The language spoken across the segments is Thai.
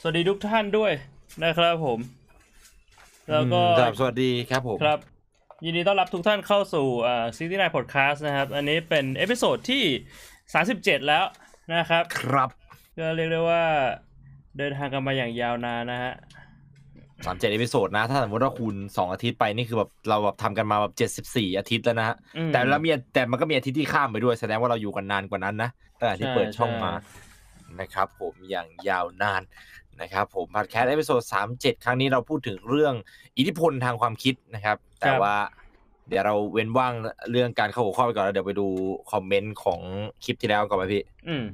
สวัสดีทุกท่านด้วยนะครับผม แล้วก็อืมครับสวัสดีครับผมครับ ยินดีต้อนรับทุกท่านเข้าสู่อ่าซีรีส์นายพอดแคสต์นะครับ อันนี้เป็น episode ที่ 37 แล้วนะครับ ครับก็เรียกได้ว่าเดินทางกันมาอย่างยาวนานนะฮะสามเจ็ด episode นะ ถ้าสมมติว่าคูณสองอาทิตย์ไปนี่คือแบบเราแบบทำกันมาแบบเจ็ดสิบสี่อาทิตย์แล้วนะฮะอืมแต่แล้วมีแต่มันก็มีอาทิตย์ที่ข้ามไปด้วยแสดงว่าเราอยู่กันนานกว่านั้นนะตั้งแต่ที่ใช่เปิดช่องใช่มานะครับผมอย่างยาวนาน นะครับผมพอดแคสต์ episode สามเจ็ดครั้งนี้เราพูดถึงเรื่องอิทธิพลทางความคิดนะครับ แต่ว่าเดี๋ยวเราเว้นว่างเรื่องการเข้าหัวข้อไปก่อนแล้วเดี๋ยวไปดู comment ของคลิปที่แล้วก่อนไหมพี่ อืม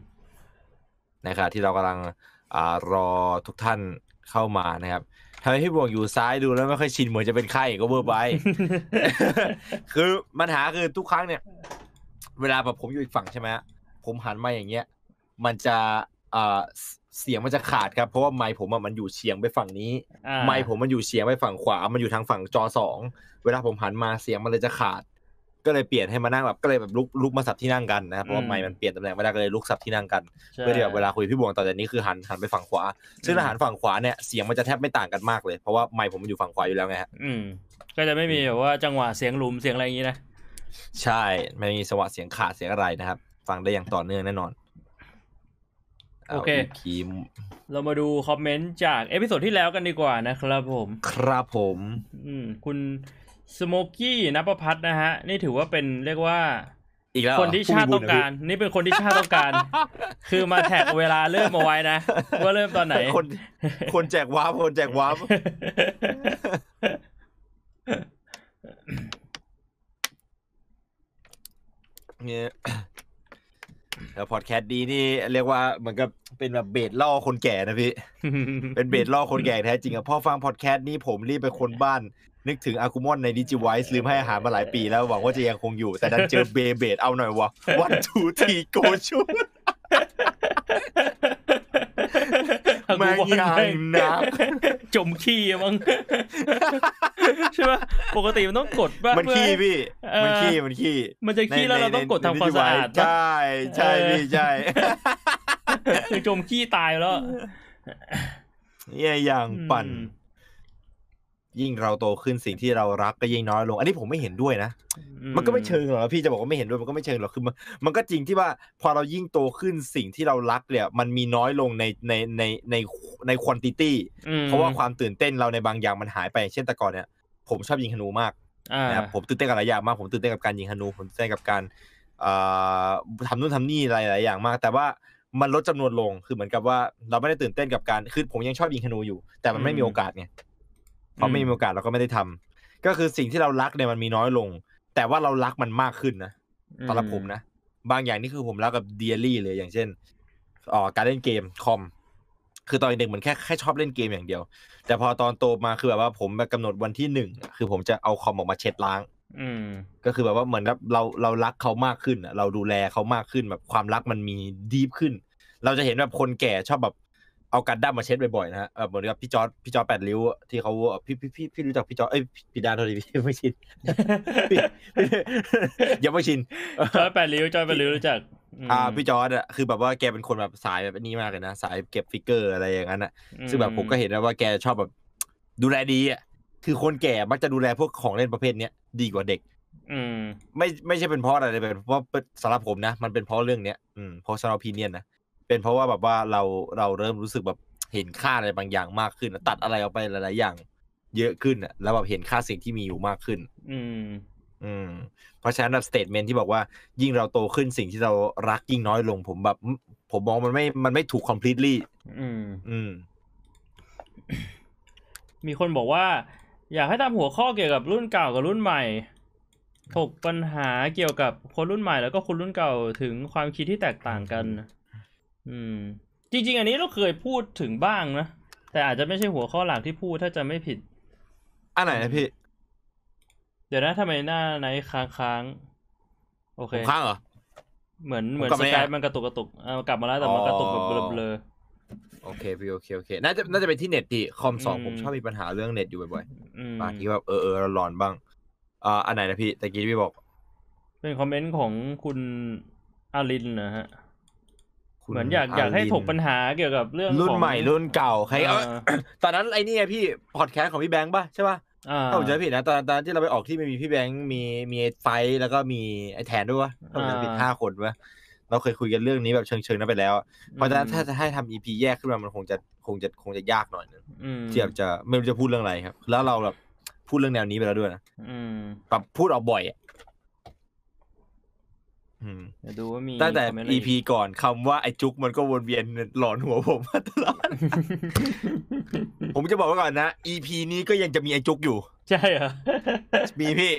นะครับที่เรากำลังอ่ารอทุกท่านเข้ามานะครับทำไมพี่บวงอยู่ซ้ายดูแล้วไม่ค่อยชินเหมือนจะเป็นไข้ก็เวอร์ไปคือปัญหาคือทุกครั้งเนี่ย เวลาแบบผมอยู่อีกฝั่งใช่ไหมฮะผมหันมาอย่างเงี้ย มันจะอ่า เสเสียงมันจะขาดครับ เพราะว่าไมค์ผมอะมันอยู่เฉียงไปฝั่งนี้อ่าไมค์ผมมันอยู่เฉียงไปฝั่งขวา มันอยู่ทางฝั่งจอสองเวลาผมหันมาเสียงมันเลยจะขาด ก็เลยเปลี่ยนให้มานั่งแบบก็เลยแบบลุกลุกมาสับที่นั่งกันนะครับเพราะว่าไมค์มันเปลี่ยนตำแหน่งไม่ได้ก็เลยลุกสับที่นั่งกันใช่เพื่อที่แบบเวลาคุยพี่บวงต่อจากนี้คือหันหันไปฝั่งขวา ซึ่งถ้าหันฝั่งขวาเนี่ยเสียงมันจะแทบไม่ต่างกันมากเลยเพราะว่าไมค์ผมมันอยู่ฝั่งขวาอยู่แล้วไงฮะอืมก็จะไม่มีแบบว่าจังหวะเสียงหลุดเสียงอะไรอย่างนี้นะใช่ไม่มีภาวะเสียงขาดเสียงอะไรนะครับ ฟังได้อย่างต่อเนื่องแน่นอน โอเคาคีมเรามาดู comment จาก episode ที่แล้วกันดีกว่านะครับผม ครับผม อืมคุณสโมกี้นภพัฒน์นะฮะ นี่ถือว่าเป็นเรียกว่า อีกแล้วเหรคนที่ชาติต้องการ นี่เป็นคนที่ชาติต้องการ คือมา tag เวลาเริ่มเอาไว้นะ ว่าเริ่มตอนไหน คนคนแจก warp คนแจก warp เนี่ย แล้วพอดแคสต์ดีนี่เรียกว่าเหมือนกับเป็นแบบเบ็ดล่อคนแก่นะพี่ เป็นเบ็ดล่อคนแก่แท้จริงอะพอฟังพอดแคสต์นี้ผมรีบไปค้นบ้าน นึกถึงอากุมอนในดิจิไวส์ลืมให้อาหารมาหลายปีแล้วหวังว่าจะยังคงอยู่ แต่ดันเจอเบเบดเอาหน่อยวะ one two three goชู แม่งยังนักจมขี้อะมั้งใช่ปะปกติมันต้องกดบ้างมันขี้พี่เออมันขี้มันขี้ มันจะขี้แล้วเราต้องกดทำความสะอาดใชปะ่ใช่พี่ใช่คือจมขี้ตายแล้วเนี่ยอย่างปั่นอืม ยิ่งเราโตขึ้นสิ่งที่เรารักก็ยิ่งน้อยลง อันนี้ผมไม่เห็นด้วยนะ มันก็ไม่เชิงหรอกพี่จะบอกว่าไม่เห็นด้วยมันก็ไม่เชิงหรอกคือมันมันก็จริงที่ว่าพอเรายิ่งโตขึ้นสิ่งที่เรารักเนี่ย มันมีน้อยลงในในในในในควอนติตี้อืมเพราะว่าความตื่นเต้นเราในบางอย่างมันหายไป เช่นแต่ก่อนเนี่ย ผมชอบยิงธนูมากอ่านะครับผมตื่นเต้นกับหลายอย่างมากผมตื่นเต้นกับการยิงธนูผมตื่นเต้นกับการเอ่อทำนู่นทำนี่หลายหลายอย่างมาก แต่ว่ามันลดจำนวนลงคือเหมือนกับว่าเราไม่ได้ตื่นเต้นกับการคือผมยังชอบยิงธนูอยู่ แต่มันไม่มีโอกาสไง พอไม่มีโอกาสเราก็ไม่ได้ทำก็คือสิ่งที่เรารักเนี่ยมันมีน้อยลง แต่ว่าเรารักมันมากขึ้นนะสำหรับผมนะ บางอย่างนี่คือผมรักกับเดียรี่เลยอย่างเช่นอ๋อการเล่นเกมคอมคือตอนเด็กเหมือนแค่แค่ชอบเล่นเกมอย่างเดียว แต่พอตอนโตมาคือแบบว่าผมกำหนดวันที่หนึ่งอะคือผมจะเอาคอมออกมาเช็ดล้าง อืม ก็คือแบบว่าเหมือนกับเราเรารักเขามากขึ้นอะเราดูแลเขามากขึ้นแบบความรักมันมีดีฟขึ้น เราจะเห็นแบบคนแก่ชอบแบบ เอากันดั้มมาเช็ดบ่อยๆนะฮะเออเหมือนกับพี่จอร์ดพี่จอร์ดแปดริ้วอะที่เขาพี่พี่พี่พี่รู้จักพี่จอร์ดเอ้ยพี่ดานโทษทีพี่ไม่ชินพี่พี่ยังไม่ชินจอยแปดริ้วจอยแปดริ้วรู้จักมอ่าพี่จอร์ดอะคือแบบว่าแกเป็นคนแบบสายแบบนี้มากเลยนะสายเก็บ figure อะไรอย่างนั้นอะซึ่งแบบผมก็เห็นนะว่าแกชอบแบบ ดูแลดีอะคือคนแก่มักจะดูแลพวกของเล่นประเภทเนี้ยดีกว่าเด็ก อืม ไม่ไม่ใช่เป็นเพราะอะไรเลยเป็นเพราะสำหรับผมนะ มันเป็นเพราะเรื่องเนี้ยอืมเพราะสำหรับพี่เนี่ยนะ เป็นเพราะว่าแบบว่าเราเราเริ่มรู้สึกแบบเห็นค่าอะไรบางอย่างมากขึ้นอะตัดอะไรออกไปหลาย ๆ อย่าง เยอะขึ้นอะแล้วแบบเห็นค่าสิ่งที่มีอยู่มากขึ้น อืม อืม เพราะฉะนั้นแบบสเตทเมนที่บอกว่า ยิ่งเราโตขึ้นสิ่งที่เรารักยิ่งน้อยลง ผมแบบ ผมมองมันไม่มันไม่ถูก completely อืม อืม มีคนบอกว่า อยากให้ทำหัวข้อเกี่ยวกับรุ่นเก่ากับรุ่นใหม่ถกปัญหาเกี่ยวกับคนรุ่นใหม่แล้วก็คนรุ่นเก่าถึงความคิดที่แตกต่างกัน อืม จริง ๆ อันนี้เราเคยพูดถึงบ้างนะ แต่อาจจะไม่ใช่หัวข้อหลักที่พูดถ้าจะไม่ผิด อันไหนนะพี่ เดี๋ยวนะทำไมหน้าไหนค้างค้างๆโอเค ผมข้างเหรอ เหมือนเหมือนผมกลับสมากายเนี่ยมันกระตุกกระตุกเอากลับมาแล้วแต่มันกระตุกแบบเบลอโอเคพี่โอเคโอเคน่าจะน่าจะเป็นที่เน็ตพี่คอมสองอืมผมชอบมีปัญหาเรื่องเน็ตอยู่บ่อยๆอืมๆบางทีแบบเออเออเราหลอนบ้างอ่าอันไหนนะพี่ตะกี้พี่บอก เป็น comment ของคุณอารินนะฮะคุ เหมือนอยากอยากให้ถกปัญหาเกี่ยวกับเรื่องรุ่นของใหม่รุ่นเก่าใครเอเอาอตอนนั้นไอ้นี่ไงพี่พอดแคสต์ของพี่แบงค์ป่ะใช่ป่ะอ่าถ้าผมจำไม่ผิดนะตอนตอนที่เราไปออกที่มันมีพี่แบงค์มีมีไอ้ไฟท์แล้วก็มีไอ้แทนด้วยวะถ้าผมจำไม่ผิดอ่าห้าคนวะเราเคยคุยกันเรื่องนี้แบบเชิงเชิงๆนั้นไปแล้วอะเพราะฉะนั้นอืมถ้าจะให้ทำ EP แยกขึ้นมามันคงจะคงจะคงจะยากหน่อยนึงอืมที่แบบจะไม่รู้จะพูดเรื่องอะไรครับ แล้วเราแบบพูดเรื่องแนวนี้ไปแล้วด้วยนะอืมแบบพูดออกบ่อยอะอืม เดี๋ยวดูว่ามีตั้งแต่คอมเมนต์อะไร EP ก่อนคำว่าไอ้จุกมันก็วนเวียนหลอนหัวผมมาตลอด ผมจะบอกไว้ก่อนนะ EP นี้ก็ยังจะมีไอ้จุกอยู่ ใช่เหรอ มีพี่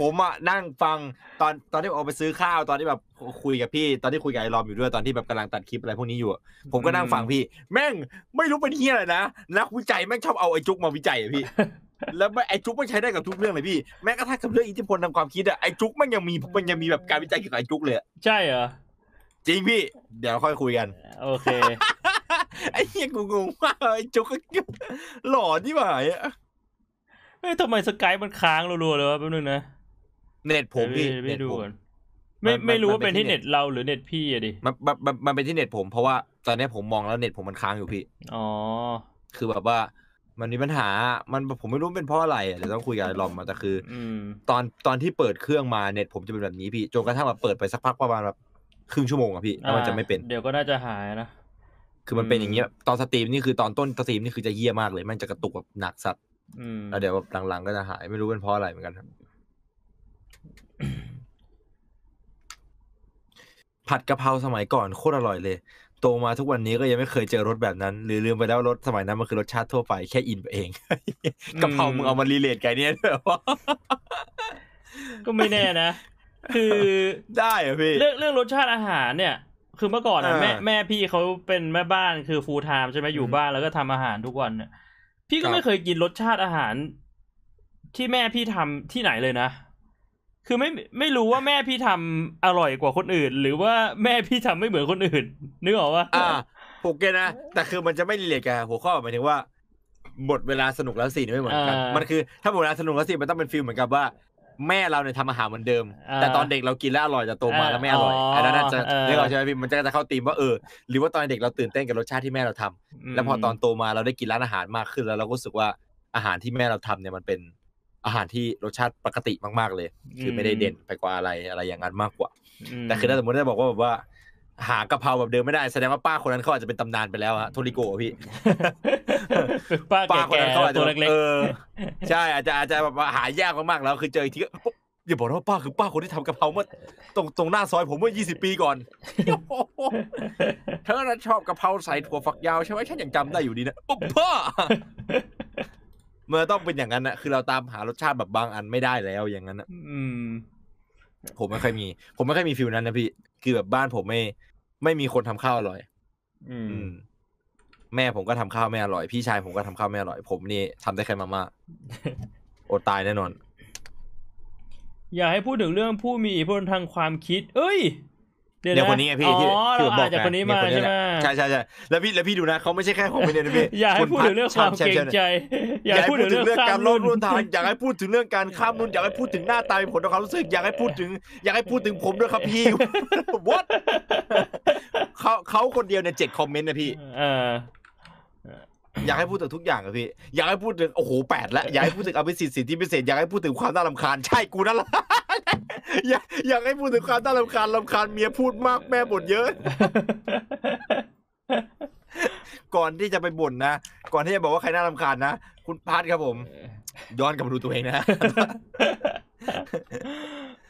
ผมอะนั่งฟังตอนตอนที่ผมออกไปซื้อข้าวตอนที่แบบคุยกับพี่ ตอนที่คุยกับไอ้รอมอยู่ด้วยตอนที่แบบกำลังตัดคลิปอะไรพวกนี้อยู่อะผมก็นั่งฟังพี่ แม่งไม่รู้เป็นเฮียอะไรนะนักวิจัยแม่งชอบเอาไอ้จุกมาวิจัยอะพี่ แล้วไอ้จุกไม่งใช้ได้กับทุกเรื่องเลยพี่แม้กระทั่งกับเรื่องอิทธิพลทางความคิดอะไอ้จุกมันยังมีมันยังมีแบบการวิจัยเกี่ยวกับไอ้จุกเลยอะใช่เหรอจริงพี่ เดี๋ยวค่อยคุยกัน โอเคไอ้เฮียกูงงมากไอ้จุกก็หล่อที่หมายอะเฮ้ยทำไมสกายมันค้างรัวๆเลยวะแป๊บนึงนะเน็ตผมพี่ไม่เน็ตดูผมก่อนไม่มันไม่รู้มันว่าเป็นเป็นที่ที่เน็ตเราหรือเน็ตพี่อะดิมันมันมันมันเป็นที่เน็ตผมเพราะว่าตอนนี้ผมมองแล้วเน็ตผมมันค้างอยู่พี่อ๋อคือแบบว่า มันมีปัญหา มันผมไม่รู้เป็นเพราะอะไรอะเดี๋ยวต้องคุยกับไอ้ลอมมาแต่คืออืมตอนตอนที่เปิดเครื่องมาเน็ตผมจะเป็นแบบนี้พี่จนกระทั่งแบบเปิดไปสักพักประมาณแบบครึ่งชั่วโมงอะพี่แล้วมันจะไม่เป็น เดี๋ยวก็น่าจะหายนะคือมันเป็นอืมอย่างเงี้ยตอน stream นี่คือตอนต้น stream นี่คือจะเยี่ยมากเลยแมันจะกระตุกแบบหนักสัตว์อืมแล้วเดี๋ยวแบบหลังๆก็จะหายไม่รู้เป็นเพราะอะไรเหมือนกันครับผัดกะเพราสมัยก่อนโคตรอร่อยเลย โตมาทุกวันนี้ก็ยังไม่เคยเจอรสแบบนั้น หรือลืมไปแล้วรสสมัยนั้นมันคือรสชาติทั่วไปแค่อินไปเองกะเพรามึงเอามา relate กันเนี่ยด้วยวะก็ไม่แน่นะ คือได้เหรอะพี่เรื่องเรื่องรสชาติอาหารเนี่ย คือเมื่อก่อนอะอ่าแม่แม่พี่เขาเป็นแม่บ้านคือ full time ใช่ไหมอยู่อืมบ้านแล้วก็ทำอาหารทุกวันเนี่ยพี่ก็ครับไม่เคยกินรสชาติอาหาร ที่แม่พี่ทำที่ไหนเลยนะ คือไม่ไม่รู้ว่าแม่พี่ทำอร่อยกว่าคนอื่น หรือว่าแม่พี่ทำไม่เหมือนคนอื่น นึกออกปะอ่าผม get นะ แต่คือมันจะไม่ relate กันหัวข้อหมายถึงว่าหมดเวลาสนุกแล้วสิไม่เหมือนกัน มันคือถ้าหมดเวลาสนุกแล้วสิมันต้องเป็น feel เหมือนกับว่า แม่เราเนี่ยทำอาหารเหมือนเดิม แต่ตอนเด็กเรากินแล้วอร่อยแต่โตมาแล้วไม่อร่อยอันนั้นน่าจะเรียกว่าใช่ไหมพี่มันจะจะเข้าธีมว่าเออหรือว่าตอนเด็กเราตื่นเต้นกับรสชาติที่แม่เราทำแล้วพอตอนโตมาเราได้กินร้านอาหารมากขึ้นแล้วเราก็รู้สึกว่าอาหารที่แม่เราทำเนี่ยมันเป็น อาหารที่รสชาติปกติมากๆเลย คือไม่ได้เด่นไปกว่าอะไรอะไรอย่างนั้นมากกว่ามแต่คือถ้าสมมติได้บอกว่าแบบว่า หากะเพราแบบเดิมไม่ได้แสดงว่าป้าคนนั้นเขาอาจจะเป็นตำนานไปแล้วฮะโทริโกะพี่ป้าป้าคนแก่นั้นเขาอาจๆจะตัวเล็กเออใช่อาจจะอาจจะแบบว่าหายากมากๆแล้วคือเจออีกทีก็อย่าบอกนะว่าป้าคือป้าคนที่ทำกะเพราเมื่อตรงตรงหน้าซอยผมเมื่อ 20 ปีก่อนเธอน่ะชอบกะเพราใส่ถั่วฝักยาวใช่ไหมฉันยังจำได้อยู่ดีนะอุ๊บพ่อเมื่อต้องเป็นอย่างนั้นนะคือเราตามหารสชาติแบบบางอันไม่ได้แล้วอย่างนั้นนะๆอืม ผมไม่ค่อยมี ผมไม่ค่อยมีฟิลนั้นนะพี่คือแบบบ้านผมไม่ ไม่มีคนทำข้าวอร่อย อือืมมแม่ผมก็ทำข้าวไม่อร่อย พี่ชายผมก็ทำข้าวไม่อร่อย ผมนี่ทำได้แค่มาม่าอดตายแน่นอน อยากให้พูดถึงเรื่องผู้มีอิทธิพลทางความคิด เอ้ย เดี๋ยวเดี๋ยวนะคนนี้ไงพี่ที่อ๋อที่เราผมบออ่ากนจากไงคนนี้มาเยใช่ไหมแหละใช่ใช่ใช่แล้วพี่แล้วพี่ดูนะเขาไม่ใช่แค่ของไม่เดียวนะพี่อยากให้ณพูดถึงเรื่องความพัดเกรงชใจ อยากอยากให้ให้พูพูดดถึงถึงเรื่เรื่อองงข้าการมรรุ่บนรุ่นทาง อยากให้พูดถึงเรื่องการข้ามรุ่นอยากให้พูดถึงหน้าตามีผลต่อความรู้สึก อยากให้พูดถึง อยากให้พูดถึงผมด้วยครับพี่ what เขาเขาคนเดียวเนี่ยเจ็ดคอมเมนต์นะพี่เอออยากให้พูดถึงทุกอย่างอะพี่ อยากให้พูดถึงโอ้โหแปดแล้วอยากให้พูดถึงอภิสิทธิ์สิทธิพิเศษอยากให้พูดถึงความน่ารำคาญใช่กูนั่นแหละอยากอยากให้พูดถึงความน่ารำคาญรำคาญเมียพูดมากแม่บ่นเยอะ ก่อนที่จะไปบ่นนะก่อนที่จะบอกว่าใครน่ารำคาญนะคุณพัทครับผม ย้อนกลับมาดูตัวเองนะ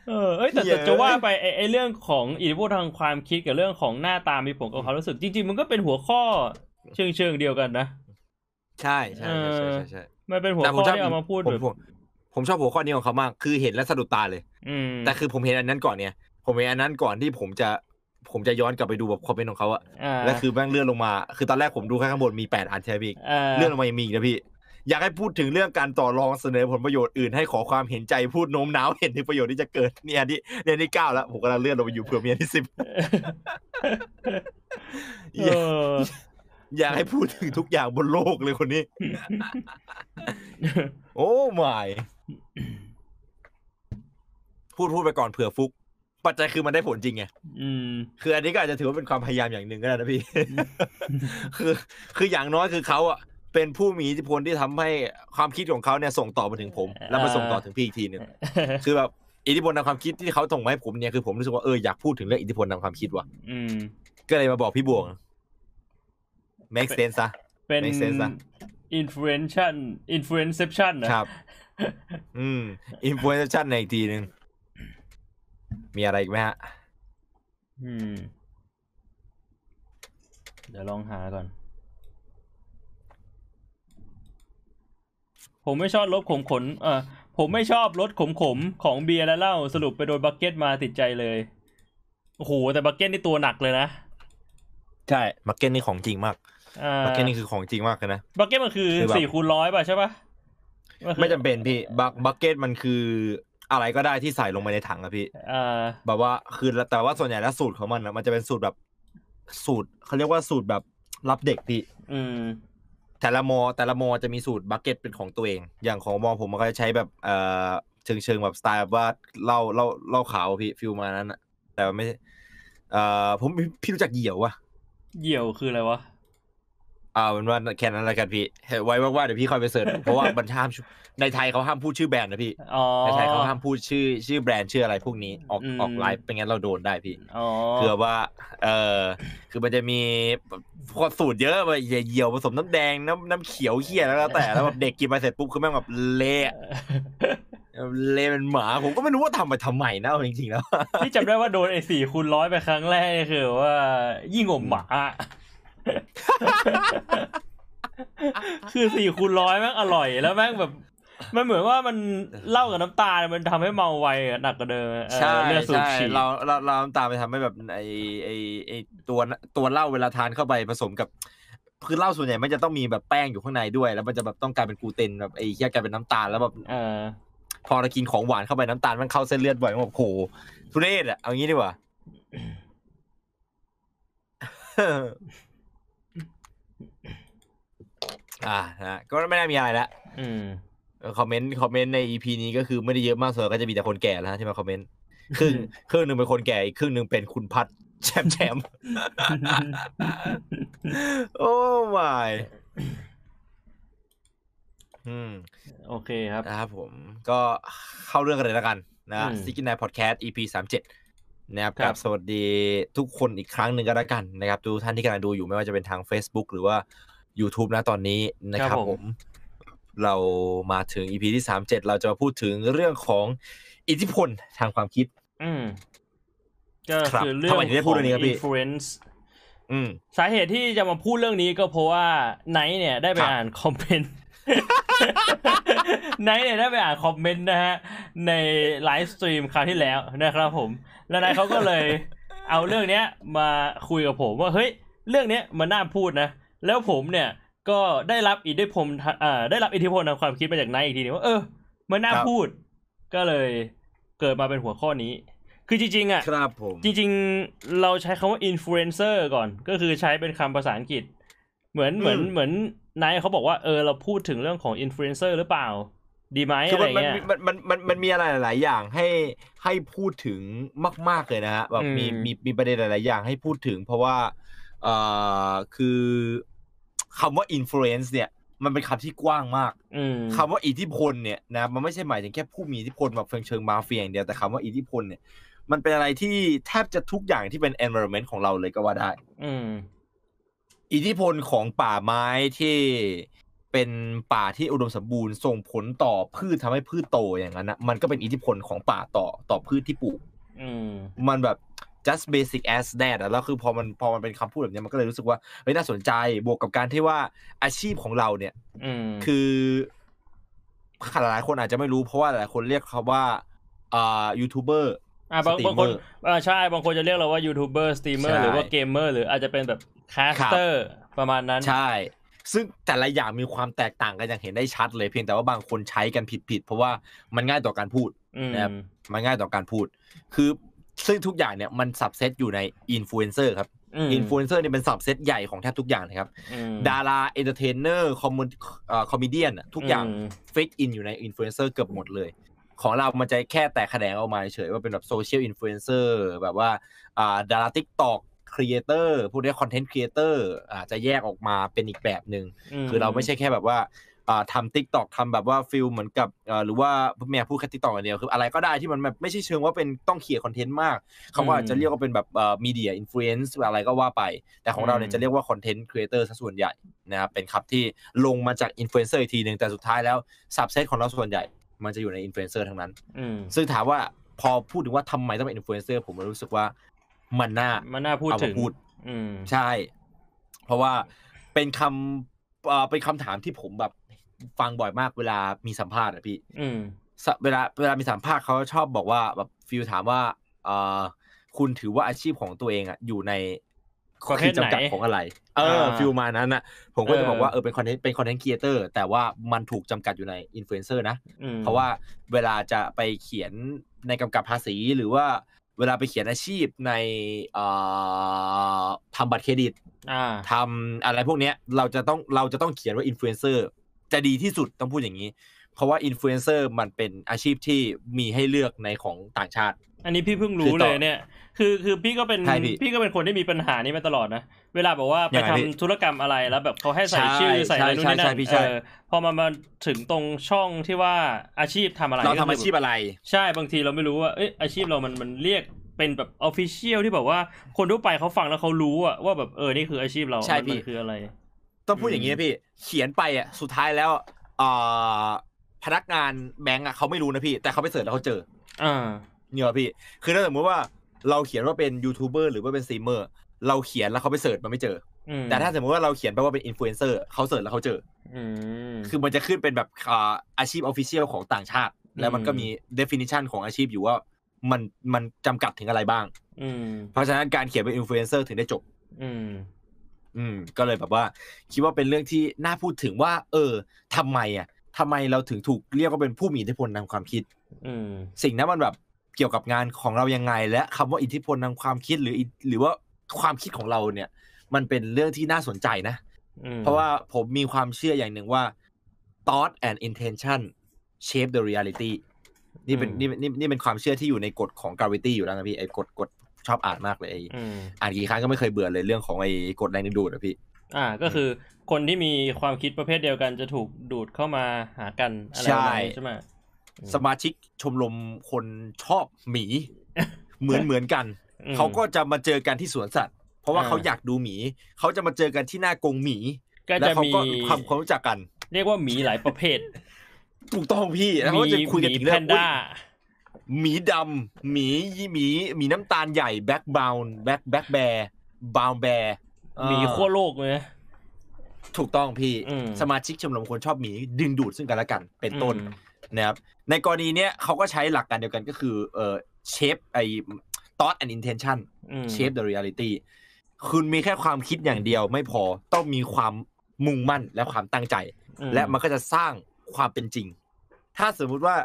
เออเอ้ยแต่เหี้แต่ยจะว่าไปไอ้ไอ้เรื่องของอิทธิพลทางความคิดกับเรื่องของหน้าตามีผลกับความรู้สึกจริงๆ มันก็เป็นหัวข้อเชิงเชิงๆเดียวกันนะ ใช่ใช่ใช่ใช่ใช่ใช่มันเป็นหัวแต่ผข้มอชอบที่เอามาพูดผมแบบผมผมชอบหัวข้อนี้ของเขามาก คือเห็นแล้วสะดุดตาเลย อืมแต่คือผมเห็นอันนั้นก่อนเนี่ย ผมเห็นอันนั้นก่อนที่ผมจะผมจะย้อนกลับไปดูแบบคอมเมนต์ของเขาอะอ่าแล้วคือแม่งเลื่อนลงมา คือตอนแรกผมดูแค่ข้างบนมีแปดอันใช่ไหมพี่อ่าเลื่อนลงมายังมีอีกนะพี่ อยากให้พูดถึงเรื่องการต่อรองเสนอผลประโยชน์อื่นให้ขอความเห็นใจพูดโน้มน้าวเห็นถึงประโยชน์ที่จะเกิดเนี่ยอันที่เนี่ยอันที่เก้าแล้วผมกำลังเลื่อนลงไปอยู่เผื่อมีอันที่สิบเอออยากให้พูดถึงทุกอย่างบนโลกเลยคนนี้ โอ้ไม่พูดพูดไปก่อนเผื่อฟุก ปัจจัยคือมันได้ผลจริงไงอืม คืออันนี้ก็อาจจะถือว่าเป็นความพยายามอย่างหนึ่งก็ได้นะพี่ คือ คืออย่างน้อยคือเขาอะเป็นผู้มีอิทธิพลที่ทำให้ความคิดของเขาเนี่ยส่งต่อมาถึงผม แล้วมาส่งต่อถึงพี่อีกทีหนึ่งคือแบบอิทธิพลทางความคิดที่เขาส่งมาให้ผมเนี่ยคือผมรู้สึกว่าเอออยากพูดถึงเรื่องอิทธิพลทางความคิดว่ะอืมก็เลยมาบอกพี่บวง make sense ซะเป็น Make sense อะ influential influenception นะครับ อืม influencer ในอีกทีหนึ่งมีอะไรอีกไหมฮะ อืม เดี๋ยวลองหาก่อน ผมไม่ชอบรสขมขน เออผมไม่ชอบรสขมขมๆของเบียร์และเหล้าสรุปไปโดน bucket มาติดใจเลย โอ้โห แต่ bucket นี่ตัวหนักเลยนะ ใช่bucket นี่ของจริงมาก อ่า bucket นี่คือของจริงมากเลยนะ bucket มันคือคือแบบสี่คูณร้อยป่ะใช่ป่ะนคือไม่จำเป็นพี่บัก bucket มันคืออะไรก็ได้ที่ใส่ลงไปในถังอะพี่อ่าแบบว่าคือแต่ว่าส่วนใหญ่แล้วสูตรของมันอะมันจะเป็นสูตรแบบสูตรเขาเรียกว่าสูตรแบบรับเด็กพี่ อืมแต่ละมอแต่ละมอจะมีสูตร bucket เป็นของตัวเอง อย่างของมอผมมันก็จะใช้แบบเอ่อเชิงเชิงแบบสไตล์แบบว่าเหล้าเหล้าเหล้าขาวอะพี่ feel มานั้นอะแต่ว่าไม่ใช่เอ่อผมพี่รู้จักเหยี่ยววะเหยี่ยวคืออะไรวะ อ่าเป็นว่าแค่นั้นละกันพี่ไว้ว่างๆเดี๋ยวพี่ค่อยไปเสิร์ชเพราะว่ามันห้ามชื่อในไทยเขาห้ามพูดชื่อแบรนด์นะพี่อ๋อในไทยเขาห้ามพูดชื่อชื่อแบรนด์ชื่ออะไรพวกนี้ออกอืมออกไลฟ์เป็นงั้นเราโดนได้พี่อ๋อคือว่าเออคือมันจะมีพวกสูตรเยอะไปเหยี่ยวผสมน้ำแดงน้ำน้ำเขียวเขี้ยแล้วก็แต่แล้วแบบเด็กกินไปเสร็จปุ๊บคือแม่งแบบเละเละเป็นหมาผมก็ไม่รู้ว่าทำไปทำไมนะเอาจริงๆแล้วที่จำได้ว่าโดนไอ้สี่คูณร้อยไปครั้งแรกนี่คือว่ายิ่งกว่าหมา คือสี่คูณร้อยแม่งอร่อยแล้วแม่งแบบ มันเหมือนว่ามันเหล้ากับน้ำตาลมันทำให้เมาไวอะหนักกว่าเดิมเออใช่เลือดสูบใช่ฉีดเราเราเราน้ำตาลไปทำให้แบบไอไอไอตัวตัวเหล้าเวลาทานเข้าไปผสมกับคือเหล้าส่วนใหญ่มันจะต้องมีแบบแป้งอยู่ข้างในด้วย แล้วมันจะแบบต้องกลายเป็นกลูเตนแบบไอ้เหี้ยกลายเป็นน้ำตาลแล้วแบบเออพอเรากินของหวานเข้าไปน้ำตาลมันเข้าเส้นเลือดบ่อยมันแบบโหทุเรศอะเอางี้ดีกว่า อ่านะก็ไม่น่ามีอะไรละอืมคอมเมนต์คอมเมนต์ในอีพีนี้ก็คือไม่ได้เยอะมากส่วนใหญ่ก็จะมีแต่คนแก่แล้วฮะที่มาคอมเมนต์ครึ่งครึ่งหนึ่งเป็นคนแก่อีกครึ่งหนึ่งเป็นคุณพัดแชมป์แชมป์โอ้ไม่อืมโอเคครับนะครับผมก็เข้าเรื่องกันเลยแล้วกันนะอืมซิกินายพอดแคสต์ EP สามเจ็ดนะครับครักับบสวัสดีทุกคนอีกครั้งหนึ่งก็แล้วกันนะครับทุกท่านที่กำลังดูอยู่ไม่ว่าจะเป็นทาง Facebook หรือว่า YouTube นะตอนนี้นะครับผม เรามาถึง EP ที่สามเจ็ดเราจะมาพูดถึงเรื่องของอิทธิพลทางความคิด อืมก็ครับคือเรื่องทำไมถึงได้ขพูอดงเรื่องนี้ครับพี่ influence อืมสาเหตุที่จะมาพูดเรื่องนี้ก็เพราะว่าไนท์เนี่ยได้ไปครับอ่านคอมเมนต์ไนท์เนี่ยได้ไปอ่านคอมเมนต์นะฮะ ในไลฟ์สตรีมคราวที่แล้วนะครับผม แล้วไนท์เขาก็เลยเอาเรื่องเนี้ยมาคุยกับผมว่าเฮ้ย เรื่องเนี้ยมันน่าพูดนะ แล้วผมเนี่ยก็ได้รับอิทธิพลทะอ่าได้รับอิทธิพลทางความคิดมาจากไนท์อีกทีนึงว่าเออมันน่าครับพูด ก็เลยเกิดมาเป็นหัวข้อนี้ คือจริงๆอะครับผมจริง ๆ เราใช้คำว่า influencer ก่อน ก็คือใช้เป็นคำภาษาอังกฤษ เหมือนเหมือนเหมือนนายเขาบอกว่าเออเราพูดถึงเรื่องของ influencer หรือเปล่า ดีไหมคืออะไรมันมันเงี้ยมันมันมันมันมีอะไรหลาย ๆ อย่างให้ให้พูดถึงมาก ๆ เลยนะฮะแบบมีอืมมีมีประเด็นหลาย ๆ อย่างให้พูดถึง เพราะว่าเอ่อคือ คำว่า influence เนี่ย มันเป็นคำที่กว้างมากอืมคำว่าอิทธิพลเนี่ยนะมันไม่ใช่หมายถึงแค่ผู้มีอิทธิพลแบบเชิงมาเฟียอย่างเดียวแต่คำว่าอิทธิพลเนี่ย มันเป็นอะไรที่แทบจะทุกอย่างที่เป็น environment ของเราเลยก็ว่าได้ อืมอิทธิพลของป่าไม้ที่เป็นป่าที่อุดมสมบูรณ์ส่งผลต่อพืชทำให้พืชโตอย่างนั้นนะมันก็เป็นอิทธิพลของป่าต่อต่อพืชที่ปลูกอืมมันแบบ just basic as that อะแล้วคือพอมันพอมันเป็นคำพูดแบบเนี้ยมันก็เลยรู้สึกว่าเฮ้ยน่าสนใจบวกกับการที่ว่าอาชีพของเราเนี่ยอืมคือหลายๆคนอาจจะไม่รู้เพราะว่าหลายคนเรียกเขาว่าอ่ายูทูบเบอร์อ่าบางสตรีมบางคนเมอร์อ่าใช่บางคนจะเรียกเราว่ายูทูบเบอร์สตรีมเมอใช่ร์หรือว่าเกมเมอร์หรืออาจจะเป็นแบบ caster ประมาณนั้นใช่ ซึ่งแต่ละอย่างมีความแตกต่างกันอย่างเห็นได้ชัดเลยเพียงแต่ว่าบางคนใช้กันผิดๆเพราะว่ามันง่ายต่อการพูดอืมนะครับมันง่ายต่อการพูด คือ ซึ่งทุกอย่างเนี่ยมัน subset อยู่ในอินฟลูเอนเซอร์ครับมอินฟลูเอนเซอร์เนี่ยเป็น subset ใหญ่ของแทบทุกอย่างนะครับอืมดารา entertainer คอมมูcomedy ทุกอย่างม fit in อยู่ในอินฟลูเอนเซอร์เกือบหมดเลย ของเรามันจะแค่แตกแขนงออกมาเฉยว่าเป็นแบบ social influencer แบบว่าอ่าดารา TikTok creator พวกนี้ content creator อาจจะแยกออกมาเป็นอีกแบบหนึ่งคือเราไม่ใช่แค่แบบว่าอ่า ทำ TikTok ทำแบบว่า feel เหมือนกับอ่าหรือว่าแม่พูดแค่ TikTok อย่างเดียวคืออะไรก็ได้ที่มันแบบไม่ใช่เชิงว่าเป็นต้องเขียนคอนเทนต์มากเขาก็อาจจะเรียกว่าเป็นแบบเอ่อ media influence อะไรก็ว่าไป แต่ของเราเนี่ยอืมจะเรียกว่า content creator ซะส่วนใหญ่นะครับเป็นคำที่ลงมาจากอินฟลูเอนเซอร์อีกทีหนึ่งแต่สุดท้ายแล้ว subset ของเราส่วนใหญ่ มันจะอยู่ในอินฟลูเอนเซอร์ทั้งนั้นอืมซึ่งถามว่าพอพูดถึงว่าทำไมต้องเป็นอินฟลูเอนเซอร์ผมรู้สึกว่ามันน่ามันน่าพูดเอาถึมางพูดอืมใช่ เพราะว่าเป็นคำเอ่อเป็นคำถามที่ผมแบบ ฟังบ่อยมากเวลามีสัมภาษณ์อะพี่อืมสเวลาเวลามีสัมภาษณ์เขาชอบบอกว่าแบบ feel ถามว่าเอ่อคุณถือว่าอาชีพของตัวเองอะอยู่ในประเภทขีดจำกัดไหนของอะไร เอออ่า feel มานั้นอะผมก็จะบอกว่าเอเอออเป็นคอนเทนต์เป็น content creator แต่ว่ามันถูกจำกัดอยู่ในอินฟลูเอนเซอร์นะอืมเพราะว่าเวลาจะไปเขียนในกำกับภาษีหรือว่าเวลาไปเขียนอาชีพในเอ่อทำบัตรเครดิตอ่าทำอะไรพวกเนี้ยเราจะต้องเราจะต้องเขียนว่าอินฟลูเอนเซอร์ จะดีที่สุดต้องพูดอย่างนี้ เพราะว่าอินฟลูเอนเซอร์มันเป็นอาชีพที่มีให้เลือกในของต่างชาติ อันนี้พี่เพิ่งคืรู้อเลต่อยเนี่ย คือคือพี่ก็เป็นใช่พี่พี่ก็เป็นคนที่มีปัญหานี้มาตลอดนะเวลาบอกว่าไปยังไงทำพี่ธุรกรรมอะไรแล้วแบบเขาให้ใส่ใช่ชื่อใส่อะไรใช่นู่นนี่ใช่นั่นพี่ใช่เออพอมามาถึงตรงช่องที่ว่าอาชีพทำอะไรเราก็ทำอาชีพอะไร ใช่บางทีเราไม่รู้ว่าเอ้ยอาชีพเรามันมันเรียกเป็นแบบ official ที่แบบว่าคนทั่วไปเขาฟังแล้วเขารู้อะว่าแบบเออนี่คืออาชีพเราใช่มันพี่มันคืออะไร ต้องพูดอย่างนี้นะพี่ เขียนไปอะสุดท้ายแล้วเอ่อพนักงานแบงก์อะเขาไม่รู้นะพี่ แต่เขาไป search แล้วเขาเจออ่าเนี่ยเหรอพี่ คือถ้าสมมติว่าเราเขียนว่าเป็นยูทูบเบอร์หรือว่าเป็นสตรีมเมอร์เราเขียนแล้วเขาไป search มันไม่เจออืมแต่ถ้าสมมติว่าเราเขียนไปว่าเป็นอินฟลูเอนเซอร์เขา search แล้วเขาเจออืมคือมันจะขึ้นเป็นแบบอ่าอาชีพ official ของต่างชาติ แล้วมันก็มี definition ของอาชีพอยู่ว่ามันมันจำกัดถึงอะไรบ้างอืมเพราะฉะนั้นการเขียนเป็นอินฟลูเอนเซอร์ถึงได้จบ อืมอืมก็เลยแบบว่า คิดว่าเป็นเรื่องที่น่าพูดถึงว่า เออทำไมอะทำไมเราถึงถูกเรียกว่าเป็นผู้มีอิทธิพลทางความคิด อืมสิ่งนั้นมันแบบเกี่ยวกับงานของเรายังไง และคำว่าอิทธิพลทางความคิดหรืออิหรือว่าความคิดของเราเนี่ย มันเป็นเรื่องที่น่าสนใจนะอืมเพราะว่าผมมีความเชื่ออย่างหนึ่งว่า thought and intention shape the reality นี่เป็นนี่นี่นี่เป็นความเชื่อที่อยู่ในกฎของ gravity อยู่แล้วนะพี่ไอ้กฎกฎ ชอบอ่านมากเลยไอ้อืมอ่านกี่ครั้งก็ไม่เคยเบื่อเลยเรื่องของไอ้กฎแรงดึงดูดอะพี่ อ่าก็คือคนที่มีความคิดประเภทเดียวกันจะถูกดูดเข้ามาหากันอะไรแบบนี้ใช่ใช่ไหมอืมสมาชิกชมรมคนชอบหมีเหมือนเหมือนกันอืมเขาก็จะมาเจอกันที่สวนสัตว์ เพราะว่าอ่าเขาอยากดูหมี เขาจะมาเจอกันที่หน้ากรงหมีก็แล้วจะเขามีก็ความความรู้จักกัน เรียกว่าหมีหลายประเภท ถูกต้องพี่แล้วเขาก็จะคุยกันถึงแพเรื่องนด้าอุ๊ย หมีดำหมีหมีหมีน้ำตาลใหญ่ black brown black black bear brown bear หมีขั้วโลกเลยนะถูกต้องพี่อืมสมาชิกชมรมคนชอบหมีดึงดูดซึ่งกันและกัน เป็นต้นอืมนะครับในกรณีเนี้ยเขาก็ใช้หลักการเดียวกันก็คือเอ่อ shape ไอ้ thought and intention อืม shape the reality คุณมีแค่ความคิดอย่างเดียวไม่พอต้องมีความมุ่งมั่นและความตั้งใจอืมและมันก็จะสร้างความเป็นจริง ถ้าสมมุติว่า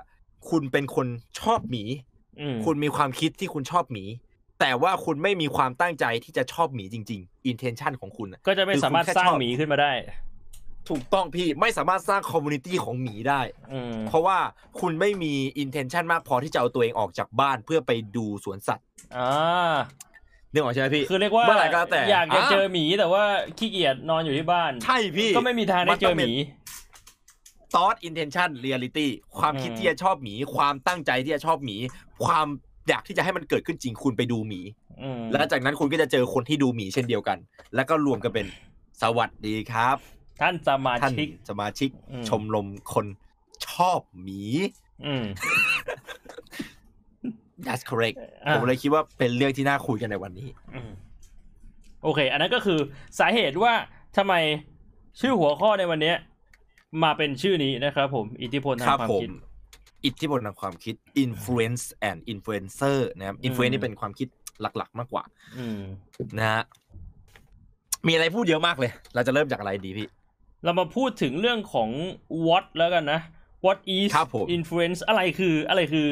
คุณเป็นคนชอบหมีอืมคุณมีความคิดที่คุณชอบหมี แต่ว่าคุณไม่มีความตั้งใจที่จะชอบหมีจริง ๆ intention ของคุณน่ะก็จะไม่คือสามารถคุณแค่สร้างชอบหมีขึ้นมาได้ ถูกต้องพี่ไม่สามารถสร้างคอมมูนิตี้ของหมีได้อืมเพราะว่าคุณไม่มี intention มากพอที่จะเอาตัวเองออกจากบ้านเพื่อไปดูสวนสัตว์อ่านึกออกใช่ไหมพี่คือเรียกว่าเมื่อไหร่ก็แล้วแต่อยากจะอะเจอหมีแต่ว่าขี้เกียจนอนอยู่ที่บ้าน ใช่พี่ก็ไม่มีทางได้เจอหมี thought intention reality ความคิดอืมที่จะชอบหมี ความตั้งใจที่จะชอบหมี ความอยากที่จะให้มันเกิดขึ้นจริงคุณไปดูหมีอืมแล้วจากนั้นคุณก็จะเจอคนที่ดูหมีเช่นเดียวกัน แล้วก็รวมกันเป็นสวัสดีครับ ท่านสมาท่านชิกสมาชิกอืมชมรมคนชอบหมีอืม that's correct อะผมเลยคิดว่าเป็นเรื่องที่น่าคุยกันในวันนี้อืมโอเค อันนั้นก็คือสาเหตุว่าทำไมชื่อหัวข้อในวันเนี้ย มาเป็นชื่อนี้นะครับผม อิทธิพลทาคงรับความผมคิด อิทธิพลทางความคิด influence and influencer นะครับ influence นี่เป็นความคิดหลัก ๆ มากกว่าอืมนะฮะมีอะไรพูดเยอะมากเลย เราจะเริ่มจากอะไรดีพี่ เรามาพูดถึงเรื่องของ what แล้วกันนะ what is ครับผม influence อะไรคืออะไรคือ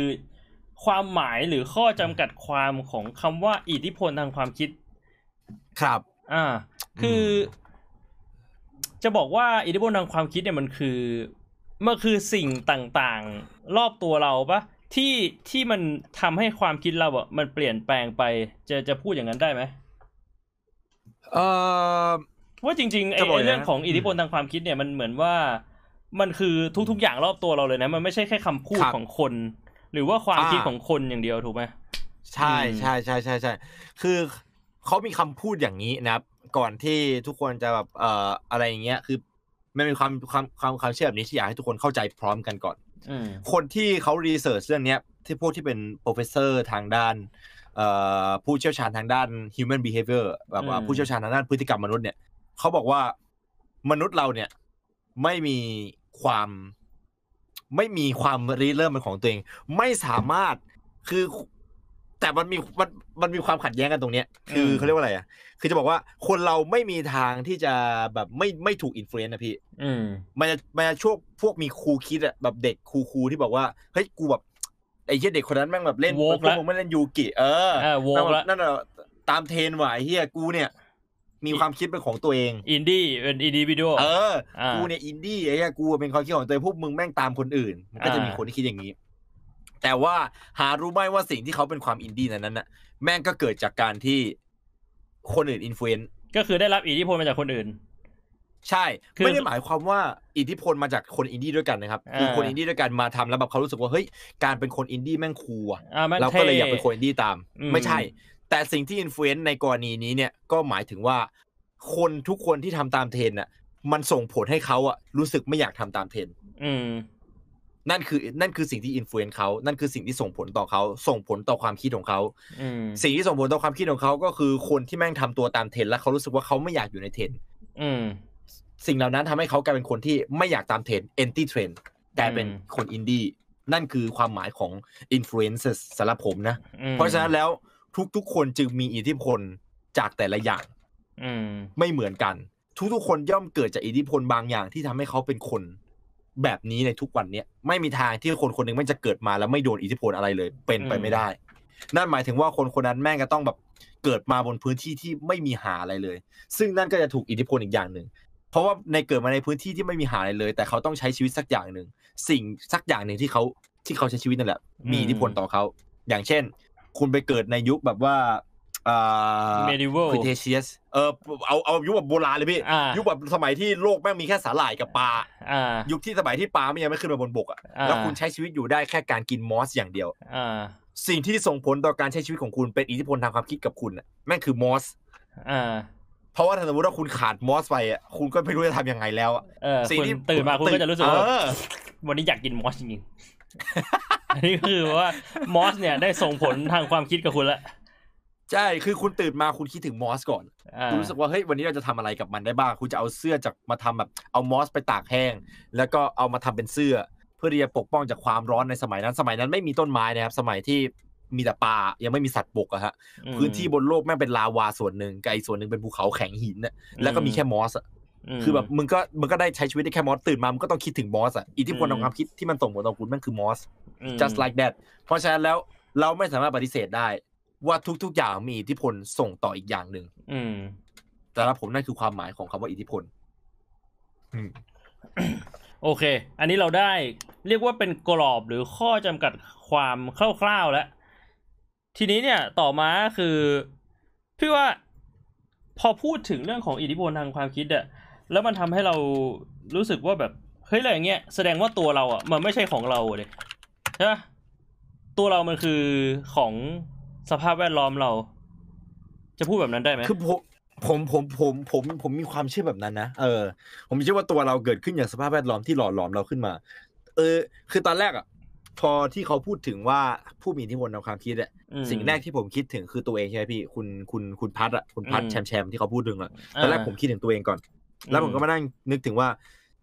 ความหมายหรือข้อจำกัดความของคำว่าอิทธิพลทางความคิด ครับ อ่า คืออ จะบอกว่าอิทธิพลทางความคิดเนี่ยมันคือมันคือสิ่งต่างๆ รอบตัวเราปะที่ที่มันทำให้ความคิดเราอะมันเปลี่ยนแปลงไป จะจะพูดอย่างนั้นได้ไหมเออว่าจริงๆไอ้จะบอกไอ้อย่างนั้นเรื่องของอิทธิพลทางความคิดเนี่ยมันเหมือนว่ามันคือทุกๆอย่างรอบตัวเราเลยนะ มันไม่ใช่แค่คำพูดครับของคน หรือว่าความอ่าคิดของคนอย่างเดียวถูกไหมใช่อืมใช่ใช่ใช่ใช่คือเขามีคำพูดอย่างนี้นะครับ ก่อนที่ทุกคนจะแบบเอ่ออะไรอย่างเงี้ยคือมันมีความความความความเชื่อแบบนี้ที่อยากให้ทุกคนเข้าใจพร้อมกันก่อนอืมคนที่เขา research เรื่องเนี้ยที่พวกที่เป็น professor ทางด้านเอ่อผู้เชี่ยวชาญทางด้าน human behavior แบบว่าอืมผู้เชี่ยวชาญทางด้านพฤติกรรมมนุษย์เนี่ยเขาบอกว่ามนุษย์เราเนี่ยไม่มีความ ไม่มีความริเริ่มเป็นของตัวเอง ไม่สามารถคือ แต่มันมีมันมันมีความขัดแย้งกันตรงเนี้ย คืออืมเขาเรียกว่าอะไรอะ คือจะบอกว่าคนเราไม่มีทางที่จะแบบไม่ไม่ถูกอินฟลูเอนซ์นะพี่ อืมมันจะมันจะช่วงพวกมีครูคิดอะแบบเด็กครูครูที่บอกว่าเฮ้ยกูแบบไอ้เหี้ยเด็กคนนั้นแม่งแบบเล่นโวกพวละกมึงไม่เล่นยูกิเออเออโวกแม่งแบละบนั่นแหละตามเทรนด์ว่ะไอ้เหี้ยกูเนี่ย มีความคิดเป็นของตัวเอง อินดี้เป็น individual เอออ่ากูกูเนี่ยอินดี้ไอ้เหี้ยกูเป็นความคิดของตัวเองพวกมึงแม่งตามคนอื่นมันก็จะมีอ่าคนที่คิดอย่างนี้ แต่ว่าหารู้ไหมว่าสิ่งที่เขาเป็นความอินดี้นั้นนั้นน่ะแม่งก็เกิดจากการที่คนอื่น influence ก็คือได้รับอิทธิพลมาจากคนอื่น ใช่คือไม่ได้หมายความว่าอิทธิพลมาจากคนอินดี้ด้วยกันนะครับคืออ่าคนอินดี้ด้วยกันมาทำแล้วแบบเขารู้สึกว่าเฮ้ยการเป็นคนอินดี้แม่ง cool อะอ่ามันเราก็เลยท่อยากเป็นคนอินดี้ตามอืมไม่ใช่ แต่สิ่งที่ influence ในกรณีนี้เนี่ยก็หมายถึงว่า คนทุกคนที่ทำตามเทรนด์น่ะ มันส่งผลให้เขาอะรู้สึกไม่อยากทำตามเทรนด์อืม นั่นคือนั่นคือสิ่งที่ influence เขา นั่นคือสิ่งที่ส่งผลต่อเขา ส่งผลต่อความคิดของเขาอืมสิ่งที่ส่งผลต่อความคิดของเขาก็คือคนที่แม่งทำตัวตามเทรนด์แล้วเขารู้สึกว่าเขาไม่อยากอยู่ในเทรนด์อืมสิ่งเหล่านั้นทำให้เขากลายเป็นคนที่ไม่อยากตามเทรนด์ anti trend กลายเป็นอืมคนอินดี้นั่นคือความหมายของ influencers สำหรับผมนะอืมเพราะฉะนั้นแล้วทุกๆคนจึงมีอิทธิพลจากแต่ละอย่างอืมไม่เหมือนกัน ทุกๆคนย่อมเกิดจากอิทธิพลบางอย่างที่ทำให้เขาเป็นคน แบบนี้ในทุกวันเนี้ยไม่มีทางที่คนคนหนึ่งไม่งจะเกิดมาแล้วไม่โดนอิทธิพลอะไรเลย เป็นไปอืมไม่ได้ นั่นหมายถึงว่าคนคนนั้นแม่งก็ต้องแบบเกิดมาบนพื้นที่ที่ไม่มีหาอะไรเลย ซึ่งนั่นก็จะถูกอิทธิพลอีกอย่างหนึ่งเพราะว่าในเกิดมาในพื้นที่ที่ไม่มีหาอะไรเลย แต่เขาต้องใช้ชีวิตสักอย่างหนึ่งสิ่งสักอย่างหนึ่งที่เขาที่เขาใช้ชีวิตนั่นแหละมีอิทธิพลต่อเขาอย่างเช่น คุณไปเกิดในยุคแบบว่า อ่า medieval ค r เทเชียสเออเอาเอายุคแบบโบราณเลยพี่อ่ายุยุคแบบสมัยที่โลกแม่งมีแค่สาหร่ายกับปลาอ่ายุคที่สมัยที่ปลาไม่ยังไม่ขึ้นมาบนบกอะอ่าแล้วคุณใช้ชีวิตอยู่ได้แค่การกินมอสอย่างเดียวอ่าสิ่งที่ส่งผลต่อการใช้ชีวิตของคุณเป็นอิทธิพลทางความคิดกับคุณอะแม่งคือมอสอ่าเพราะว่าถ้าสมมติว่าคุณขาดมอสไปอะคุณก็ไม่รู้จะทำยังไงแล้วอะเออสิ่งคุณที่ตื่นมาคุณก็จะรู้สึกว่าเออวันนี้อยากกินมอสจริงๆอันนี้ก็คือว่ามอสเนี่ยได้ส่งผลทางความคิดกับคุณแล้ว ใช่ คือคุณตื่นมาคุณคิดถึงมอสก่อนอ่าคุณรู้สึกว่าเฮ้ยวันนี้เราจะทำอะไรกับมันได้บ้าง คุณจะเอาเสื้อจากมาทำแบบเอามอสไปตากแห้ง แล้วก็เอามาทำเป็นเสื้อ เพื่อที่จะปกป้องจากความร้อนในสมัยนั้น สมัยนั้นไม่มีต้นไม้นะครับ สมัยที่มีแต่ป่ายังไม่มีสัตว์บกอะฮะอืมพื้นที่บนโลกแม่งเป็นลาวาส่วนหนึ่งกับอีกส่วนหนึ่งเป็นภูเขาแข็งหินน่ะแล้วก็มีแค่มอสอะมคือแบบมึงก็มึงก็ได้ใช้ชีวิตได้แค่มอสตื่นมามึงก็ต้องคิดถึงมอสอะอิทธิพลอืมของความคิดที่มันส่งผลต่อคุณแม่งคือมอสอืม just like that เพราะฉะนั้นแล้วเราไม่สามารถปฏิเสธได้ ว่าทุกๆอย่างมีอิทธิพลส่งต่ออีกอย่างหนึ่งอืมแต่ละผมนั่นคือความหมายของคำว่าอิทธิพลโอเค อันนี้เราได้เรียกว่าเป็นกรอบหรือข้อจำกัดความคร่าวๆแล้ว ทีนี้เนี่ยต่อมาคือพี่ว่าพอพูดถึงเรื่องของอิทธิพลทางความคิดอะแล้วมันทำให้เรารู้สึกว่าแบบเฮ้ยอะไรอย่างเงี้ยแสดงว่าตัวเราอะมันไม่ใช่ของเราเลยใช่ปะตัวเรามันคือของ สภาพแวดล้อมเรา จะพูดแบบนั้นได้ไหมคือผมผมผมผมผมผมมีความเชื่อแบบนั้นนะเออ ผมเชื่อว่าตัวเราเกิดขึ้นอย่างสภาพแวดล้อมที่หล่อหลอมเราขึ้นมา เออ คือตอนแรกอะ พอที่เขาพูดถึงว่าผู้มีอิทธิพลทางความคิดอะอืมสิ่งแรกที่ผมคิดถึงคือตัวเองใช่ไหมพี่คุณคุณคุณพัดอะคุณพัดอืมแชมป์แชมป์ที่เขาพูดถึงอะตอนแรกอ่าผมคิดถึงตัวเองก่อน แล้วผมก็มานั่งนึกถึงว่า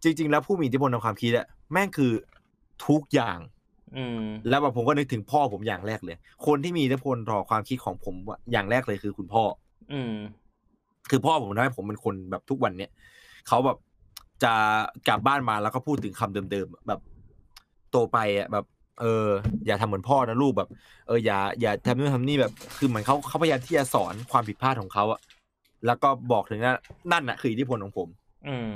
จริง ๆ แล้วผู้มีอิทธิพลทางความคิดอะแม่งคือทุกอย่างอืม แล้วแบบผมก็นึกถึงพ่อผมอย่างแรกเลย คนที่มีอิทธิพลต่อความคิดของผมอะอย่างแรกเลยคือคุณพ่อ อืม คือพ่อผมทำให้ผมเป็นคนแบบทุกวันเนี้ยเขาแบบจะกลับบ้านมาแล้วก็พูดถึงคำเดิมๆอะแบบโตไปอะแบบ เออ อย่าทำเหมือนพ่อนะลูกแบบ เอออย่าอย่าทำนู่นทำนี่แบบ คือเหมือนเขาเขาพยายามที่จะสอนความผิดพลาดของเขาอะแล้วก็บอกถึงนั่นนั่นน่ะ คืออิทธิพลของผม อืม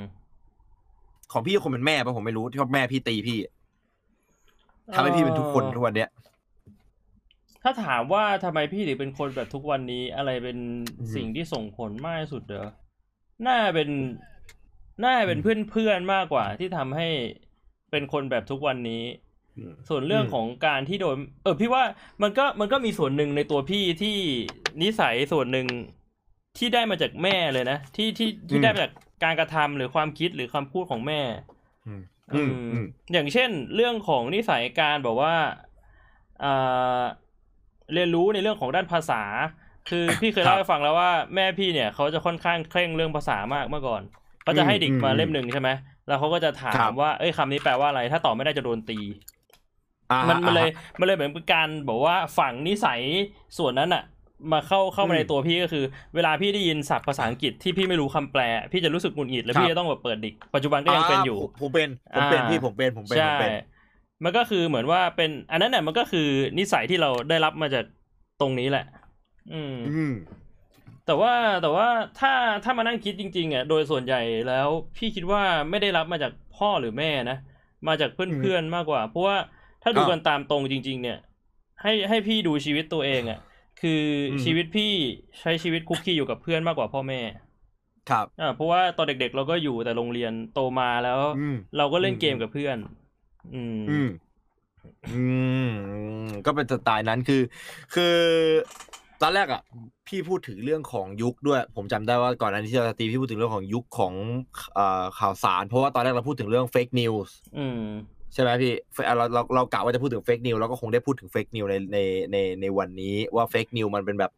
ของพี่คงเป็นแม่ปะผมไม่รู้ที่ว่าแม่พี่ตีพี่ ทำให้พี่เป็นทุกคนทุกวันเนี้ย ถ้าถามว่าทำไมพี่ถึงเป็นคนแบบทุกวันนี้อะไรเป็นอืมสิ่งที่ส่งผลมากที่สุดเด้อน่าเป็นน่าเป็นเพื่อนเพื่อนๆมากกว่าที่ทำให้เป็นคนแบบทุกวันนี้อืมส่วนเรื่องอืมของการที่โดน เออพี่ว่ามันก็มันก็มีส่วนหนึ่งในตัวพี่ที่นิสัยส่วนหนึ่งที่ได้มาจากแม่เลยนะที่ที่ที่ได้มาจากการกระทำหรือความคิดหรือคำพูดของแม่ อืมอือืมมอืมอย่างเช่น เรื่องของนิสัยการแบบว่าอ่าเรียนรู้ในเรื่องของด้านภาษา คือพี่เคยเล่าให้ฟังแล้วว่าแม่พี่เนี่ยเขาจะค่อนข้างเคร่งเรื่องภาษามากเมื่อก่อนเขาจะให้เด็กมาเล่มหนึ่งใช่ไหมแล้วเขาก็จะถามว่า เอ้ยคำนี้แปลว่าอะไร ถ้าตอบไม่ได้จะโดนตีอ่ามันมันเลยอ่ามันเลยเหมือนเป็นการบอกว่าฝังนิสัยส่วนนั้นอะ มาเข้าเข้ามาอืมในตัวพี่ก็คือ เวลาพี่ได้ยินศัพท์ภาษาอังกฤษที่พี่ไม่รู้คำแปล พี่จะรู้สึกหงุดหงิดแล้วครับพี่จะต้องแบบเปิดดิกปัจจุบันก็ยังเป็นอยู่ผมผมเป็นผมเป็นอ่าพี่ผมเป็นผมเป็นผใช่มเป็นมันก็คือเหมือนว่าเป็น อันนั้นเนี่ยมันก็คือนิสัยที่เราได้รับมาจากตรงนี้แหละอืมอืมแต่ว่าแต่ว่าถ้าถ้ามานั่งคิดจริงๆอะโดยส่วนใหญ่แล้วพี่คิดว่าไม่ได้รับมาจากพ่อหรือแม่นะมาจากเพื่อนๆมากกว่า เพราะว่าถ้าดูอ่ากันตามตรงจริง ๆ เนี่ย ให้ให้พี่ดูชีวิตตัวเองอะ คืออืมชีวิตพี่ใช้ชีวิตคลุกคลีอยู่กับเพื่อนมากกว่าพ่อแม่ ครับอ่าเพราะว่าตอนเด็กๆเราก็อยู่แต่โรงเรียนโตมาแล้วอืมเราก็เล่นอืมเกมกับเพื่อนอืมอืม อืมก็เป็นสไตล์นั้นคือ คือตอนแรกอะ พี่พูดถึงเรื่องของยุคด้วย ผมจำได้ว่าก่อนหน้านี้ที่เราจะตีพี่พูดถึงเรื่องของยุคของเอ่อข่าวสาร เพราะว่าตอนแรกเราพูดถึงเรื่อง fake news อืม ใช่ไหมพี่ fake เราเราเรากะว่าจะพูดถึง fake news แล้วก็คงได้พูดถึง fake news ในในในในวันนี้ว่า fake news มันเป็นแบบ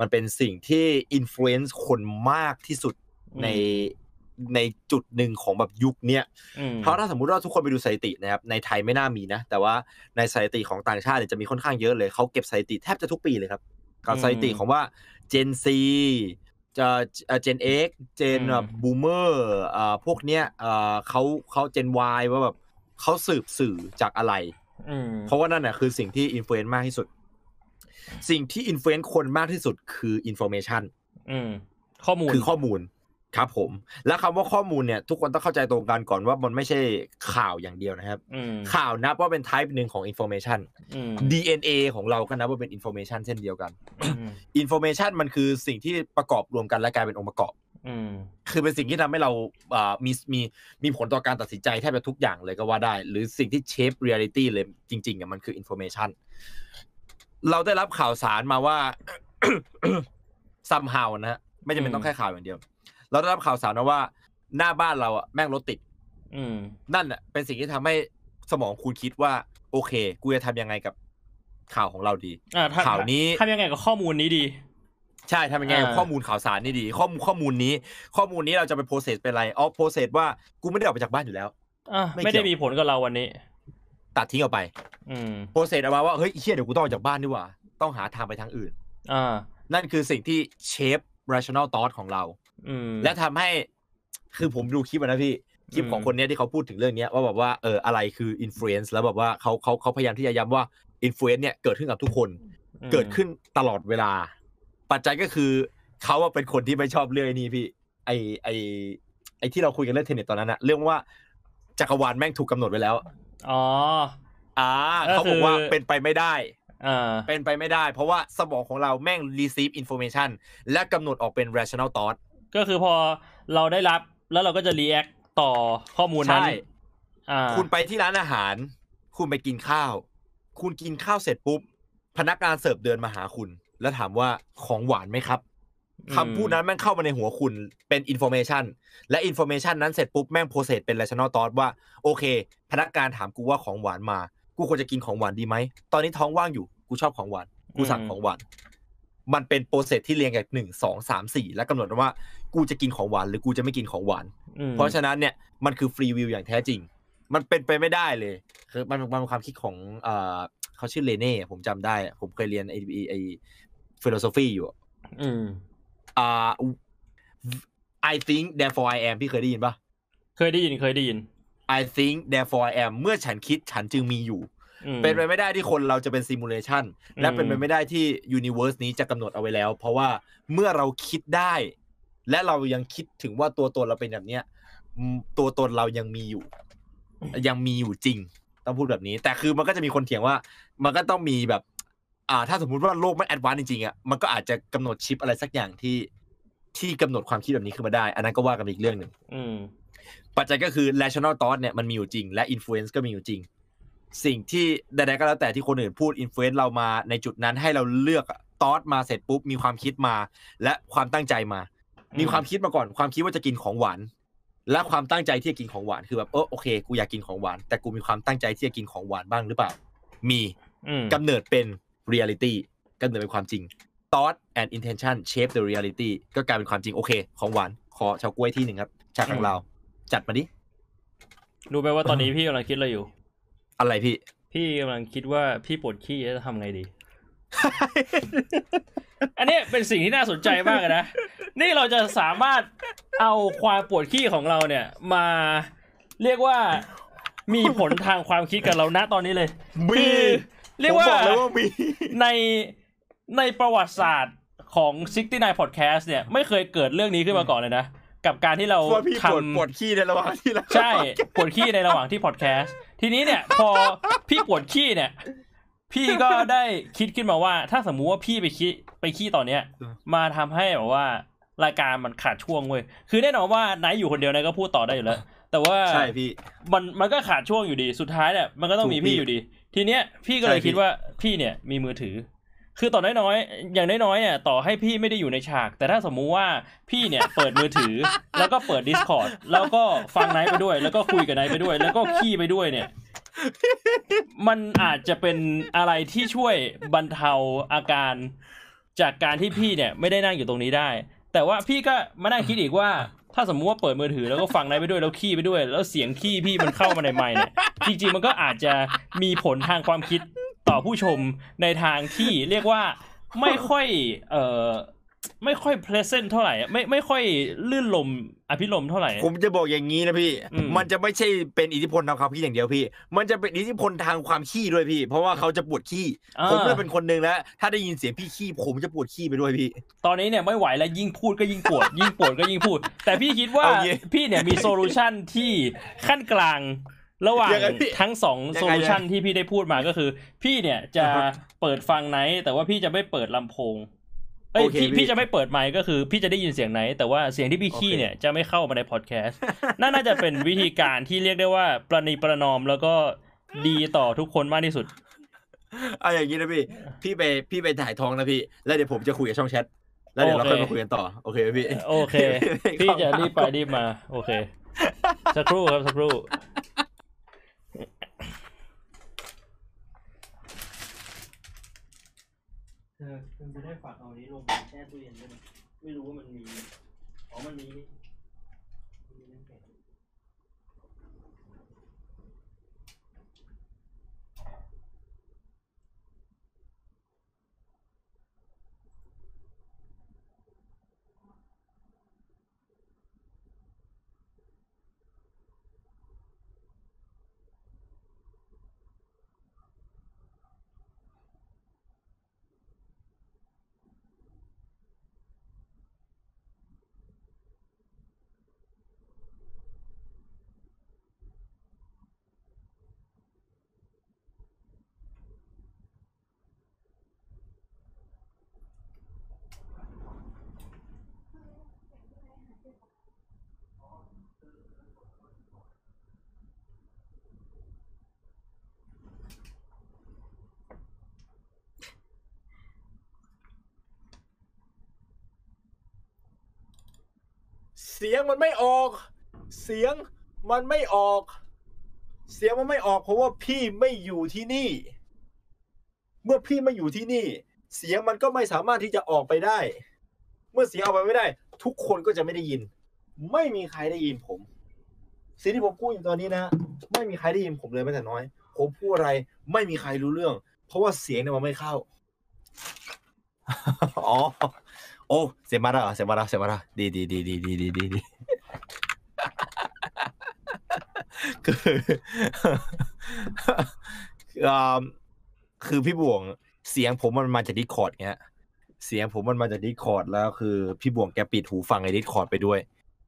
มันเป็นสิ่งที่ influence คนมากที่สุดอืมในในจุดหนึ่งของแบบยุคเนี้ยอืมเพราะถ้าสมมุติว่าทุกคนไปดูสถิตินะครับในไทยไม่น่ามีนะ แต่ว่าในสถิติของต่างชาติเนี่ยจะมีค่อนข้างเยอะเลยเขาเก็บสถิติแทบจะทุกปีเลยครับกับสถิติของว่า Gen Z จะเอ่อ Gen X Gen แบบ Boomer เอ่อพวกเนี้ยเอ่อเขาเขา Gen Y ว่าแบบ เขาเสพสื่อจากอะไรอืมเพราะว่านั่นน่ะคือสิ่งที่ influence มากที่สุด สิ่งที่ influence คนมากที่สุดคือ information อืมข้อมูลคือข้อมูลครับผม และคำว่าข้อมูลเนี่ย ทุกคนต้องเข้าใจตรงกันก่อนว่ามันไม่ใช่ข่าวอย่างเดียวนะครับอืมข่าวนับว่าเป็น type หนึ่งของ information อืม DNA ของเราก็นับว่าเป็น information เช่นเดียวกันอืม information มันคือสิ่งที่ประกอบรวมกันและกลายเป็นองค์ประกอบ อืมคือเป็นสิ่งที่ทำให้เราอ่ามีมีมีผลต่อการตัดสินใจแทบจะทุกอย่างเลยก็ว่าได้ หรือสิ่งที่ shape reality เลยจริงๆอะมันคือ information เราได้รับข่าวสารมาว่า somehow นะฮะไม่จำเป็นต้องแค่ข่าวอย่างเดียว เราได้รับข่าวสารมาว่า หน้าบ้านเราอะแม่งรถติด อืม นั่นอะเป็นสิ่งที่ทำให้สมองคุณคิดว่า โอเค กูจะทำยังไงกับข่าวของเราดีอ่าถ้ข่าวนี้ทำยังไงกับข้อมูลนี้ดี ใช่ทำยังไงกับอ่าข้อมูลข่าวสารนี่ดี ข้อมูลข้อมูลนี้ ข้อมูลนี้เราจะไป process เป็นอะไรอ๋อ process ว่ากูไม่ได้ออกไปจากบ้านอยู่แล้วอะไม่ไม่ได้เกี่ยวมีผลกับเราวันนี้ ตัดทิ้งออกไป อืม process ออกมาว่าเฮ้ยเหี้ยเดี๋ยวกูต้องออกจากบ้านดีกว่า ต้องหาทางไปทางอื่นอ่านั่นคือสิ่งที่ shape rational thought ของเราอืมและทำให้คือผมดูคลิปอะนะพี่คลิปอืมของคนเนี้ยที่เขาพูดถึงเรื่องเนี้ยว่าแบบว่าเอออะไรคือ influence แล้วแบบว่าเขาเขาเขาพยายามที่จะย้ำว่า influence เนี่ยเกิดขึ้นกับทุกคนอืมเกิดขึ้นตลอดเวลา ปัจจัยก็คือเขาว่าเป็นคนที่ไม่ชอบเรื่องไอ้นี้พี่ ไอไอไอที่เราคุยกันเรื่องเทนนิสตอนนั้นอะเรื่องว่าจักรวาลแม่งถูกกำหนดไว้แล้ว อ๋อ อ่าก็คือเขาบอกว่าเป็นไปไม่ได้อ่าเป็นไปไม่ได้ เพราะว่าสมองของเราแม่ง receive information และกำหนดออกเป็น rational thought ก็คือพอเราได้รับแล้วเราก็จะ react ต่อข้อมูลนั้นใช่อ่าคุณไปที่ร้านอาหาร คุณไปกินข้าว คุณกินข้าวเสร็จปุ๊บ พนักงานเสิร์ฟเดินมาหาคุณ แล้วถามว่าของหวานไหมครับอืมคำพูดนั้นแม่งเข้ามาในหัวคุณเป็น information และ information นั้นเสร็จปุ๊บแม่ง process เป็น rational thought ว่าโอเค พนักงานถามกูว่าของหวานมา กูควรจะกินของหวานดีไหม ตอนนี้ท้องว่างอยู่ กูชอบของหวาน กูสั่งของหวาน มันเป็น process ที่เรียงกันหนึ่งสองสามสี่และกำหนดว่า กูจะกินของหวานหรือกูจะไม่กินของหวานอืมเพราะฉะนั้นเนี่ยมันคือ free will อย่างแท้จริง มันเป็นไปไม่ได้เลยคือมันมันเป็นความคิดของเอ่อเขาชื่อ René ผมจำได้ ผมเคยเรียนไอไอ philosophy อยู่อืมอ่า I think therefore I am พี่เคยได้ยินปะเคยได้ยินเคยได้ยิน I think therefore I am เมื่อฉันคิดฉันจึงมีอยู่อืมเป็นไปไม่ได้ที่คนเราจะเป็น simulation และอืมเป็นไปไม่ได้ที่universe นี้จะกำหนดเอาไว้แล้ว เพราะว่าเมื่อเราคิดได้ และเรายังคิดถึงว่าตัวตนเราเป็นแบบเนี้ย ตัวตนเรายังมีอยู่ ยังมีอยู่จริง ต้องพูดแบบนี้ แต่คือมันก็จะมีคนเถียงว่า มันก็ต้องมีแบบ อ่าถ้าสมมุติว่าโลกแม่ง advance จริงๆอะมันก็อาจจะกำหนดชิปอะไรสักอย่างที่ที่กำหนดความคิดแบบนี้ขึ้นมาได้ อันนั้นก็ว่ากันอีกเรื่องหนึ่งอืมปัจจัยก็คือ rational thought เนี่ยมันมีอยู่จริง และ influence ก็มีอยู่จริง สิ่งที่ใดๆก็แล้วแต่ที่คนอื่นพูด influence เรามาในจุดนั้นให้เราเลือก thought มาเสร็จปุ๊บมีความคิดมา และความตั้งใจมาอืมมีความคิดมาก่อน ความคิดว่าจะกินของหวานและความตั้งใจที่จะกินของหวานคือแบบเออโอเค กูอยากกินของหวาน แต่กูมีความตั้งใจที่จะกินของหวานบ้างหรือเปล่า มีอืมกำเนิดเป็น reality กำเนิดเป็นความจริง thought and intention shape the reality ก็กลายเป็นความจริงโอเค ของหวานขอชาวกล้วยที่หนึ่งครับชากังลาวจัดมาดิรู้ไหมว่าตอนนี้พี่กำลังคิดอะไรอยู่ อะไรพี่ พี่กำลังคิดว่าพี่ปวดขี้จะทำไงดี อันเนี้ยเป็นสิ่งที่น่าสนใจมากเลยนะ นี่เราจะสามารถเอาความปวดขี้ของเราเนี่ย มาเรียกว่ามีผลทางความคิดกับเราณตอนนี้เลยมีคือ เรียกว่าผมบอกเลยว่ามีในในประวัติศาสตร์ของ69 Podcast เนี่ย ไม่เคยเกิดเรื่องนี้ขึ้นมาก่อนเลยนะ กับการที่เราว่าพี่ทปวดปวดขี้ในระหว่างที่เราำใช่ปวดขี้ในระหว่างที่พอดแคสต์ทีนี้เนี่ย พอพี่ปวดขี้เนี่ย พี่ก็ได้คิดขึ้นมาว่า ถ้าสมมุติว่าพี่ไปขี้ไปขี้ตอนเนี้ย มาทำให้แบบว่ารายการมันขาดช่วงเว้ยคือแน่นอนว่าไนท์อยู่คนเดียวไนท์ก็พูดต่อได้อยู่แล้วแต่ว่าใช่พี่มันมันก็ขาดช่วงอยู่ดีสุดท้ายเนี่ยมันก็ต้องมีถูกพี่พี่อยู่ดี ทีเนี้ยพี่ก็เลยใช่พี่คิดว่าพี่เนี่ยมีมือถือ คือต่อน้อยๆอย่างน้อยๆเนี่ยต่อให้พี่ไม่ได้อยู่ในฉาก แต่ถ้าสมมุติว่าพี่เนี่ยเปิดมือถือ แล้วก็เปิด Discord แล้วก็ฟังไนท์ไปด้วย แล้วก็คุยกับไนท์ไปด้วย แล้วก็ขี้ไปด้วยเนี่ย มันอาจจะเป็นอะไรที่ช่วยบรรเทาอาการจากการที่พี่เนี่ยไม่ได้นั่งอยู่ตรงนี้ได้ แต่ว่าพี่ก็มานั่งคิดอีกว่า ถ้าสมมติว่าเปิดมือถือแล้วก็ฟังไนท์ไปด้วยแล้วขี้ไปด้วย แล้วเสียงขี้พี่มันเข้ามาในไมค์เนี่ยจริงๆมันก็อาจจะมีผลทางความคิดต่อผู้ชมในทางที่เรียกว่าไม่ค่อยเอ่อ ไม่ค่อย pleasant เท่าไหร่อะไม่ไม่ค่อยลื่นลมอภิลมย์เท่าไหร่ ผมจะบอกอย่างนี้นะพี่อืมมันจะไม่ใช่เป็นอิทธิพลทางความคิดอย่างเดียวพี่ มันจะเป็นอิทธิพลทางความขี้ด้วยพี่ เพราะว่าเขาจะปวดขี้อ่าผมเนี่ยเป็นคนหนึ่งแล้ว ถ้าได้ยินเสียงพี่ขี้ผมจะปวดขี้ไปด้วยพี่ ตอนนี้เนี่ยไม่ไหวแล้วยิ่งพูดก็ยิ่งปวด ยิ่งปวดก็ยิ่งพูด แต่พี่คิดว่าเอางี้พี่เนี่ยมี solution ที่คั่นกลางระหว่างยังไงพี่ทั้งสองยังไง solution ที่พี่ได้พูดมาก็คือ พี่เนี่ยจะอ่าฮะเปิดฟังไนท์แต่ว่าพี่จะไม่เปิดลำโพง เอ้ยโอเคพี่พี่พี่จะไม่เปิดไมค์ก็คือพี่จะได้ยินเสียงไนท์แต่ว่าเสียงที่พี่ขี้เนี่ยจะไม่เข้ามาในพอดแคสต์นั่นน่าจะเป็นวิธีการที่เรียกได้ว่าประนีประนอมแล้วก็ดีต่อทุกคนมากที่สุดเอาอย่างนี้นะพี่ พี่ไปพี่ไปถ่ายท้องนะพี่ แล้วเดี๋ยวผมจะคุยกับช่องแชท แล้วเดี๋ยวเราโอเคค่อยมาคุยกันต่อ โอเคไหมพี่ โอเค พี่จะรีบไปรีบมา โอเค สักครู่ครับสักครู่ เออคุณจะได้ฝากเอานี้ลงแช่ตู้เย็นได้ไหมไม่รู้ว่ามันมี อ๋อ มันมีนี่ เสียงมันไม่ออก เสียงมันไม่ออก เสียงมันไม่ออกเพราะว่าพี่ไม่อยู่ที่นี่ เมื่อพี่ไม่อยู่ที่นี่ เสียงมันก็ไม่สามารถที่จะออกไปได้ เมื่อเสียงออกไปไม่ได้ ทุกคนก็จะไม่ได้ยิน ไม่มีใครได้ยินผมสิ่งที่ผมพูดอยู่ตอนนี้นะไม่มีใครได้ยินผมเลยแม้แต่น้อย ผมพูดอะไรไม่มีใครรู้เรื่อง เพราะว่าเสียงเนี่ยมันไม่เข้า อ๋อ โอ้เสียมาแล้วเหรอเสียมาแล้วเสียมาแล้วดีดีดีดีดีดีดีดีคือคือพี่บวงเสียงผมมันมาจาก Discord เงี้ย เสียงผมมันมาจาก Discord แล้วคือพี่บวงแกปิดหูฟังไอ้ Discord ไปด้วย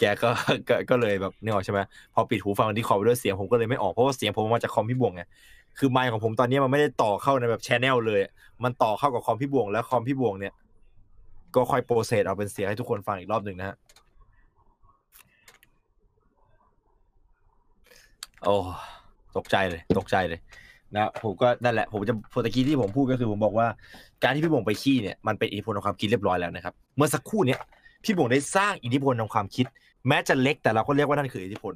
แกก็ก็ก็เลยแบบนึกออกใช่ไหมพอปิดหูฟังที่คอมไปด้วยเสียงผมก็เลยไม่ออกเพราะว่าเสียงผมมาจากคอมพี่บวงไงคือไมค์ของผมตอนนี้มันไม่ได้ต่อเข้าในแบบ channel เลย มันต่อเข้ากับคอมพี่บวงแล้วคอมพี่บวงเนี่ย ก็ค่อยโปรเซสเอาเป็นเสียงให้ทุกคนฟังอีกรอบหนึ่งนะฮะโอ้ตกใจเลย ตกใจเลย นะผมก็นั่นแหละ ผมจะโพตะกี้ที่ผมพูดก็คือผมบอกว่าการที่พี่บงไปขี้เนี่ยมันเป็นอิทธิพลทางความคิดเรียบร้อยแล้วนะครับ เมื่อสักครู่เนี้ยพี่บงได้สร้างอิทธิพลทางความคิด แม้จะเล็กแต่เราก็เรียกว่านั่นคืออิทธิพล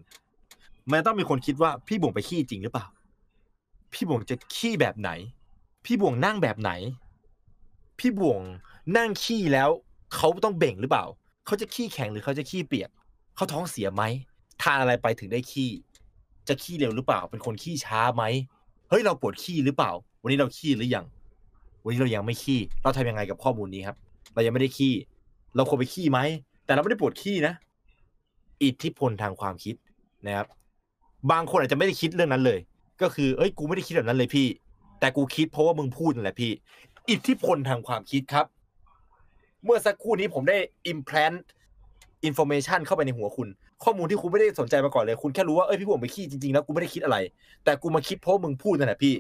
มันต้องมีคนคิดว่าพี่บงไปขี้จริงหรือเปล่า พี่บงจะขี้แบบไหน พี่บวงนั่งแบบไหน พี่บวง นั่งขี้แล้วเขาต้องเบ่งหรือเปล่า เขาจะขี้แข็งหรือเขาจะขี้เปียก เขาท้องเสียไหม ทานอะไรไปถึงได้ขี้ จะขี้เร็วหรือเปล่า เป็นคนขี้ช้าไหม เฮ้ยเราปวดขี้หรือเปล่า วันนี้เราขี้หรือยัง วันนี้เรายังไม่ขี้ เราทำยังไงกับข้อมูลนี้ครับ เรายังไม่ได้ขี้ เราควรไปขี้ไหม แต่เราไม่ได้ปวดขี้นะ อิทธิพลทางความคิดนะครับ บางคนอาจจะไม่ได้คิดเรื่องนั้นเลย ก็คือ เอ้ย กูไม่ได้คิดแบบนั้นเลยพี่ แต่กูคิดเพราะว่ามึงพูดนั่นแหละพี่ อิทธิพลทางความคิดครับ เมื่อสักครู่นี้ผมได้ implant information เข้าไปในหัวคุณ ข้อมูลที่คุณไม่ได้สนใจมาก่อนเลย คุณแค่รู้ว่าเอ้ยพี่ผมไปขี้จริงๆแล้วกูไม่ได้คิดอะไร แต่กูมาคิดเพราะมึงพูดนั่นแหละพี่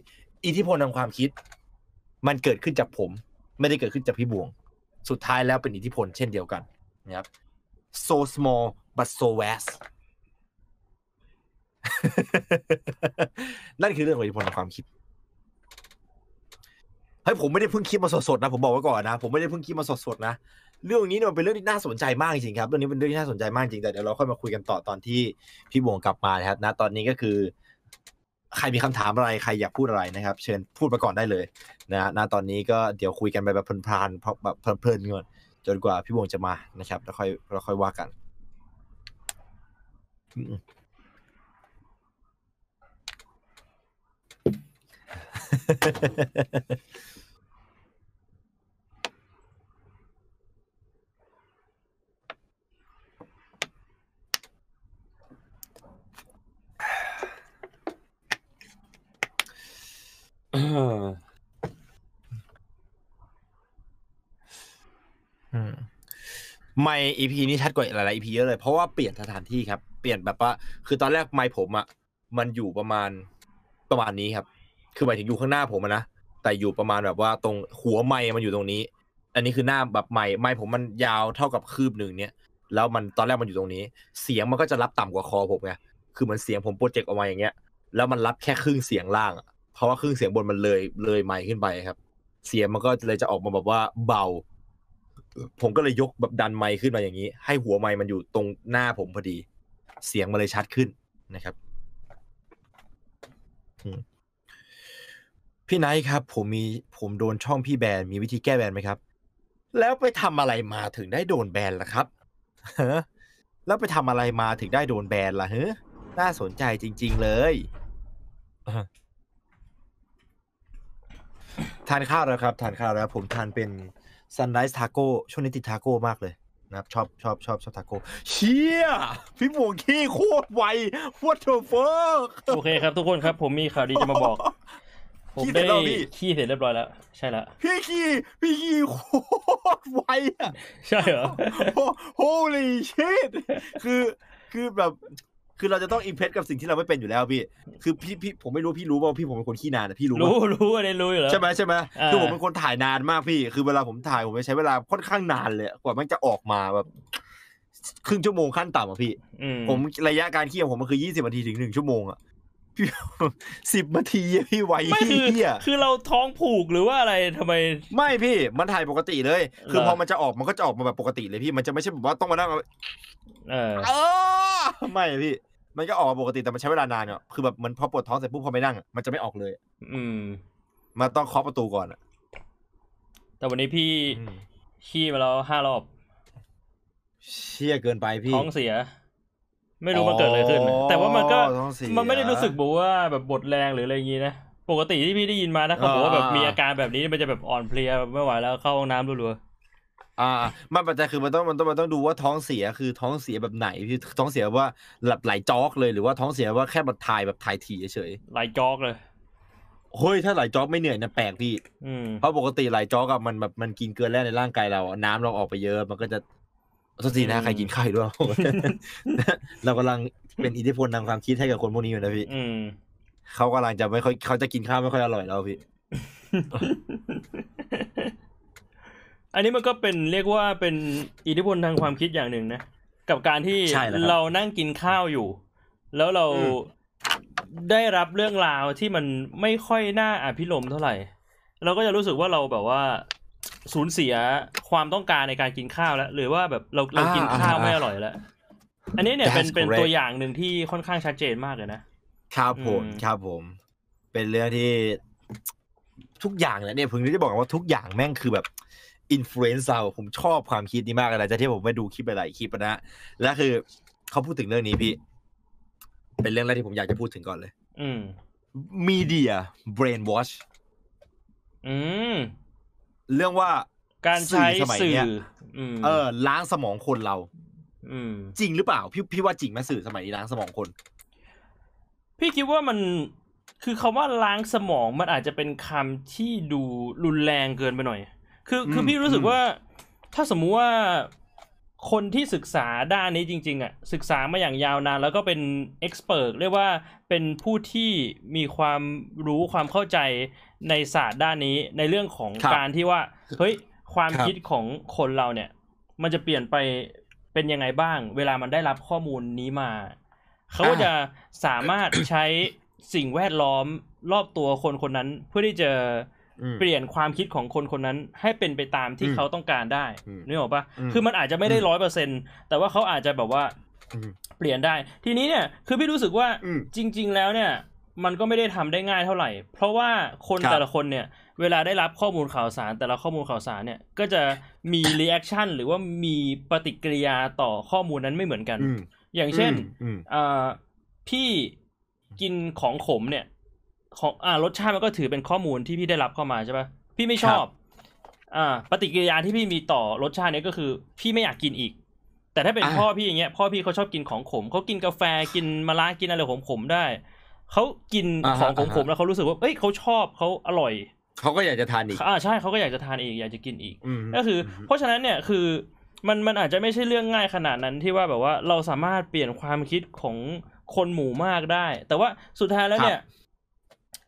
อิทธิพลทางความคิด มันเกิดขึ้นจากผม ไม่ได้เกิดขึ้นจากพี่บวง สุดท้ายแล้วเป็นอิทธิพลเช่นเดียวกันนะครับ so small but so vast นั่นคือเรื่องของอิทธิพลทางความคิด เฮ้ยผมไม่ได้เพิ่งคิดมาสดๆนะผมบอกไว้ก่อนนะ ผมไม่ได้เพิ่งคิดมาสดๆนะ เรื่องนี้เนี่ยมันเป็นเรื่องที่น่าสนใจมากจริงครับเรื่องนี้เป็นเรื่องที่น่าสนใจมากจริงแต่เดี๋ยวเราค่อยมาคุยกันต่อตอนที่พี่บวงกลับมานะครับนะตอนนี้ก็คือ ใครมีคำถามอะไรใครอยากพูดอะไรนะครับ เชิญพูดมาก่อนได้เลยนะณตอนนี้ก็เดี๋ยวคุยกันไปแบบเพลินๆเพราะแบบเพลินๆก่อนจนกว่าพี่บวงจะมานะครับแล้วค่อยแล้วค่อยว่ากัน อืมอืมไม่ EP นี้ชัดกว่าหลายๆ EP เยอะเลย เพราะว่าเปลี่ยนสถานที่ครับ เปลี่ยนแบบว่า คือตอนแรกไมค์ผมอะ มันอยู่ประมาณประมาณนี้ครับ คือหมายถึงอยู่ข้างหน้าผมนะ แต่อยู่ประมาณแบบว่าตรงหัวไมค์มันอยู่ตรงนี้ อันนี้คือหน้าแบบไมค์ไมค์ผมมันยาวเท่ากับคืบหนึ่งเนี่ย แล้วมันตอนแรกมันอยู่ตรงนี้ เสียงมันก็จะรับต่ำกว่าคอผมไง คือเหมือนเสียงผมโปรเจกต์ออกมาอย่างเงี้ย แล้วมันรับแค่ครึ่งเสียงล่างอะ เพราะว่าครึ่งเสียงบนมันเลยเลยไมค์ขึ้นไปครับ เสียงมันก็เลยจะออกมาแบบว่าเบา ผมก็เลยยกแบบดันไมค์ขึ้นมาอย่างนี้ ให้หัวไมค์มันอยู่ตรงหน้าผมพอดี เสียงมันเลยชัดขึ้นนะครับพี่ไนท์ครับ ผมมีผมโดนช่องพี่แบนมีวิธีแก้แบนไหมครับ แล้วไปทำอะไรมาถึงได้โดนแบนล่ะครับฮแล้วไปทำอะไรมาถึงได้โดนแบนล่ะเฮ้น่าสนใจจริง ๆ เลย ทานข้าวแล้วครับ ทานข้าวแล้ว ผมทานเป็น Sunrise Taco ช่วงนี้ติดทาโก้มากเลยนะครับชอบชอบชอบชอบทาโก้เชี่ยพี่บวงขี้โคตรไว what the fuck โอเคครับทุกคนครับ ผมมีข่าวดีจะมาบอก ผมขี้เสร็ได้จแล้วพี่ขี้เสร็จเรียบร้อยแล้ว ใช่ละพี่ขี้พี่ขี้โคตรไวอะใช่เหรอ holy shit คือคือแบบ คือเราจะต้องอิมเพรสกับสิ่งที่เราไม่เป็นอยู่แล้วพี่ คือพี่พี่ผมไม่รู้พี่รู้เปล่าพี่ผมเป็นคนขี้นานนะพี่รู้ปะรู้รู้อันนี้รู้อยู่แล้วใช่ไหมใช่ไหมอ่าคือผมเป็นคนถ่ายนานมากพี่ คือเวลาผมถ่ายผมจะใช้เวลาค่อนข้างนานเลยกว่ามันจะออกมาแบบครึ่งชั่วโมงขั้นต่ำอะพี่อืมผมระยะการเคี่ยวผมมันคือยี่สิบนาทีถึงหนึ่งชั่วโมงอะพี่สิบนาทีอะพี่ไวไม่คือเหี้ยคือเราท้องผูกหรือว่าอะไรทำไม ไม่พี่มันถ่ายปกติเลย คือเหรอพอมันจะออกมันก็จะออกมาแบบปกติเลยพี่มันจะไม่ใช่แบบว่าต้องมานั่งเออเออไม่พี่ มันก็ออกมาปกติแต่มันใช้เวลานานเนี่ยคือแบบมันพอปวดท้องเสร็จปุ๊บพอไม่นั่งอะมันจะไม่ออกเลย อืมมันต้องเคาะประตูก่อนอะแต่วันนี้พี่อืมขี้มาแล้วห้ารอบ เชี่ยเกินไปพี่ท้องเสีย ไม่รู้มันเกิดอะไรขึ้น แต่ว่ามันก็ท้องเสียมันไม่ได้รู้สึกบอกว่าแบบบทแรงหรืออะไรอย่างงี้นะปกติที่พี่ได้ยินมานะเขาบอกว่าแบบอ่ามีมีอาการแบบนี้มันจะแบบอ่อนเพลียแบบไม่ไหวแล้วเข้าห้องน้ำรัว อ่ามันปัจจัยคือมันต้องมันต้องมันต้องดูว่าท้องเสียคือท้องเสียแบบไหนพี่ท้องเสียว่าหลับไหลจอกเลยหรือว่าท้องเสียว่าแค่แบบถ่ายแบบถ่ายถี่เฉยๆไหลจอกเลยๆเฮ้ยถ้าไหลจอกไม่เหนื่อยนะแปลกพี่อืมเพราะปกติไหลจอกอะมันแบบมันกินเกลือแร่ในร่างกายเราอะน้ำเราออกไปเยอะมันก็จะสตีนะอืมใครกินข้าวอยู่ด้วยเรากำลังเป็นอิทธิพลทางความคิดให้กับคนพวกนี้อยู่นะพี่อืมเขากำลังจะไม่ค่อยเขาจะกินข้าวไม่ค่อยอร่อยแล้วพี่ อันนี้มันก็เป็นเรียกว่าเป็นอิทธิพลทางความคิดอย่างหนึ่งนะ กับการที่ใช่แล้วครับเรานั่งกินข้าวอยู่ แล้วเราอืมได้รับเรื่องราวที่มันไม่ค่อยน่าอภิรมย์เท่าไหร่ เราก็จะรู้สึกว่าเราแบบว่าสูญเสียความต้องการในการกินข้าวแล้ว หรือว่าแบบเราเรากินข้าวไม่อร่อยแล้ว อันนี้เนี่ยเป็น That's เป็น correct ตัวอย่างหนึ่งที่ค่อนข้างชัดเจนมากเลยนะครับผมอืมครับผม เป็นเรื่องที่ทุกอย่างเลยเนี่ยผมจะบอกว่าทุกอย่างแม่งคือแบบ influence เราผมชอบความคิดนี้มากเลยนะจากที่ผมไปดูคลิปหลายๆคลิปนะและคือเขาพูดถึงเรื่องนี้พี่ เป็นเรื่องแรกที่ผมอยากจะพูดถึงก่อนเลย อืม media brainwash อืมเรื่องว่าการใช้สื่อสมัยสื่อเนี้ยอืมเออ ล้างสมองคนเรา อืม จริงหรือเปล่า พี่พี่ว่าจริงไหมสื่อสมัยนี้ล้างสมองคน พี่คิดว่ามันคือคำว่าล้างสมองมันอาจจะเป็นคำที่ดูรุนแรงเกินไปหน่อย คือคือมพี่รู้สึกอืมว่า ถ้าสมมุติว่าคนที่ศึกษาด้านนี้จริง ๆอะศึกษามาอย่างยาวนาน แล้วก็เป็นเอ็กซ์เพรสเรียกว่าเป็นผู้ที่มีความรู้ความเข้าใจในศาสตร์ด้านนี้ในเรื่องของครับการที่ว่า เฮ้ย ความครับคิดของคนเราเนี่ย มันจะเปลี่ยนไปเป็นยังไงบ้าง เวลามันได้รับข้อมูลนี้มา เขาก็จะสามารถใช้สิ่งแวดล้อมรอบตัวคนคนนั้นเพื่อที่จะอืม เปลี่ยนความคิดของคนคนนั้นให้เป็นไปตามที่อืมเขาต้องการได้อืมนึกออกปะอืมคือมันอาจจะไม่ได้อืมร้อยเปอร์เซ็นแต่ว่าเขาอาจจะแบบว่าอืมเปลี่ยนได้ ทีนี้เนี่ยคือพี่รู้สึกว่าอืมจริง ๆ แล้วเนี่ย มันก็ไม่ได้ทำได้ง่ายเท่าไหร่ เพราะว่าคนครับแต่ละคนเนี่ย เวลาได้รับข้อมูลข่าวสาร แต่ละข้อมูลข่าวสารเนี่ยก็จะมี reaction หรือว่ามีปฏิกิริยาต่อข้อมูลนั้นไม่เหมือนกันอืมอย่างเช่นอืมอ่าพี่กินของขมเนี่ย ของอ่ารสชาติมันก็ถือเป็นข้อมูลที่พี่ได้รับเข้ามาใช่ปะพี่ไม่ชอบ อ่า ปฏิกิริยาที่พี่มีต่อรสชาติเนี้ก็คือ พี่ไม่อยากกินอีก แต่ถ้าเป็นอ่าพ่อพี่อย่างเงี้ยพ่อพี่เขาชอบกินของขมเขากินกาแฟกินมะระกินอะไรขมๆได้เขากินอ่าขฮะองขอ่ามฮะๆแล้วเขารู้สึกว่าเอ้ยเขาชอบเขาอร่อยเขาก็อยากจะทานอีกอ่าใช่เขาก็อยากจะทานอีกอยากจะกินอีกอืมก็คืออเพราะฉะนั้นเนี่ยคือมันมันอาจจะไม่ใช่เรื่องง่ายขนาดนั้นที่ว่าแบบว่าเราสามารถเปลี่ยนความคิดของคนหมู่มากได้ แต่ว่าสุดท้ายแล้วเนี่ย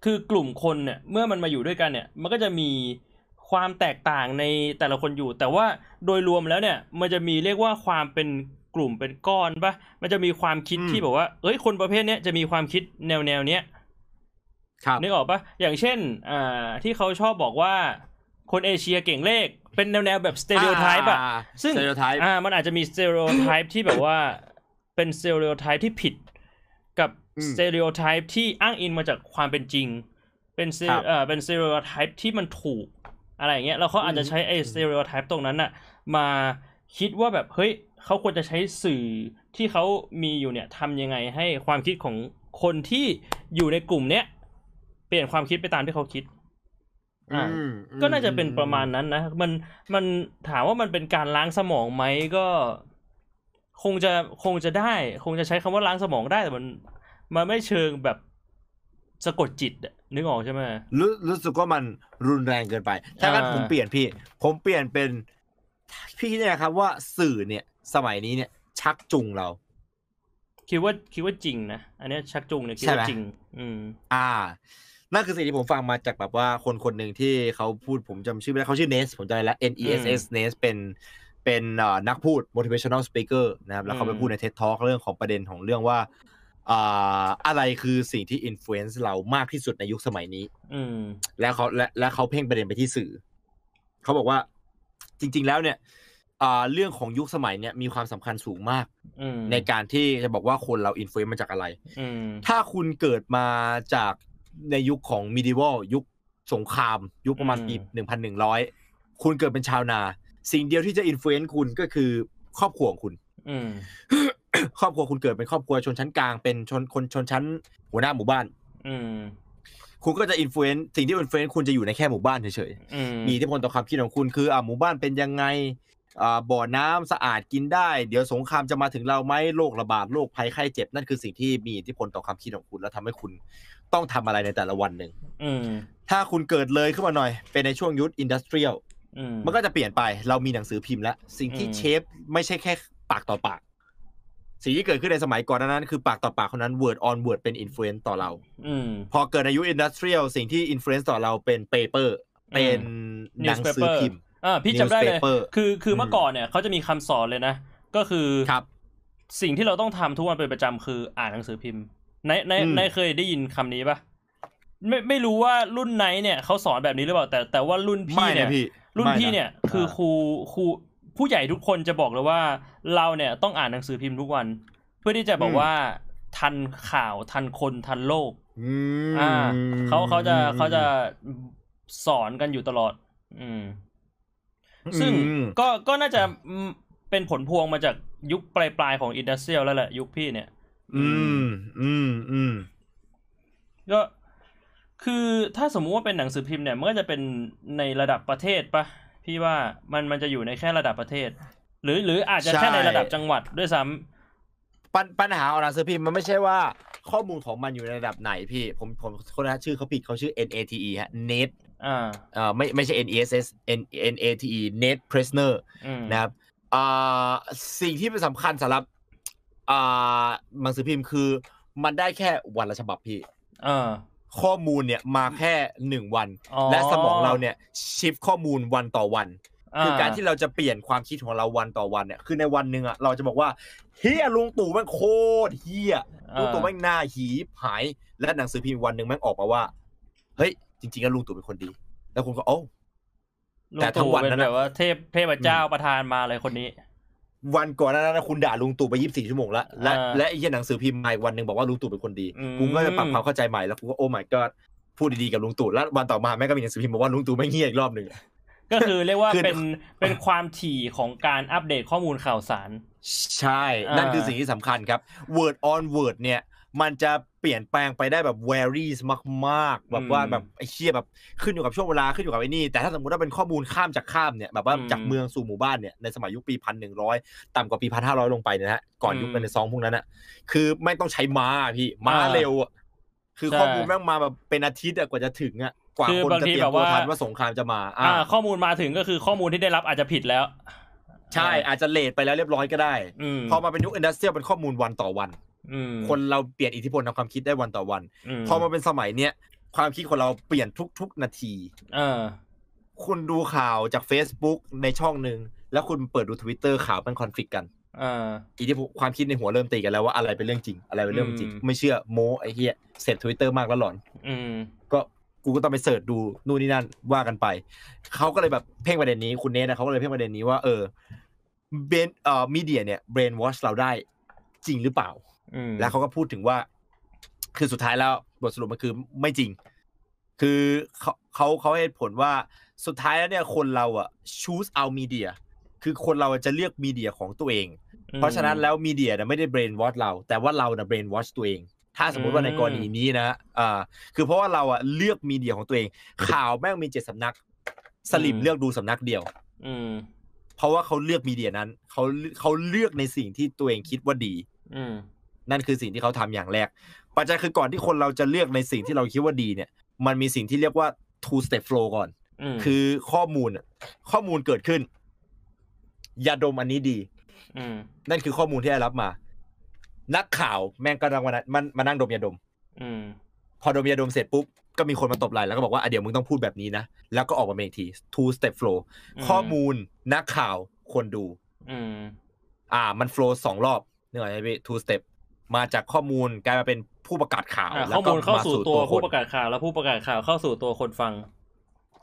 คือกลุ่มคนเนี่ยเมื่อมันมาอยู่ด้วยกันเนี่ย มันก็จะมีความแตกต่างในแต่ละคนอยู่ แต่ว่าโดยรวมแล้วเนี่ย มันจะมีเรียกว่าความเป็นกลุ่มเป็นก้อนปะมันจะมีความคิดอืม ที่แบบว่า เอ้ยคนประเภทเนี้ยจะมีความคิดแนวแนวๆเนี้ย ครับ นึกออกปะอย่างเช่น อ่า ที่เขาชอบบอกว่า คนเอเชียเก่งเลข เป็นแนวแนวๆแบบสเต r ร o โอไทป์อะซึ่งสเตอริโอไทป์อ่า มันอาจจะมีสเต r ร o โอไทป์ที่แบบว่า เป็นสเต r ร o โอไทป์ที่ผิดกับ สเต r ร o โอไทป์ที่อ้างอิงมาจากความเป็นจริง เป็นเซครับเอ่อเป็นสเต r ร o โอไทป์ที่มันถูกอะไรอย่างเงี้ยแล้วเขาอาจจะใช้ไอ้อืมสเต r ร o โอไทป์ตรงนั้นน่ะมาคิดว่าแบบเฮ้ยเขาควรจะใช้สื่อที่เขามีอยู่เนี่ยทำยังไงให้ความคิดของคนที่อยู่ในกลุ่มเนี้ยเปลี่ยนความคิดไปตามที่เขาคิดอ่าอืมก็น่าจะเป็นประมาณนั้นนะมันมันถามว่ามันเป็นการล้างสมองไหมก็ คงจะคงจะได้ คงจะใช้คำว่าล้างสมองได้แต่มัน มันไม่เชิงแบบสะกดจิตอะนึกออกใช่ไหมรู้รู้สึกว่ามันรุนแรงเกินไป ถ้างั้นอ่าผมเปลี่ยนพี่ ผมเปลี่ยนเป็น พี่เนี่ยครับว่าสื่อเนี่ย สมัยนี้เนี่ย ชักจูงเรา คิดว่าคิดว่าจริงนะ อันเนี้ยชักจูงเนี่ยคิดใช่ว่าไหมจริง อืม อ่านั่นคือสิ่งที่ผมฟังมาจากแบบว่าคนคนหนึ่งที่เขาพูดผมจำชื่อไม่ได้เขาชื่อเนสผมจำได้แล้ว N E S S เนสเป็นเป็นเอ่อนักพูด motivational speaker นะครับ แล้วเขาไปอืมพูดใน TED Talk เรื่องของประเด็นของเรื่องว่า อ่าอะไรคือสิ่งที่ influence เรามากที่สุดในยุคสมัยนี้ อืมแล้วเขาและและเขาเพ่งประเด็นไปที่สื่อ เขาบอกว่า จริง ๆ แล้วเนี่ยอ่าเรื่องของยุคสมัยเนี่ยมีความสำคัญสูงมากอืมในการที่จะบอกว่าคนเรา influence มาจากอะไรอืมถ้าคุณเกิดมาจากในยุคของมิดิว l ยุคสงคราม ยุคประมาณปีหนึ่งพันหนึ่งร้อยคุณเกิดเป็นชาวนา สิ่งเดียวที่จะ influence คุณก็คือครอบครัวของคุณอืม ครอบครัวคุณเกิดเป็นครอบครัวชนชั้นกลางเป็นชนคนชนชั้น หัวหน้าหมู่บ้าน อืมคุณก็จะ influence สิ่งที่ influence คุณจะอยู่ในแค่หมู่บ้านเฉยอืมๆมีอิทธิพลต่อความคิดของคุณคืออ่าหมู่บ้านเป็นยังไงอ่าบ่อน้ำสะอาดกินได้ เดี๋ยวสงครามจะมาถึงเราไหมโรคระบาดโรคภัยไข้เจ็บนั่นคือสิ่งที่มีอิทธิพลต่อความคิดของคุณ แล้วทำให้คุณต้องทำอะไรในแต่ละวันหนึ่งอืมถ้าคุณเกิดเลยขึ้นมาหน่อย เป็นในช่วงยุคอินดัสเทรียลอืมมันก็จะเปลี่ยนไปเรามีหนังสือพิมพ์แล้วสิ่งที่อืมเชฟไม่ใช่แค่ปากต่อปาก สิ่งที่เกิดขึ้นในสมัยก่อนนั้น คือปากต่อปากคนนั้น word on word เป็น influence ต่อเราอืมพอเกิดในยุค industrial สิ่งที่ influence ต่อเราเป็น paper เป็นหนังสือพิมพ์อ่าพี่จำได้เลย newspaper คือคือมเมื่อก่อนเนี่ยเขาจะมีคำสอนเลยนะ ก็คือครับ สิ่งที่เราต้องทำทุกวันเป็นประจำคืออ่านหนังสือพิมพ์ในในอืมในเคยได้ยินคำนี้ปะไม่ไม่รู้ว่ารุ่นไหนเนี่ยเขาสอนแบบนี้หรือเปล่าแต่แต่ว่ารุ่นพี่ไม่เนี่นะยพี่รุ่นไม่ะพี่เนี่ย คือครูครู ผู้ใหญ่ทุกคนจะบอกเลยว่า เราเนี่ยต้องอ่านหนังสือพิมพ์ทุกวัน เพื่อที่จะบอกว่าทันข่าวทันคนทันโลกอืมอ่าเขาเขาจะเขาจะสอนกันอยู่ตลอด อืม ซึ่งอืมก็ก็น่าจะอืมเป็นผลพวงมาจากยุคปลายปลายๆของอินดัสเทรียลแล้วแหละยุคพี่เนี่ย อืม อืม อืม ก็คือถ้าสมมุติว่าเป็นหนังสือพิมพ์เนี่ย มันก็จะเป็นในระดับประเทศปะ พี่ว่ามันมันจะอยู่ในแค่ระดับประเทศ หรือหรืออาจจะแค่ในระดับจังหวัดด้วยซ้ำปัญปัญหาของหนังสือพิมพ์มันไม่ใช่ว่าข้อมูลของมันอยู่ในระดับไหนพี่ ผมผมคนนะชื่อเขาผิดเขาชื่อ NATE ฮะ Net อ่าเอ่อไม่ไม่ใช่ NESS N NATE Net Prisoner อืมนะครับอ่าสิ่งที่เป็นสำคัญสำหรับอ่าหนังสือพิมพ์คือ มันได้แค่วันละฉบับพี่อ่า ข้อมูลเนี่ยมาแค่หนึ่งวันอ๋อและสมองเราเนี่ยชิฟข้อมูลวันต่อวัน คือการที่เราจะเปลี่ยนความคิดของเราวันต่อวันเนี่ยคือในวันหนึ่งอะเราจะบอกว่าเฮียลุงตู่แม่งโคตรเฮียลุงตู่แม่งหน้าหีหาย และหนังสือพิมพ์วันหนึ่งแม่งออกมาว่า เฮ้ย จริงๆแล้วลุงตู่เป็นคนดี แล้วคุณก็โอ้ลุแต่งทั้งตู่วันเป็นนั้นแบน่ะบว่าเทพเทพเจ้าประธานมาเลยคนนี้ วันก่อนหนานั้นนะคุณด่าลุงตู่ไปยี่สิบสี่ชั่วโมงแล้วและอ่าและไอ้เหี้ยหนังสือพิมพ์มาอีกวันหนึ่งบอกว่าลุงตู่เป็นคนดีอืมกูก็จะปรับความเข้าใจใหม่แล้วกูก็โอ้ my god พูดดีๆกับลุงตู่แล้ววันต่อมาแม่งก็มีหนังสือพิมพ์บอกว่าลุงตู่ไม่งเงียอีกรอบหนึ่งก็คือเรียกว่าคือเป็นเป็นความถี่ของการอัปเดตข้อมูลข่าวสาร ใช่อ่านั่นั่นคือสิ่งที่สำคัญครับ word on word เนี่ย มันจะเปลี่ยนแปลงไปได้แบบ varies มากๆ แบบว่าอืมแบบไอ้เชี่ยแบบขึ้นอยู่กับช่วงเวลาขึ้นอยู่กับไอ้นี่ แต่ถ้าสมมติว่าเป็นข้อมูลข้ามจากข้ามเนี่ยแบบว่าอืมจากเมืองสู่หมู่บ้านเนี่ยในสมัยยุคปีพันหนึ่งร้อยต่ำกว่าปีพันห้าร้อยลงไปเนยนะฮะก่อนยุคอืมเป็นในซองพวกนั้นอะคือไม่ต้องใช้ม้าอะพี่ม้าอ่าเร็วอะคือใช่ข้อมูลแม่งมาแบบเป็นอาทิตย์อะกว่าจะถึงอะกว่าคือคนบางจะทีเตรียแบมบตัวว่าทันว่าสงครามจะมาอ่าข้อมูลมาถึงก็คือข้อมูลที่ได้รับอาจจะผิดแล้ว ใช่อาจจะ late ไปแล้วเรียบร้อยก็ได้อืมพอมาเป็นยุค industrial เป็นข้อมูลวันต่อวันอืม คนเราเปลี่ยนอิทธิพลทางความคิดได้วันต่อวันมพอมาเป็นสมัยเนี้ยความคิดของเราเปลี่ยนทุก ๆ นาที เออ คุณดูข่าวจาก Facebook ในช่องหนึ่งแล้วคุณเปิดดู Twitter ข่าวเป็นคอนฟ lict กันเอออิทธิพลความคิดในหัวเริ่มตีกันแล้วว่าอะไรเป็นเรื่องจริง อะไรเป็นเรื่องไม่จริงอืมไม่เชื่อโมไอ้เหี้ยเสร็จ Twitter มากแล้วหลอนอืมก็กูก็ต้องไป search ดูนู่นนี่นั่นว่ากันไปเขาก็เลยแบบเพ่งประเด็นนี้คุณเนทนะเขาก็เลยเพ่งประเด็นนี้ว่าเออเบนเอ่อมีเดียเนี่ยเบรนวอชเราได้จริงหรือเปล่าอืม แล้วเขาก็พูดถึงว่า คือสุดท้ายแล้วบทสรุปมันคือไม่จริง คือเขาเขาเขาให้เหตุผลว่าสุดท้ายแล้วเนี่ยคนเราอะ choose เอามีเดียคือคนเราจะเลือกมีเดียของตัวเอง เพราะฉะนั้นแล้วมีเดียเนี่ยไม่ได้ brain wash เรา แต่ว่าเราเนี่ย brain wash ตัวเอง ถ้าสมมติว่าในกรณีนี้นะอ่าคือเพราะว่าเราอะเลือกมีเดียของตัวเอง ข่าวแม่งมีเจ็ดสำนัก สลิมเลือกดูสำนักเดียว อืมเพราะว่าเขาเลือกมีเดียนั้นเขาเขาเลือกในสิ่งที่ตัวเองคิดว่าดี อืม นั่นคือสิ่งที่เขาทำอย่างแรก ปัจจัยคือก่อนที่คนเราจะเลือกในสิ่งที่เราคิดว่าดีเนี่ย มันมีสิ่งที่เรียกว่า two step flow ก่อนอืมคือข้อมูลอะข้อมูลเกิดขึ้นยาดมอันนี้ดีอืมนั่นคือข้อมูลที่ได้รับมา นักข่าวแม่งก็นั่งวันนั้นมันมานั่งดมยาดมอืมพอดมยาดมเสร็จปุ๊บก็มีคนมาตบไหล่แล้วก็บอกว่าอะเดี๋ยวมึงต้องพูดแบบนี้นะ แล้วก็ออกมาเมนที two step flow อืมข้อมูลนักข่าวคนดูอืมอ่า มันโฟล์สองรอบนึกออกไหมพี่ two step มาจากข้อมูลกลายมาเป็นผู้ประกาศข่าวอะแล้ข้อวก็มูลเข้ามาสู่สู่ตัตัววคผู้นประกาศข่าวแล้วผู้ประกาศข่าวเข้าสู่ตัวคนฟัง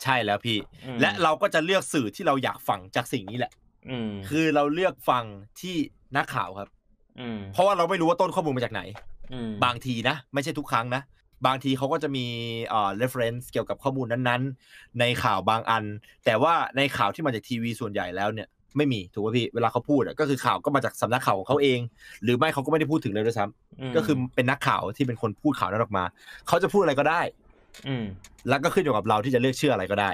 ใช่แล้วพี่อืมและเราก็จะเลือกสื่อที่เราอยากฟังจากสิ่งนี้แหละ อืมคือเราเลือกฟังที่นักข่าวครับ อืมเพราะว่าเราไม่รู้ว่าต้นข้อมูลมาจากไหนอืมบางทีนะ ไม่ใช่ทุกครั้งนะบางทีเขาก็จะมีเอ่อ reference เกี่ยวกับข้อมูลนั้นๆ ในข่าวบางอัน แต่ว่าในข่าวที่มาจากทีวีส่วนใหญ่แล้วเนี่ย ไม่มีถูกป่ะพี่เวลาเขาพูดอะก็คือข่าวก็มาจากสำนักข่าวของเขาเอง หรือไม่เขาก็ไม่ได้พูดถึงเลยด้วยซ้ำมก็คือเป็นนักข่าวที่เป็นคนพูดข่าวนั้นออกมาเขาจะพูดอะไรก็ได้ อืมแล้วก็ขึ้นอยู่กับเราที่จะเลือกเชื่ออะไรก็ได้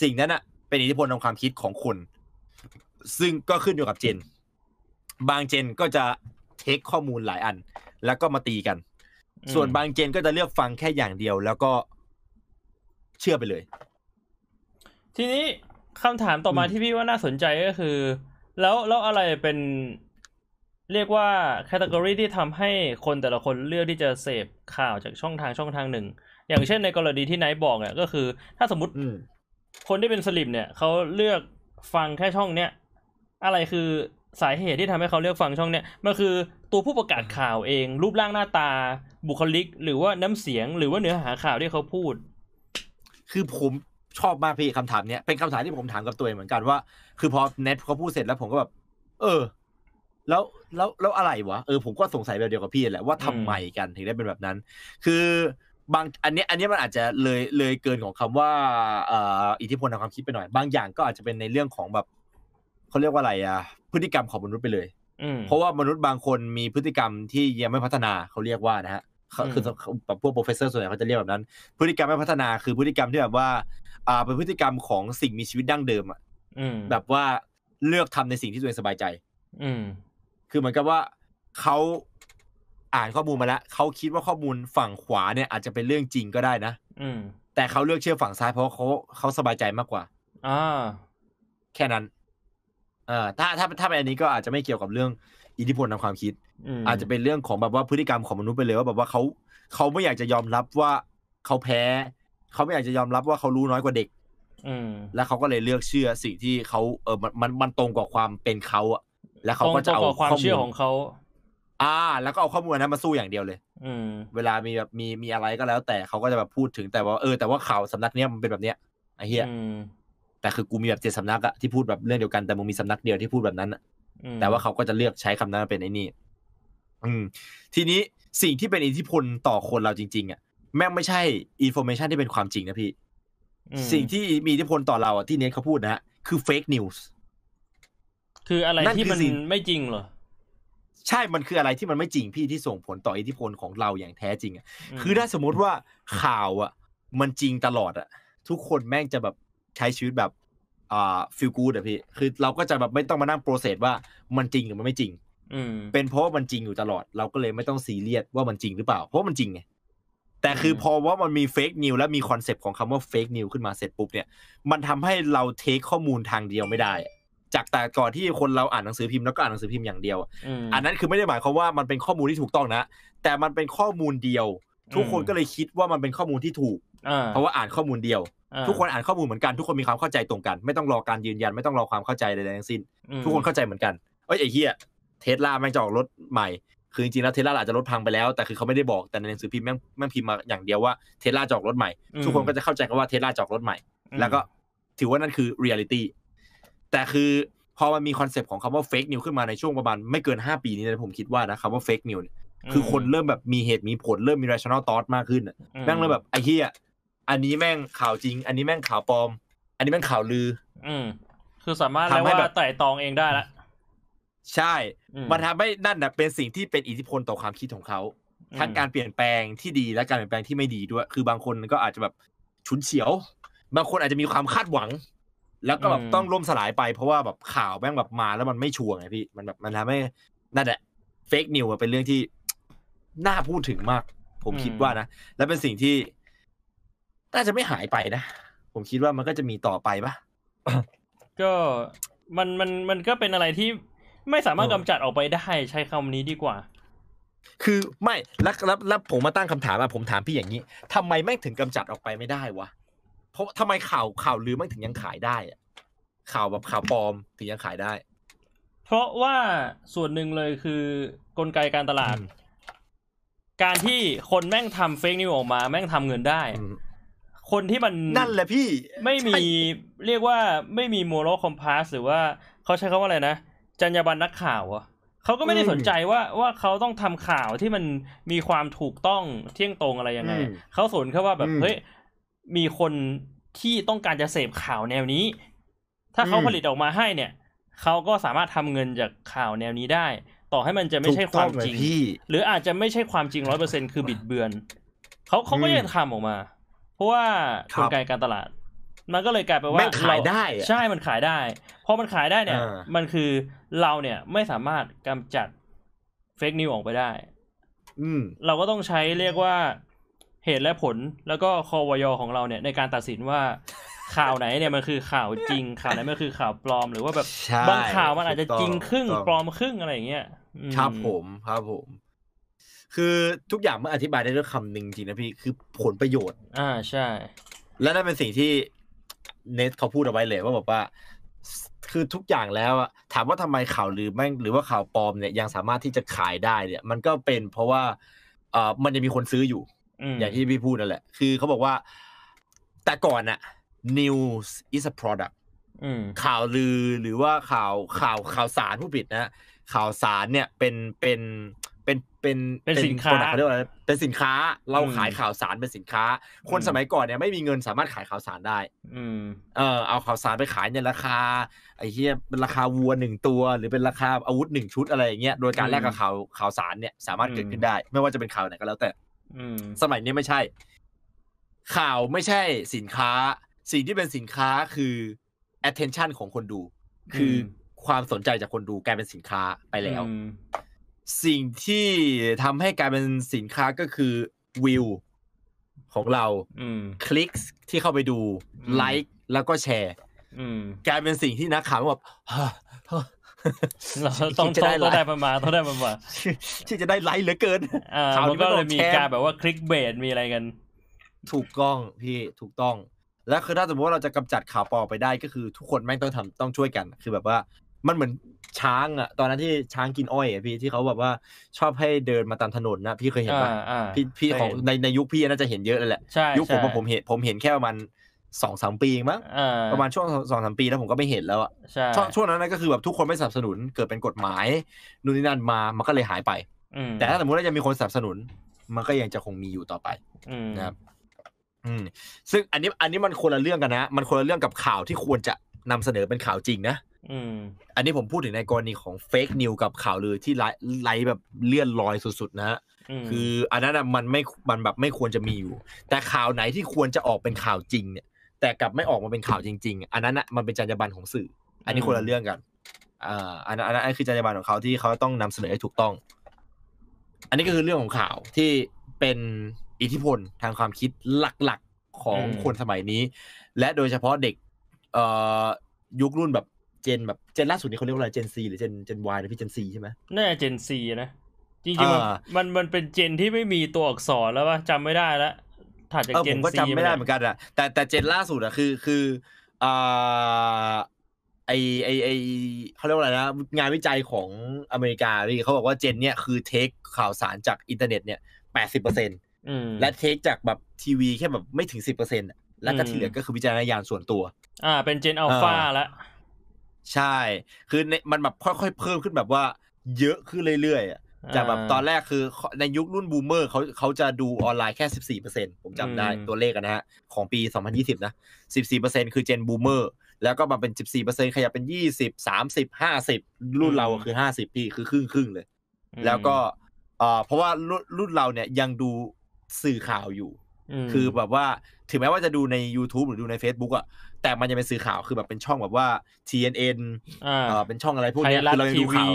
สิ่งนั้นอะเป็นอิทธิพลทางความคิดของคน ซึ่งก็ขึ้นอยู่กับเจน บางเจนก็จะเทคข้อมูลหลายอัน แล้วก็มาตีกันอืมส่วนบางเจนก็จะเลือกฟังแค่อย่างเดียว แล้วก็เชื่อไปเลย ทีนี้ คำถามต่อมาอืมที่พี่ว่าน่าสนใจก็คือ แล้วแล้วอะไรเป็นเรียกว่าแคตตากรีที่ทำให้คนแต่ละคนเลือกที่จะเสพข่าวจากช่องทางช่องทางหนึ่ง อย่างเช่นในกรณีที่ไนท์บอกเนี่ยก็คือ ถ้าสมมติอืมคนที่เป็นสลิมเนี่ยเขาเลือกฟังแค่ช่องเนี้ยอะไรคือสาเหตุที่ทำให้เขาเลือกฟังช่องเนี้ยมันคือตัวผู้ประกาศข่าวเอง รูปร่างหน้าตา บุคลิก หรือว่าน้ำเสียง หรือว่าเนื้อหาข่าวที่เขาพูด คือผม ชอบมากพี่คำถามเนี้ยเป็นคำถามที่ผมถามกับตัวเองเหมือนกันว่า คือพอเน็ตเขาพูดเสร็จแล้วผมก็แบบเออ แล้วแล้วแล้วอะไรวะเออผมก็สงสัยแบบเดียวกับพี่แหละว่าทำไมกันถึงได้เป็นแบบนั้น คือบางอันเนี้ยอันเนี้ยมันอาจจะเลยเลยเกินของคำว่าเอ่ออิทธิพลทางความคิดไปหน่อย บางอย่างก็อาจจะเป็นในเรื่องของแบบเขาเรียกว่าอะไรอะพฤติกรรมของมนุษย์ไปเลยอืมเพราะว่ามนุษย์บางคนมีพฤติกรรมที่ยังไม่พัฒนาเขาเรียกว่านะฮะเขาอืม คือแบบพวก professor ส่วนใหญ่เขาจะเรียกแบบนั้น พฤติกรรมไม่พัฒนาคือพฤติกรรมที่แบบว่า อ่าเป็นพฤติกรรมของสิ่งมีชีวิตดั้งเดิมอะอืมแบบว่าเลือกทำในสิ่งที่ตัวเองสบายใจ อืมคือเหมือนกับว่าเขาอ่านข้อมูลมาแล้วเขาคิดว่าข้อมูลฝั่งขวาเนี่ยอาจจะเป็นเรื่องจริงก็ได้นะ อืมแต่เขาเลือกเชื่อฝั่งซ้ายเพราะเขาเขาสบายใจมากกว่าอ่าแค่นั้น เอ่าถ้าถ้าถ้าเป็นอันนี้ก็อาจจะไม่เกี่ยวกับเรื่อง อิทธิพลทางความคิดอืมอาจจะเป็นเรื่องของแบบว่าพฤติกรรมของมนุษย์ไปเลยว่าแบบว่าเขาเขาไม่อยากจะยอมรับว่าเขาแพ้ เขาไม่อยากจะยอมรับว่าเขารู้น้อยกว่าเด็ก อืมแล้วเขาก็เลยเลือกเชื่อสิ่งที่เขาเออมันมันมันตรงกับความเป็นเขาอะแล้วเขาก็จะเอาตรงบความข้อเชื่อมูลของเขาอ่า แล้วก็เอาข้อมูลนั้นมาสู้อย่างเดียวเลย อืม เวลามีแบบมีมีอะไรก็แล้ว แต่เขาก็จะแบบพูดถึงแต่ว่าเออแต่ว่าข่าวสำนักเนี้ยมันเป็นแบบเนี้ยไอ้เหี้ยอืมแต่คือกูมีแบบเจ็ดสำนักอะที่พูดแบบเรื่องเดียวกันแต่มึงมีสำนักเดียวที่พูดแบบนั้นอะอืม แต่ว่าเขาก็จะเลือกใช้คำนั้นมาเป็นไอ้นี่อืม ทีนี้สิ่งที่เป็นอิทธิพลต่อคนเราจริง ๆ อะ แม่งไม่ใช่ information ที่เป็นความจริงนะพี่อืมสิ่งที่มีอิทธิพลต่อเราอะที่เน็ตเขาพูดนะฮะคือ fake newsคืออะไรนั่นที่คือมันสิ่งไม่จริงเหรอใช่ มันคืออะไรที่มันไม่จริงพี่ที่ส่งผลต่ออิทธิพลของเราอย่างแท้จริงอะมคือถ้าสมมติว่าข่าวอะ มันจริงตลอดอะ ทุกคนแม่งจะแบบใช้ชีวิตแบบ อ่า feel good อะพี่คือเราก็จะแบบไม่ต้องมานั่ง process ว่ามันจริงหรือมันไม่จริงอืมเป็นเพราะว่ามันจริงอยู่ตลอด เราก็เลยไม่ต้องซีเรียสว่ามันจริงหรือเปล่า เพราะว่ามันจริงไงแต่คืออมพอว่ามันมี fake news และมี concept ของคำว่า fake news ขึ้นมาเสร็จปุ๊บเนี่ยมันทำให้เรา take ข้อมูลทางเดียวไม่ได้ จากแต่ก่อนที่คนเราอ่านหนังสือพิมพ์แล้วก็อ่านหนังสือพิมพ์อย่างเดียวอืมอันนั้นคือไม่ได้หมายความว่ามันเป็นข้อมูลที่ถูกต้องนะ แต่มันเป็นข้อมูลเดียว ทุกคนอืมก็เลยคิดว่ามันเป็นข้อมูลที่ถูกอ่าเพราะว่าอ่านข้อมูลเดียวอ่า ทุกคนอ่านข้อมูลเหมือนกันทุกคนมีความเข้าใจตรงกัน ไม่ต้องรอการยืนยันไม่ต้องรอความเข้าใจใดๆทั้งสิ้นอืมทุกคนเข้าใจเหมือนกันเอ้ยไอ้เหี้ยเทสลาแม่งจะออกรถใหม่ คือจริงๆแล้วเทสลาอาจจะรถพังไปแล้วแต่คือเขาไม่ได้บอกแต่ในหนังสือพิมพ์แม่งแม่งพิมพ์มาอย่างเดียวว่าเทสลาจะออกรถใหม่อืมทุกคนก็จะเข้าใจกันว่าเทสลาจะออกรถใหม่อืมแล้วก็ถือว่านั่นคือเรียลิตี้แต่คือพอมันมี concept ของคำว่า fake news ขึ้นมาในช่วงประมาณไม่เกิน 5 ปีนี้นะผมคิดว่านะคำว่า fake news คือคนเริ่มแบบมีเหตุมีผลเริ่มมี rational thought มากขึ้นอะอืแม่งเลยแบบไอ้เหี้ย อันนี้แม่งข่าวจริง อันนี้แม่งข่าวปลอม อันนี้แม่งข่าวลือ อืมคือสามารถทำเรียกให้ว่าแบบไต่ตองเองได้ละใช่อืมมันทำให้นั่นนะเป็นสิ่งที่เป็นอิทธิพลต่อความคิดของเขาอืมทั้งการเปลี่ยนแปลงที่ดีและการเปลี่ยนแปลงที่ไม่ดีด้วย คือบางคนก็อาจจะแบบฉุนเฉียว บางคนอาจจะมีความคาดหวัง แล้วก็แบบต้องล่มสลายไปเพราะว่าแบบข่าวแม่งแบบมาแล้วมันไม่ชัวร์ไงพี่ มันแบบมันทำให้นั่นแหละเฟกนิวเป็นเรื่องที่น่าพูดถึงมาก ผมคิดว่านะ และเป็นสิ่งที่ น่าจะไม่หายไปนะ ผมคิดว่ามันก็จะมีต่อไปปะก็มันมันมันก็เป็นอะไรที่ไม่สามารถเออกำจัดออกไปได้ใช้คำนี้ดีกว่า คือไม่แล้วแล้วแล้วผมมาตั้งคำถามอะผมถามพี่อย่างนี้ทำไมแม่งถึงกำจัดออกไปไม่ได้วะเพราะทำไมข่าวข่าวลือแม่งถึงยังขายได้อะข่าวแบบข่าวปลอมถึงยังขายได้ เพราะว่าส่วนหนึ่งเลยคือกลไกการตลาดอืมการที่คนแม่งทำเฟกนิวออกมา แม่งทำเงินได้ อืม คนที่มันนั่นแหละพี่ ไม่มีใช่เรียกว่าไม่มีโมโ c คอมพาสหรือว่าเขาใช้คำว่าอะไรนะจรรยาบรรณนักข่าวอะเขาก็ไม่ได้สนใจว่าว่าเขาต้องทำข่าวที่มันมีความถูกต้องเที่ยงตรงอะไรยังไงอืมเขาสนแค่ว่าแบบอืมเฮ้ยมีคนที่ต้องการจะเสพข่าวแนวนี้ ถ้าเขาอืมผลิตออกมาให้เนี่ยเขาก็สามารถทำเงินจากข่าวแนวนี้ได้ ต่อให้มันจะไม่ใช่ถูกคต้วาอมเลยจริงพี่หรืออาจจะไม่ใช่ความจริงร้อยเปอร์เซ็นคือบิดเบือนเขาเขาก็อืมยังทำออกมา เพราะว่าคกรัลบไกการตลาด มันก็เลยกลายเป็นว่าแม่งขายเรได้อะใช่มันขายได้พอมันขายได้เนี่ยอ่ามันคือเราเนี่ยไม่สามารถกำจัดเฟกนิวออกไปได้ อืมเราก็ต้องใช้เรียกว่าเหตุและผลแล้วก็คอวยของเราเนี่ยในการตัดสินว่าข่าวไหนเนี่ยมันคือข่าวจริง ข่าวไหนมันคือข่าวปลอมหรือว่าแบบใช่บางข่าวมันอาจจะจริงครึ่งถูกต้องปลอมครึ่งอะไรอย่างเงี้ยอืมครับผมครับผม คือทุกอย่างมันอธิบายได้ด้วยคำหนึ่งจริงนะพี่คือผลประโยชน์ อ่าใช่ และนั่นเป็นสิ่งที่เนทเขาพูดเอาไว้เลยว่าแบบว่า คือทุกอย่างแล้วอะถามว่าทำไมข่าวลือแม่งหรือว่าข่าวปลอมเนี่ยยังสามารถที่จะขายได้เนี่ย มันก็เป็นเพราะว่าเอ่อมันยังมีคนซื้ออยู่มอย่างที่พี่พูดนั่นแหละ คือเขาบอกว่า แต่ก่อนอะ news is a product อืมข่าวลือหรือว่าข่าวข่าวข่าวสารผู้ผิดนะข่าวสารเนี่ยเป็นเป็น เป็นเป็นเป็นสินค้า product เขาเรียกว่าอะไรเป็นสินค้า เราอืมขายข่าวสารเป็นสินค้า คนอืมสมัยก่อนเนี่ยไม่มีเงินสามารถขายข่าวสารได้ อืมเออเอาข่าวสารไปขายในราคาไอ้เหี้ยเป็นราคาวัวหนึ่งตัว หรือเป็นราคาอาวุธหนึ่งชุดอะไรอย่างเงี้ยโดยการแลกกับข่าวข่าวสารเนี่ยสามารถเกิดขึ้นได้ ไม่ว่าจะเป็นข่าวไหนก็แล้วแต่ อืมสมัยนี้ไม่ใช่ ข่าวไม่ใช่สินค้า สิ่งที่เป็นสินค้าคือ attention ของคนดู คืออความสนใจจากคนดูกลายเป็นสินค้าไปแล้วอืม สิ่งที่ทำให้กลายเป็นสินค้าก็คือวิวของเราอืมคลิกที่เข้าไปดูอืมไลค์แล้วก็แชร์อืมกลายเป็นสิ่งที่นักข่าวแบบเราต้องจะต้องได้ต้องได้ไลค์ประมาณต้องได้ประมาณที่จะได้ไลค์เหลือเกินอ่าข่าวมันที่ก็ไม่เลต้ยองมีแชร์การแบบว่าคลิกเบสมีอะไรกัน ถูกต้องพี่ถูกต้อง แล้วคือถ้าสมมติว่าเราจะกำจัดข่าวปลอมไปได้ก็คือทุกคนแม่งต้องทำต้องช่วยกัน คือแบบว่า มันเหมือนช้างอะตอนนั้นที่ช้างกินอ้อยอะพี่ที่เขาแบบว่าชอบให้เดินมาตามถนนนะพี่เคยเห็นอ่าปะอ่าพี่พี่ของเคยในในยุคพี่น่าจะเห็นเยอะเลยแหละใช่ยุคผมใช่อะผมเห็นผมเห็นแค่ประมาณสองสามปีเองมั้งอ่าประมาณช่วงสองสามปีแล้วผมก็ไม่เห็นแล้วอะใช่ช่วงช่วงนั้นนะก็คือแบบทุกคนไม่สนับสนุนเกิดเป็นกฎหมายนู่นนี่นั่นมามันก็เลยหายไปอืมแต่ถ้าสมมติว่ายังมีคนสนับสนุน มันก็ยังจะคงมีอยู่ต่อไปอืมนะครับอืมซึ่งอันนี้อันนี้มันคนละเรื่องกันนะ มันคนละเรื่องกับข่าวที่ควรจะนำเสนอเป็นข่าวจริงนะ อืมอันนี้ผมพูดถึงในกรณีของเฟกนิวกับข่าวลือที่ไร้ไร้แบบเลื่อนลอยสุดๆนะฮะมคืออันนั้นอะมันไม่มันแบบไม่ควรจะมีอยู่ แต่ข่าวไหนที่ควรจะออกเป็นข่าวจริงเนี่ย แต่กลับไม่ออกมาเป็นข่าวจริง ๆ อันนั้นอะมันเป็นจรรยาบรรณของสื่อ อันนี้คนละเรื่องกันอ่าอันนั้นอันนั้นคือจรรยาบรรณของเขาที่เขาต้องนำเสนอให้ถูกต้อง อันนี้ก็คือเรื่องของข่าวที่เป็นอิทธิพลทางความคิดหลักๆของคนสมัยนี้ และโดยเฉพาะเด็ก เอ่อยุครุ่นแบบ เจนแบบเจนล่าสุดนี่เขาเรียกว่าอะไรเจนซีหรือเจนเจนวนะพี่เจนซีใช่ไหมน่าจะเจนซีนะจริงๆมันอ่ามันมันเป็นเจนที่ไม่มีตัวอักษรแล้วว่าจำไม่ได้แล้วถัดจากเออเจผนมก็ซีจำไม่ได้เหมือนกันอะแต่แต่เจนล่าสุดอะคือคืออ่าไอไอไอเขาเรียกว่าอะไรนะงานวิจัยของอเมริกาพี่เขาบอกว่า gen เนี่ยคือ take ข่าวสารจากอินเทอร์เน็ตเนี่ยแปดสิบเปอร์เซ็นอืมและ take จากแบบทีวีแค่แบบไม่ถึงสิบเปอร์เซ็นต์แล้วก็อืมที่เหลือก็คือวิจารณญาณส่วนตัว อ่า เป็น Gen Alpha อ่าแล้ว ใช่ คือในมันแบบค่อยๆเพิ่มขึ้นแบบว่า เยอะขึ้นเรื่อยๆอะจากแบบตอนแรกคือในยุครุ่น boomer เขาเขาจะดูออนไลน์แค่สิบสี่เปอร์เซ็นผมจำได้อืมตัวเลขกันนะฮะ ของปีสองพันยี่สิบนะสิบสี่เปอร์เซ็นคือเจนบูมเมอร์แล้วก็มาเป็นสิบสี่เปอร์เซ็นขยับเป็นยี่สิบสามสิบห้าสิบรุ่นเราคือห้าสิบพี่คือครึ่งครึ่งๆเลยอืมแล้วก็เอ่อเพราะว่ารุ่นรุ่นเราเนี่ยยังดูสื่อข่าวอยู่มคือแบบว่าถึงแม้ว่าจะดูใน YouTube หรือดูใน Facebook อะ แต่มันยังเป็นสื่อข่าวคือแบบเป็นช่องแบบว่า TNN อ่าเอ่อเป็นช่องอะไรพวกไทเนี้ยยรัฐคือเรายังทีดูข่าวีว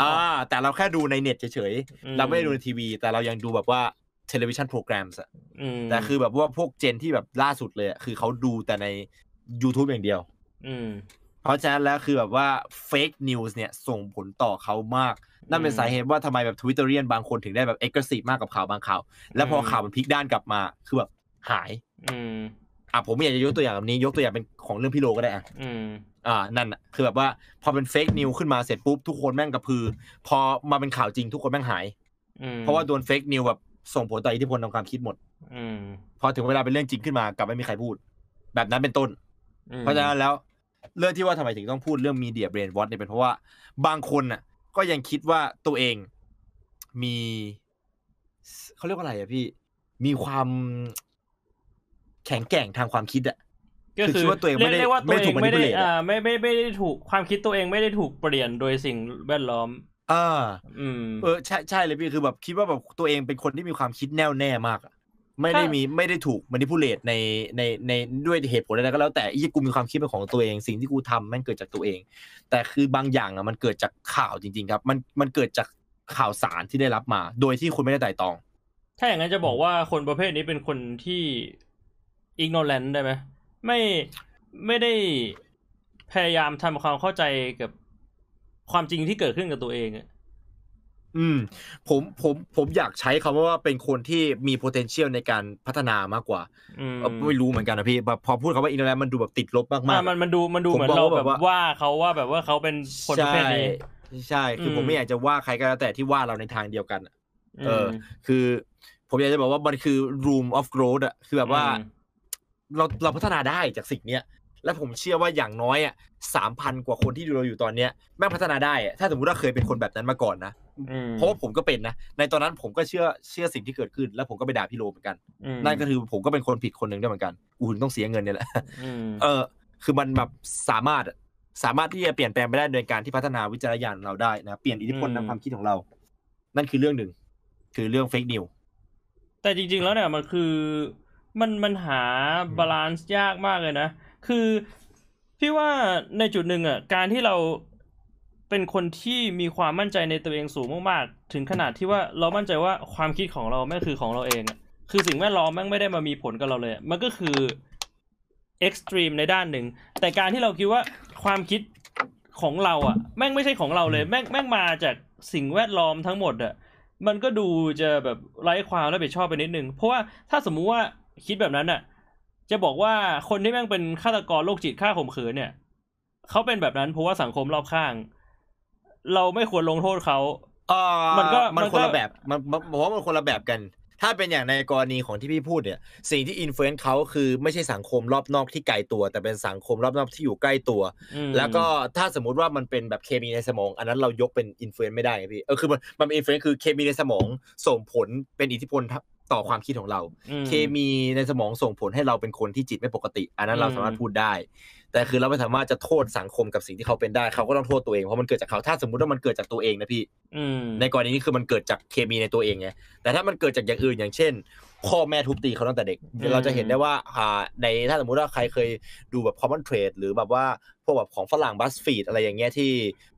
อ่า แต่เราแค่ดูในเน็ตเฉยอืมๆเราไม่ได้ดูในทีวี แต่เรายังดูแบบว่าtelevision program อะอืมแต่คือแบบว่าพวก gen ที่แบบล่าสุดเลยอะคือเขาดูแต่ใน YouTube อย่างเดียว อืมเพราะฉะนั้นแล้วคือแบบว่า fake news เนี่ยส่งผลต่อเขามาก นั่นเป็นอืมสาเหตุว่าทำไมแบบ Twitterian บางคนถึงได้แบบ active มากกับข่าวบางข่าว แล้วพออมข่าวมันพลิกด้านกลับมา คือแบบหาย อืม อะผมไม่อยากจะยกตัวอย่างแบบนี้ยกตัวอย่างเป็นของเรื่องพี่โลก็ได้อะอืมอ่านั่นอะคือแบบว่าพอเป็น fake news ขึ้นมาเสร็จปุ๊บทุกคนแม่งกระพือ พอมาเป็นข่าวจริงทุกคนแม่งหายอืมเพราะว่าโดน fake news แบบส่งผลต่ออิทธิพลทางความคิดหมด อืมพอถึงเวลาเป็นเรื่องจริงขึ้นมากลับไม่มีใครพูด แบบนั้นเป็นต้นอืมเพราะฉะนั้นแล้วเรื่องที่ว่าทำไมถึงต้องพูดเรื่อง media brainwash เนี่ยเป็นเพราะว่าบางคนน่ะ ก็ยังคิดว่าตัวเองมีเขาเรียกว่าอะไรอะพี่ มีความ แข็งแกร่งทางความคิดอะก็คือคือคิดว่าตัวเองไม่ได้เรียกว่าตัวไม่ได้เอถูกไม่ได้ manipulate อะอ่าไม่ไม่ไม่ได้ถูกความคิดตัวเองไม่ได้ถูกเปลี่ยนโดยสิ่งแวดล้อมอ่าอืมเออใช่ใช่เลยพี่คือแบบคิดว่าแบบตัวเองเป็นคนที่มีความคิดแน่วแน่มากอะไม่ได้ถ้ามีมีไม่ได้ถูกมานิพูเลตในในในด้วยเหตุผลอะไรก็แล้วแต่อีกูมีความคิดเป็นของตัวเอง สิ่งที่กูทำแม่งเกิดจากตัวเอง แต่คือบางอย่างอะมันเกิดจากข่าวจริง ๆ ครับ มันมันเกิดจากข่าวสารที่ได้รับมา โดยที่คุณไม่ได้ไต่ตรอง ถ้าอย่างนั้นจะบอกว่าคนประเภทนี้เป็นคนที่ ignorant ได้ไหมไม่ไม่ได้พยายามทำความเข้าใจกับความจริงที่เกิดขึ้นกับตัวเองอะอืมผมผมผมอยากใช้คำว่าเป็นคนที่มี potential ในการพัฒนามากกว่าอืมเอ่อไม่รู้เหมือนกันนะพี่แบบพอพูดคำว่าอินเตอร์เน็ตมันดูแบบติดลบมากอะๆมันมันดูมันดูผมเหมือนบอกเราว่าแบแบบบว่าว่าเขาว่าแบบว่าเขาเป็นคนประเภทนี้ใช่คืออมผมไม่อยากจะว่าใครก็แล้วแต่ที่ว่าเราในทางเดียวกันอะเออมคือ ผมอยากจะบอกว่ามันคือ room of growth อะคือแบบว่าอืม เราเราพัฒนาได้จากสิ่งเนี้ยและผมเชื่อว่าอย่างน้อยอะสามพันกว่าคนที่ดูเราอยู่ตอนเนี้ยแม่งพัฒนาได้อะถ้าสมมติว่าเคยเป็นคนแบบนั้นมาก่อนนะอืมเพราะว่าผมก็เป็นนะในตอนนั้นผมก็เชื่อเชื่อสิ่งที่เกิดขึ้น แล้วผมก็ไปด่าพี่โรเหมือนกันอืมนั่นก็คือผมก็เป็นคนผิดคนหนึ่งด้วยเหมือนกันกูถึงต้องเสียเงินเนี่ยแหละอืมเออ คือมันแบบสามารถอะสามารถที่จะเปลี่ยนแปลงไปได้โดยการที่พัฒนาวิจารณญาณเราได้นะเปลี่ยนอิทธิพลทางความคิดของเรา นั่นคือเรื่องหนึ่งคือเรื่อง fake news แต่จริง ๆ แล้วเนี่ยมันคือ มันมันหา balance ยากมากเลยนะ คือพี่ว่าในจุดหนึ่งอะการที่เราเป็นคนที่มีความมั่นใจในตัวเองสูงมากๆ ถึงขนาดที่ว่าเรามั่นใจว่าความคิดของเราแม่งคือของเราเองอะคือสิ่งแวดล้อมแม่งไม่ได้มามีผลกับเราเลยอะมันก็คือ extreme ในด้านหนึ่ง แต่การที่เราคิดว่าความคิดของเราอะ แม่งไม่ใช่ของเราเลย แม่งแม่งมาจากสิ่งแวดล้อมทั้งหมดอะมันก็ดูจะแบบไร้ความรับผิดชอบไปนิดนึง เพราะว่าถ้าสมมุติว่า คิดแบบนั้นน่ะ จะบอกว่าคนที่แม่งเป็นฆาตกรโรคจิตฆ่าข่มขืนเนี่ยเขาเป็นแบบนั้นเพราะว่าสังคมรอบข้าง เราไม่ควรลงโทษเขาเออมันก็มันมันก็คนละแบบมันมันผมว่ามันคนละแบบกัน ถ้าเป็นอย่างในกรณีของที่พี่พูดเนี่ย สิ่งที่อินฟลูเอนซ์เขาคือไม่ใช่สังคมรอบนอกที่ไกลตัว แต่เป็นสังคมรอบนอกที่อยู่ใกล้ตัวอืมแล้วก็ถ้าสมมุติว่ามันเป็นแบบเคมีในสมอง อันนั้นเรายกเป็น influence ไม่ได้ไงพี่เออคือมันมันเป็น influence คือเคมีในสมองส่งผลเป็นอิทธิพล ต่อความคิดของเราอืมเคมีในสมองส่งผลให้เราเป็นคนที่จิตไม่ปกติ อันนั้นเราอืมสามารถพูดได้ แต่คือเราไม่สามารถจะโทษสังคมกับสิ่งที่เขาเป็นได้ เขาก็ต้องโทษตัวเอง เพราะมันเกิดจากเขา ถ้าสมมุติว่ามันเกิดจากตัวเองนะพี่อืมในกรณีนี้คือมันเกิดจากเคมีในตัวเองไง แต่ถ้ามันเกิดจากอย่างอื่นอย่างเช่นพ่อแม่ทุบตีเขาตั้งแต่เด็กอืมเราจะเห็นได้ว่าอ่าในถ้าสมมุติว่าใครเคยดูแบบ Common Thread หรือแบบว่าพวกแบบของฝรั่ง BuzzFeed อะไรอย่างเงี้ยที่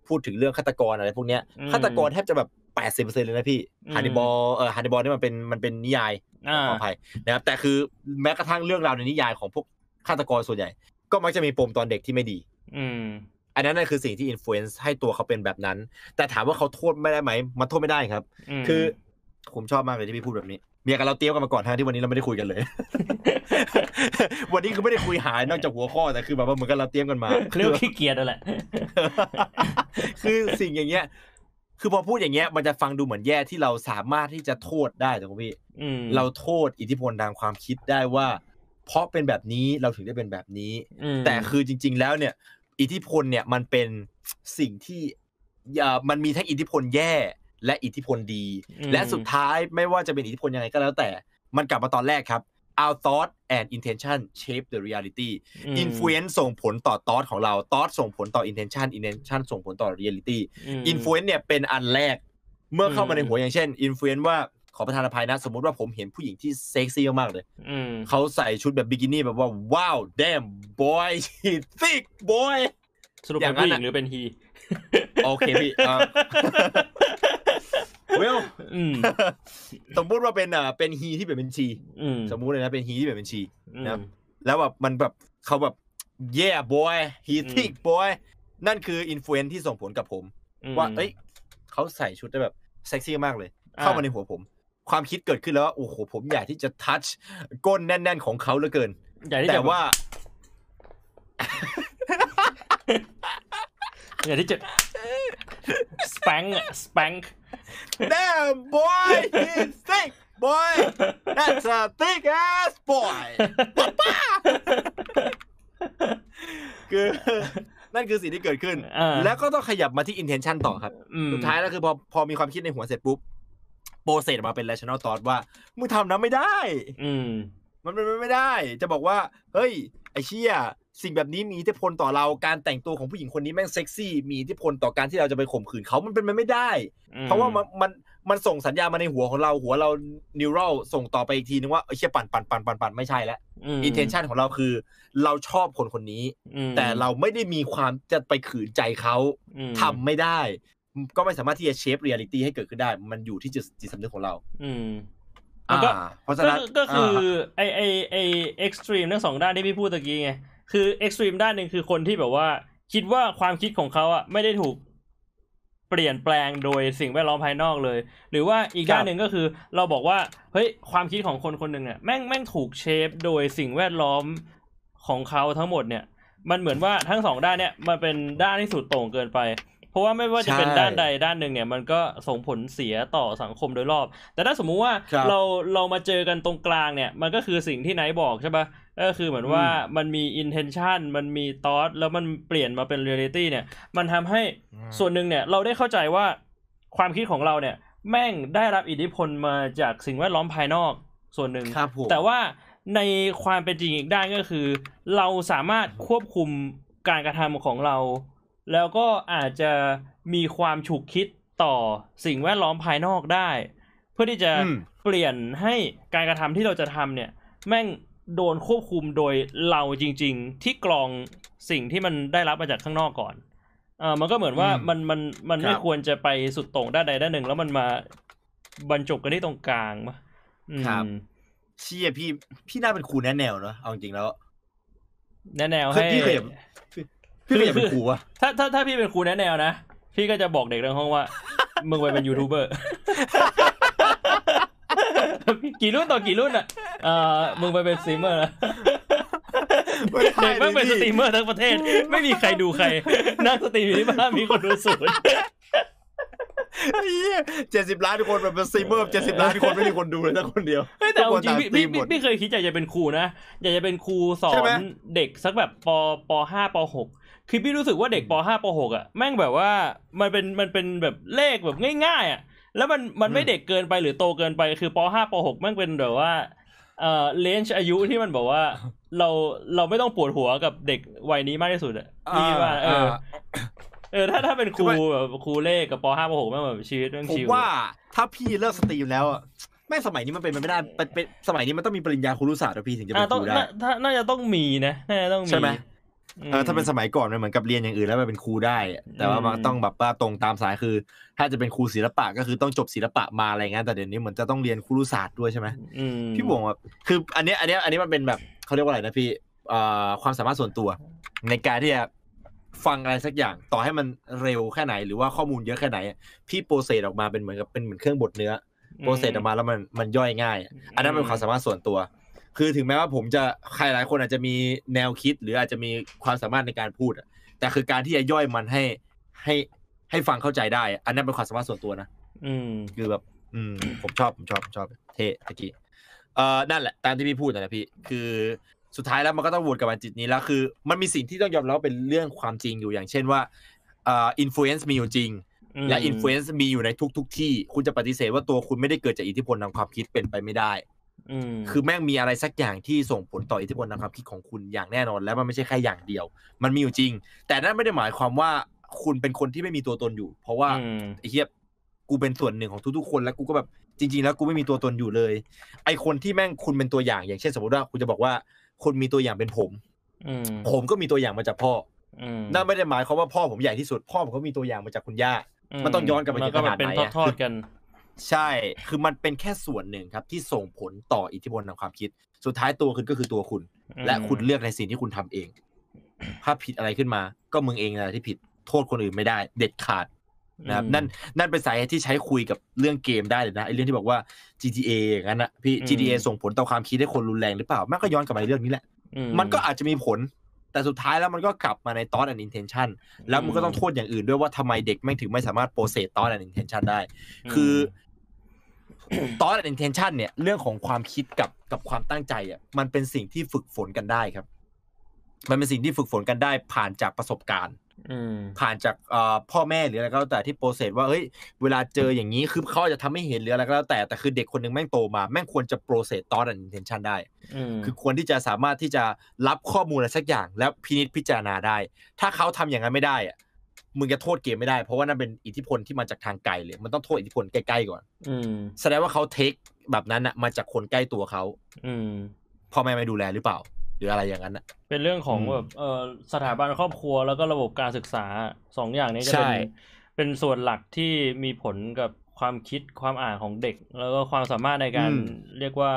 พูดถึงเรื่องฆาตกรอะไรพวกเนี้ยอืมฆาตกรแทบจะแบบ แปดสิบเปอร์เซ็นต์เลยนะพี่อืม Hannibal เออ Hannibal นี่มันเป็นมันเป็นนิยายอ่าขออภัยนะครับแต่คือแม้กระทั่งเรื่องราวในนิยายของพวกฆาตกรส่วนใหญ่ ก็มักจะมีปมตอนเด็กที่ไม่ดี อืมอันนั้นน่ะคือสิ่งที่อิ f ฟ u เ n นซ์ให้ตัวเขาเป็นแบบนั้น แต่ถามว่าเขาโทษไม่ได้ไหม มันโทษไม่ได้ครับมคือผมชอบมากเลยที่พี่พูดแบบนี้ เหมือนกับเราเตรียมกันมาก่อนทั้งที่วันนี้เราไม่ได้คุยกันเลย วันนี้คือไม่ได้คุยหายนอกจากหัวข้อแต่คือแบบว่าเหมือนกันเราเตรียมกันมาเรียกว่าขี้เกียจนั่นแหละ คือสิ่งอย่างเงี้ย คือพอพูดอย่างเงี้ยมันจะฟังดูเหมือนแย่ที่เราสามารถที่จะโทษได้ถูกไหมพี่อืมเราโทษอิทธิพลทางความคิดได้ว่า เพราะเป็นแบบนี้เราถึงได้เป็นแบบนี้อืมแต่คือจริง ๆ แล้วเนี่ย อิทธิพลเนี่ยมันเป็นสิ่งที่อ่ามันมีทั้งอิทธิพลแย่และอิทธิพลดีอืมและสุดท้ายไม่ว่าจะเป็นอิทธิพลยังไงก็แล้วแต่ มันกลับมาตอนแรกครับ our thought and intention shape the reality ม influence ส่งผลต่อ thought ของเรา thought ส่งผลต่อ intention intention ส่งผลต่อ reality ม influence เนี่ยเป็นอันแรก เมื่อเข้ามาในอืมหัวอย่างเช่น influence ว่าขอประทานอภัยนะ สมมุติว่าผมเห็นผู้หญิงที่เซ็กซี่มากๆเลยอืมเขาใส่ชุดแบบบิกินี่แบบว่า ว้าว damn boy she thick boy สรุปอเป็ย่านงนั้นผู้หญิอะงหรือเป็นฮี โอเคพี่อ่า เวลอืมสมมุติว่าเป็นอ่าเป็นฮีที่แบบเป็นชีอืมสมมุติเลยนะเป็นฮีที่แบบเป็นชีอืมนะครับแล้วแบบมันแบบเขาแบบ yeah boy he อืม thick boy นั่นคืออินฟลูเอนที่ส่งผลกับผม ว่า เอ้ยเขาใส่ชุดได้แบบเซ็กซี่มากเลย เข้ามาในหัวผม ความคิดเกิดขึ้นแล้วว่าโอ้โหผมอยากที่จะทัชก้นแน่น ๆ ของเขาเหลือเกินอย่าที่แต่จะว่าอย่าที่จะ spank อะ spank damn boy he's thick boy that's a thick ass boy คือนั่นคือสิ่งที่เกิดขึ้นอ่าแล้วก็ต้องขยับมาที่ intention ต่อครับอืมสุดท้ายแล้วคือพอพอมีความคิดในหัวเสร็จปุ๊บโปรเซสออกมาเป็น rational thought ว่ามึงทำนั้นไม่ได้ อืมมันเป็นไปไม่ได้ จะบอกว่า เฮ้ย ไอเชี่ย สิ่งแบบนี้มีอิทธิพลต่อเราการแต่งตัวของผู้หญิงคนนี้แม่งเซ็กซี่ มีอิทธิพลต่อการที่เราจะไปข่มขืนเขามันเป็นไปไม่ได้ เพราะว่ามันมันมันส่งสัญญาณมาในหัวของเราหัวเรา neural ส่งต่อไปอีกทีนึงว่าไอเชี่ยปั่นปั่นปั่นปั่นปั่นไม่ใช่แล้วม intention ของเราคือ เราชอบคนคนนี้อืมแต่เราไม่ได้มีความจะไปขืนใจเขาอืมทำไม่ได้ ก็ไม่สามารถที่จะ shape reality ให้เกิดขึ้นได้ มันอยู่ที่จิตจิตสำนึกของเรา อืมมันก็อ่าเพราะฉะนั้นก็ก็คืออ่าไอไอไอ extreme ทั้งสองด้านที่พี่พูดตะกี้ไง คือ extreme ด้านหนึ่งคือคนที่แบบว่า คิดว่าความคิดของเขาอะไม่ได้ถูกเปลี่ยนแปลงโดยสิ่งแวดล้อมภายนอกเลย หรือว่าอีกด้านหนึ่งก็คือ เราบอกว่าเฮ้ยความคิดของคนคนหนึ่งเนี่ยแม่งแม่งถูก shape โดยสิ่งแวดล้อมของเขาทั้งหมดเนี่ย มันเหมือนว่าทั้งสองด้านเนี่ยมันเป็นด้านที่สุดโต่งเกินไป เพราะว่าไม่ว่าจะเป็นใช่ด้านใดด้านหนึ่งเนี่ย มันก็ส่งผลเสียต่อสังคมโดยรอบ แต่ถ้าสมมุติว่าครับเราเรามาเจอกันตรงกลางเนี่ย มันก็คือสิ่งที่ไนท์บอกใช่ปะก็คือเหมือนว่ามันมี intention มันมี thought แล้วมันเปลี่ยนมาเป็น reality เนี่ย มันทำให้ส่วนหนึ่งเนี่ย เราได้เข้าใจว่าความคิดของเราเนี่ย แม่งได้รับอิทธิพลมาจากสิ่งแวดล้อมภายนอกส่วนหนึ่งครับผมแต่ว่าในความเป็นจริงอีกด้านก็คือ เราสามารถควบคุมการกระทำของเรา แล้วก็อาจจะมีความฉุกคิดต่อสิ่งแวดล้อมภายนอกได้ เพื่อที่จะอืมเปลี่ยนให้การกระทำที่เราจะทำเนี่ย แม่งโดนควบคุมโดยเราจริง ๆ ที่กรองสิ่งที่มันได้รับมาจากข้างนอกก่อนเออมันก็เหมือนว่าอืมมันมันมันไม่ครับควรจะไปสุดโต่งด้านใดด้านหนึ่ง แล้วมันมาบรรจบกันที่ตรงกลางปะอืมครับเชี่ยพี่พี่น่าเป็นครูแนะแนวเนอะเอาจริงๆแล้วแนะแนวคือให้พี่เคยเห็น พี่ก็อยากเป็นครูวะถ้าถ้าถ้าพี่เป็นครูแนะแนวนะ พี่ก็จะบอกเด็กในห้องว่า มึงไปเป็นยูทูบเบอร์ กี่รุ่นต่อกี่รุ่นอะเอ่อมึงไปเป็นสตรีมเมอร์นะไม่ได้ดิเด็กแม่งเป็นดิสตรีมเมอร์ทั้งประเทศ ไม่มีใครดูใคร นั่ง stream อยู่ที่บ้านมีคนดูศูนย์เจ็ดสิบล้านคนแบบเป็นสตรีมเมอร์เจ็ดสิบล้านคนไม่มีคนดูเลยสักคนเดียวเฮ้ยแต่เอาจริงทุกคนพี่ต่างสตรีพี่มหมดพี่พี่เคยคิดอยากจะเป็นครูนะ อยากจะเป็นครูสอนใช่ไหมเด็กสักแบบปปห้าปหก คือพี่รู้สึกว่าเด็กปห้าปหกอะแม่งแบบว่ามันเป็นมันเป็นแบบเลขแบบง่ายๆอะแล้วมันมันไม่เด็กเกินไปหรือโตเกินไปคือปห้าปหกแม่งเป็นแบบว่าเอ่อ range อายุที่มันบอกว่า เราเราไม่ต้องปวดหัวกับเด็กวัยนี้มากที่สุดอะพี่ว่า เออ เออถ้าถ้าเป็นครูคือว่าแบบครูเลขกับปห้าปหกแม่งแบบชีวิตแม่งผม chill ว่าถ้าพี่เลิก stream แล้วอะแม่งสมัยนี้มันเป็นไปไม่ได้เป็นเป็นสมัยนี้มันต้องมีปริญญาครุศาสตร์อะพี่ถึงจะเป็นครูได้อะต้องน่าถ้าน่าจะต้องมีนะน่าจะต้องมีใช่ไหมอืม เออถ้าเป็นสมัยก่อนมันเหมือนกับเรียนอย่างอื่นแล้วมันเป็นครูได้อะแต่ว่ามันอืมต้องแบบว่าตรงตามสายคือ ถ้าจะเป็นครูศิลปะก็คือต้องจบศิลปะมาอะไรเงี้ยแต่เดี๋ยวนี้เหมือนจะต้องเรียนครุศาสตร์ด้วยใช่ไหมอืมพี่บวงแบบคือ อันเนี้ยอันเนี้ยอันนี้มันเป็นแบบเขาเรียกว่าอะไรนะพี่เอ่อความสามารถส่วนตัว ในการที่จะฟังอะไรสักอย่างต่อให้มันเร็วแค่ไหนหรือว่าข้อมูลเยอะแค่ไหนอะพี่โปรเซสออกมาเป็นเหมือนกับเป็นเหมือนเครื่องบดเนื้อโปรเซสออกมาแล้วมันมันย่อยง่าย อันนั้นเป็นความสามารถส่วนตัว คือถึงแม้ว่าผมจะใครหลายคนอาจจะมีแนวคิด หรืออาจจะมีความสามารถในการพูดอะแต่คือการที่จะย่อยมันให้ให้ให้ฟังเข้าใจได้อะอันนั้นเป็นความสามารถส่วนตัวนะอืมคือแบบ อืม ผมชอบผมชอบผมชอบเท่ตะกี้เอ่อนั่นแหละตามที่พี่พูดนะพี่คือสุดท้ายแล้วมันก็ต้องวนกลับมาจุดนี้แล้วคือ มันมีสิ่งที่ต้องยอมรับว่าเป็นเรื่องความจริงอยู่อย่างเช่นว่าเอ่อ influence มีอยู่จริง และ influence มีอยู่ในทุก ๆ ที่ คุณจะปฏิเสธว่าตัวคุณไม่ได้เกิดจากอิทธิพลทางความคิดเป็นไปไม่ได้อืม คือแม่งมีอะไรสักอย่างที่ส่งผลต่ออิทธิพลทางความคิดของคุณอย่างแน่นอน และมันไม่ใช่แค่อย่างเดียว มันมีอยู่จริง แต่นั่นไม่ได้หมายความว่าคุณเป็นคนที่ไม่มีตัวตนอยู่ เพราะว่าอืมไอ้เหี้ยกูเป็นส่วนหนึ่งของทุกๆคน แล้วกูก็แบบจริง ๆ แล้วกูไม่มีตัวตนอยู่เลย ไอคนที่แม่งคุณเป็นตัวอย่าง อย่างเช่นสมมติว่าคุณจะบอกว่าคนมีตัวอย่างเป็นผมอืมผมก็มีตัวอย่างมาจากพ่ออืมนั่นไม่ได้หมายความว่าพ่อผมใหญ่ที่สุด พ่อผมก็มีตัวอย่างมาจากคุณย่ามันต้องย้อนกลับไปมัถึงก็ขแบนาบดเป็นไหนอะทอดๆกัน ใช่ คือมันเป็นแค่ส่วนหนึ่งครับที่ส่งผลต่ออิทธิพลทางความคิด สุดท้ายตัวคุณก็คือตัวคุณ และคุณเลือกในสิ่งที่คุณทำเอง ถ้าผิดอะไรขึ้นมา ก็มึงเองนะที่ผิด โทษคนอื่นไม่ได้ เด็ดขาดนะครับอืมนั่น นั่นเป็นสาเหตุที่ใช้คุยกับเรื่องเกมได้เลยนะ ไอ้เรื่องที่บอกว่า GTA อย่างนั้นนะพี่อืม GTA ส่งผลต่อความคิดให้คนรุนแรงหรือเปล่า มันก็ย้อนกลับมาเรื่องนี้แหละอืมันก็อาจจะมีผลแต่สุดท้ายแล้วมันก็กลับมาใน thought and intention แล้วมันก็ต้องโทษอย่างอื่นด้วยว่าทำไมเด็กไม่งถึงไม่สามารถ process thought and intention ได้ คือ thought and intention เนี่ยเรื่องของความคิดกับกับความตั้งใจอะมันเป็นสิ่งที่ฝึกฝนกันได้ครับ มันเป็นสิ่งที่ฝึกฝนกันได้ผ่านจากประสบการณ์อืมผ่านจากเอ่อพ่อแม่หรืออะไรก็แล้วแต่ที่ process ว่าเฮ้ยเวลาเจออย่างนี้คือเขาอาจจะทำให้เห็นหรืออะไรก็แล้วแต่แต่คือเด็กคนหนึ่งแม่งโตมาแม่งควรจะ process thought and intention ได้อืมคือควรที่จะสามารถที่จะรับข้อมูลอะไรสักอย่าง แล้วพินิจพิจารณาได้ ถ้าเขาทำอย่างนั้นไม่ได้อะ มึงจะโทษเกมไม่ได้ เพราะว่านั่นเป็นอิทธิพลที่มาจากทางไกลเลยมันต้องโทษอิทธิพลใกล้ๆก่อนอืมแสดงว่าเขา take แบบนั้นอะมาจากคนใกล้ตัวเขาอืมพ่อแม่ไม่ดูแลหรือเปล่า หรืออะไรอย่างนั้นอะเป็นเรื่องของอืมแบบเอ่อสถาบันครอบครัวแล้วก็ระบบการศึกษาสองอย่างนี้จะใช่เป็นเป็นส่วนหลักที่มีผลกับความคิดความอ่านของเด็ก แล้วก็ความสามารถในการเรียกว่า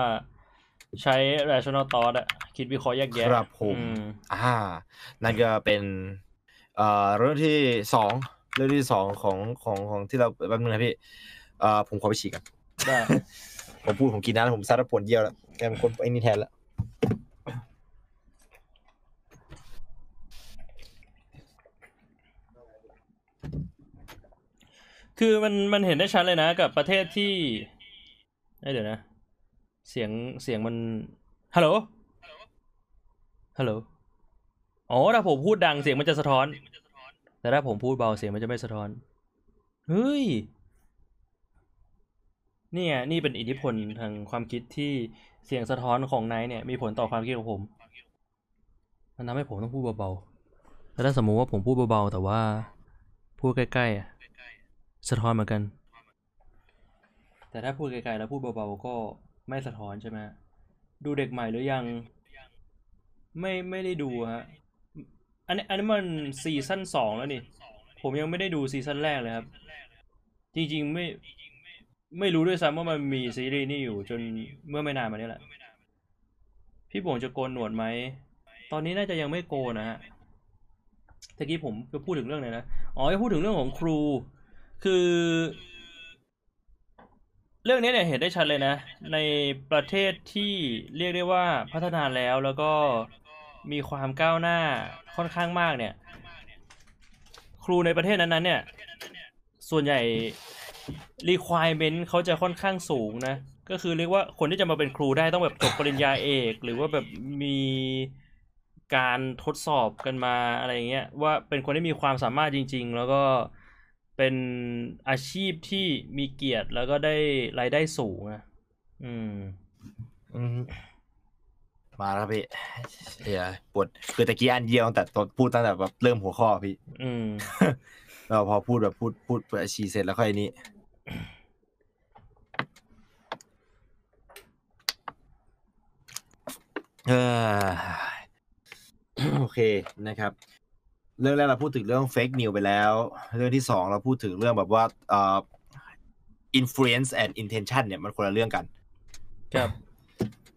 ใช้ rational thought อะคิดวิเคราะห์แยกแยะครับผมอืมอ่า นั่นก็เป็น เอ่อเรื่องที่สองเรื่องที่สองของของของที่เราแป๊บนึงนะพี่เอ่อผมขอไปฉี่กันได้ผมพูดผมกินน้ำแล้วผมซัดแล้วปวดเยี่ยวแล้วแกเป็นคนไอ้นี่แทนแล้วคือมันมันเห็นได้ชัดเลยนะกับประเทศที่เอ้ยเดี๋ยวนะ เสียงเสียงมันฮัลโหลฮัลโหล อ๋อถ้าผมพูดดังเสียงมันจะสะท้อน แต่ถ้าผมพูดเบาเสียงมันจะไม่สะท้อน เฮ้ยนี่ไงนี่เป็นอิทธิพลทางความคิดที่เสียงสะท้อนของไนท์เนี่ยมีผลต่อความคิดของผม มันทำให้ผมต้องพูดเบาๆแล้วถ้าสมมุติว่าผมพูดเบาๆแต่ว่า พูดใกล้ๆอะสะท้อนเหมือนกัน แต่ถ้าพูดไกลๆแล้วพูดเบาๆก็ไม่สะท้อนใช่ไหมฮะดูเด็กใหม่หรือยัง ไม่ไม่ได้ดูฮะ อันนี้อันนี้มันซีซั่นสองแล้วนี่ ผมยังไม่ได้ดูซีซั่นแรกเลยครับ จริงๆไม่ไม่รู้ด้วยซ้ำว่ามันมีซีรีส์นี่อยู่จนเมื่อไม่นานมานี้แหละ พี่โป่งจะโกนหนวดไหม ตอนนี้น่าจะยังไม่โกนนะฮะตะกี้ผมจะพูดถึงเรื่องไหนนะ อ๋อจะพูดถึงเรื่องของครู คือ เรื่องนี้เนี่ยเห็นได้ชัดเลยนะ ในประเทศที่เรียกได้ว่าพัฒนาแล้วแล้วก็ มีความก้าวหน้าค่อนข้างมากเนี่ย ครูในประเทศนั้นๆเนี่ย ส่วนใหญ่ requirement เขาจะค่อนข้างสูงนะ ก็คือเรียกว่าคนที่จะมาเป็นครูได้ต้องแบบจบปริญญาเอก หรือว่าแบบมีการทดสอบกันมาอะไรเงี้ยว่าเป็นคนที่มีความสามารถจริง ๆ แล้วก็เป็นอาชีพที่มีเกียรติแล้วก็ได้รายได้สูงอะ อืม อืม มาแล้วครับพี่เฮียปวดคือตะกี้อันเดียวตั้งแต่ตอนพูดตั้งแต่แบบเริ่มหัวข้อพี่ อืมเราพอพูดแบบพูดพูดเปิดชีเสร็จแล้วค่อยนี้เออโอเคนะครับ เรื่องแรกเราพูดถึงเรื่อง fake news ไปแล้ว เรื่องที่สองเราพูดถึงเรื่องแบบว่าเอ่อ influence and intention เนี่ยมันคนละเรื่องกัน ครับ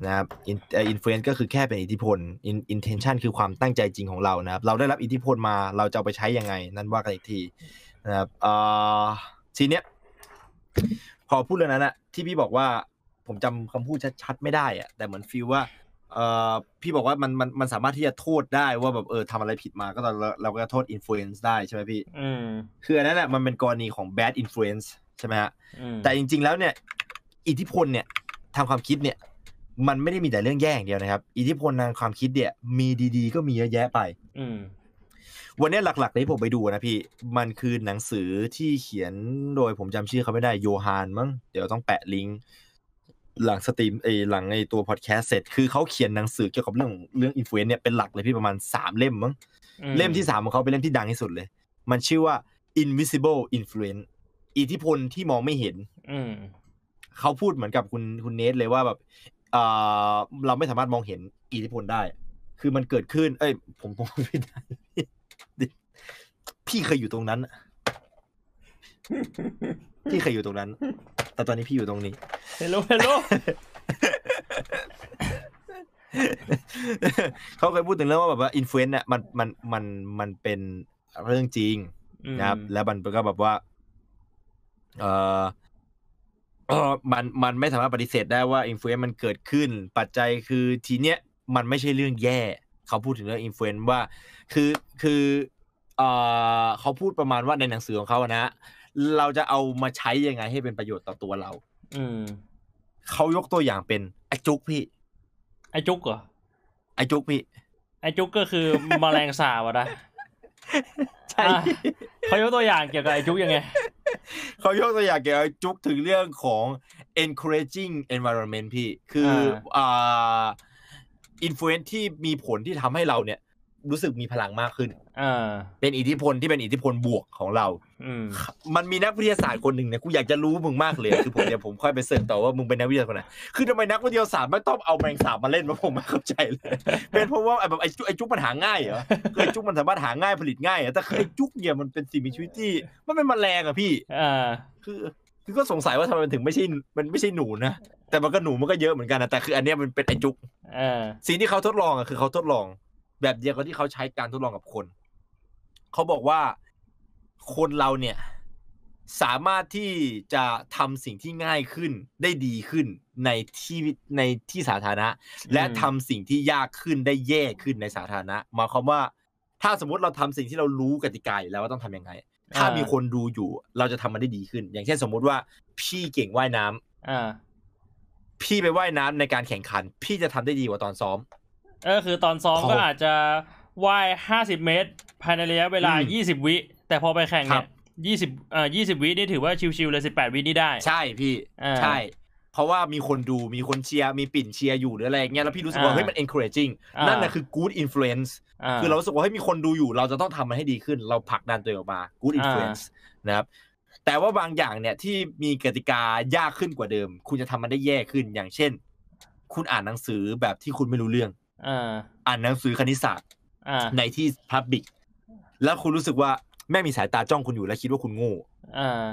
นะครับ In- เอ่อ influence ก็คือแค่เป็นอิทธิพล In- intention คือความตั้งใจจริงของเรานะครับ เราได้รับอิทธิพลมาเราจะเอาไปใช้ยังไง นั่นว่ากันอีกทีนะครับเอ่อทีเนี้ยพอพูดเรื่องนั้นอะที่พี่บอกว่าผมจำคำพูดชัดๆไม่ได้อะแต่เหมือนฟีลว่าเอ่อพี่บอกว่ามันมันมันสามารถที่จะโทษได้ว่าแบบเออทำอะไรผิดมาก็เราเราก็จะโทษ influence ได้ใช่ไหมพี่อืมคืออันนั้นแหละมันเป็นกรณีของ bad influence ใช่ไหมฮะอืมแต่จริง ๆ แล้วเนี่ย อิทธิพลเนี่ยทางความคิดเนี่ย มันไม่ได้มีแต่เรื่องแย่อย่างเดียวนะครับ อิทธิพลทางความคิดเนี่ย มีดีๆ ก็มีเยอะแยะไป อืมวันนี้หลักๆที่ผมไปดูนะพี่ มันคือหนังสือที่เขียนโดยผมจำชื่อเขาไม่ได้โยฮานมั้งเดี๋ยวต้องแปะลิงก์หลังสตรีมเอยหลังในตัวพอดแคสต์เสร็จคือเขาเขียนหนังสือเกี่ยวกับเรื่องเรื่อง influence เนี่ยเป็นหลักเลยพี่ประมาณสามเล่มมั้งอืมเล่มที่สามของเขาเป็นเล่มที่ดังที่สุดเลย มันชื่อว่า invisible influence อิทธิพลที่มองไม่เห็นอืมเขาพูดเหมือนกับคุณคุณเนทเลยว่าแบบ เอ่อเราไม่สามารถมองเห็นอิทธิพลได้ คือมันเกิดขึ้น เอ้ย ผมผมไม่ได้ พี่เคยอยู่ตรงนั้นอะพี่เคยอยู่ตรงนั้น แต่ตอนนี้พี่อยู่ตรงนี้ hello hello เขาเคยพูดถึงเรื่องว่าแบบว่า influence เนี่ยมันมันมันมันเป็นเรื่องจริงนะครับ แล้วมันก็แบบว่า เออเอ่อ มันมันไม่สามารถปฏิเสธได้ว่า influence มันเกิดขึ้น ปัจจัยคือทีเนี้ยมันไม่ใช่เรื่องแย่ เขาพูดถึงเรื่อง influence ว่า คือคือเออเขาพูดประมาณว่าในหนังสือของเขาอะนะเราจะเอามาใช้ยังไงให้เป็นประโยชน์ต่อตัวเรา อืมเขายกตัวอย่างเป็นไอ้จุกพี่ ไอจุกเหรอไอ้จุกพี่ ไอจุกก็คือแมลงสาบอะนะ ใช่อะเขายกตัวอย่างเกี่ยวกับไอจุกยังไงเขายกตัวอย่างเกี่ยวกับจุกถึงเรื่องของ encouraging environment พี่ คืออ่า influence ที่มีผลที่ทำให้เราเนี่ย รู้สึกมีพลังมากขึ้นอ่า เป็นอิทธิพลที่เป็นอิทธิพลบวกของเรา อืมมันมีนักวิทยาศาสตร์คนหนึ่งเนี่ยกูอยากจะรู้มึงมากเลยคือผมเดี๋ยวผมค่อยไป search ต่อว่ามึงเป็นนักวิทยาศาสตร์คนไหนคือทำไมนักวิทยาศาสตร์ไม่ต้องเอาแมงสาบมาเล่นวะผมไม่เข้าใจเลย เป็นเพราะว่าไอ้แบบไอ้จุกไอ้จุกมันหาง่ายเหรอคือไอ้จุกมันสามารถหาง่ายผลิตง่ายเหรอแต่คือไอ้จุกเนี่ยมันเป็นสิ่งมีชีวิตที่มันเป็นแมลงอะพี่อ่าคือคือก็สงสัยว่าทำไมมันถึงไม่ใช่ มันไม่ใช่หนูนะ แต่มันก็หนูมันก็เยอะเหมือนกันนะแต่คืออันเนี้ยมันเป็นไอจุกเออสิ่งที่เขาทดลองอะคือเขาทดลอง แบบเดียวกับที่เขาใช้การทดลองกับคน เขาบอกว่าคนเราเนี่ยสามารถที่จะทำสิ่งที่ง่ายขึ้นได้ดีขึ้นในที่ในที่สาธารณะ และทำสิ่งที่ยากขึ้นได้แย่ขึ้นในสาธารณะหมายความว่า ถ้าสมมติเราทำสิ่งที่เรารู้กติกาอยู่แล้วว่าต้องทำยังไง ถ้าอ่ามีมีคนดูอยู่ เราจะทำมันได้ดีขึ้น อย่างเช่นสมมุติว่า พี่เก่งว่ายน้ำอ่าพี่ไปว่ายน้ำในการแข่งขัน พี่จะทำได้ดีกว่าตอนซ้อม เออคือตอนซ้อมพอก็อาจจะ ว่ายห้าสิบเมตร ภายในระยะเวลาอืมยี่สิบวิ แต่พอไปแข่งครับเนี่ยบยี่สิบเอ่อยี่สิบวินี่ถือว่าชิวๆเลยสิบแปดวินี่ได้ ใช่พี่อ่าใช่ เพราะว่ามีคนดูมีคนเชียร์มีปิ่นเชียร์อยู่หรืออะไรอย่างเงี้ยแล้วพี่รู้สึกว่าอ่าเฮ้ยมัน encouraging อ่านั่นั่นนะคือ good influence อ่าคือเรารู้สึกว่าเฮ้ยมีคนดูอยู่ เราจะต้องทำมันให้ดีขึ้น เราผลักดันตัวเองออกมา good อ่า influence นะครับแต่ว่าบางอย่างเนี่ยที่มีกติกายากขึ้นกว่าเดิม คุณจะทำมันได้แย่ขึ้นอย่างเช่น คุณอ่านหนังสือแบบที่คุณไม่รู้เรื่องอ่าอ่านหนังสือคณิตศาสตร์อ่า ในที่ public แล้วคุณรู้สึกว่าแม่งมีสายตาจ้องคุณอยู่แล้วคิดว่าคุณโง่อ่า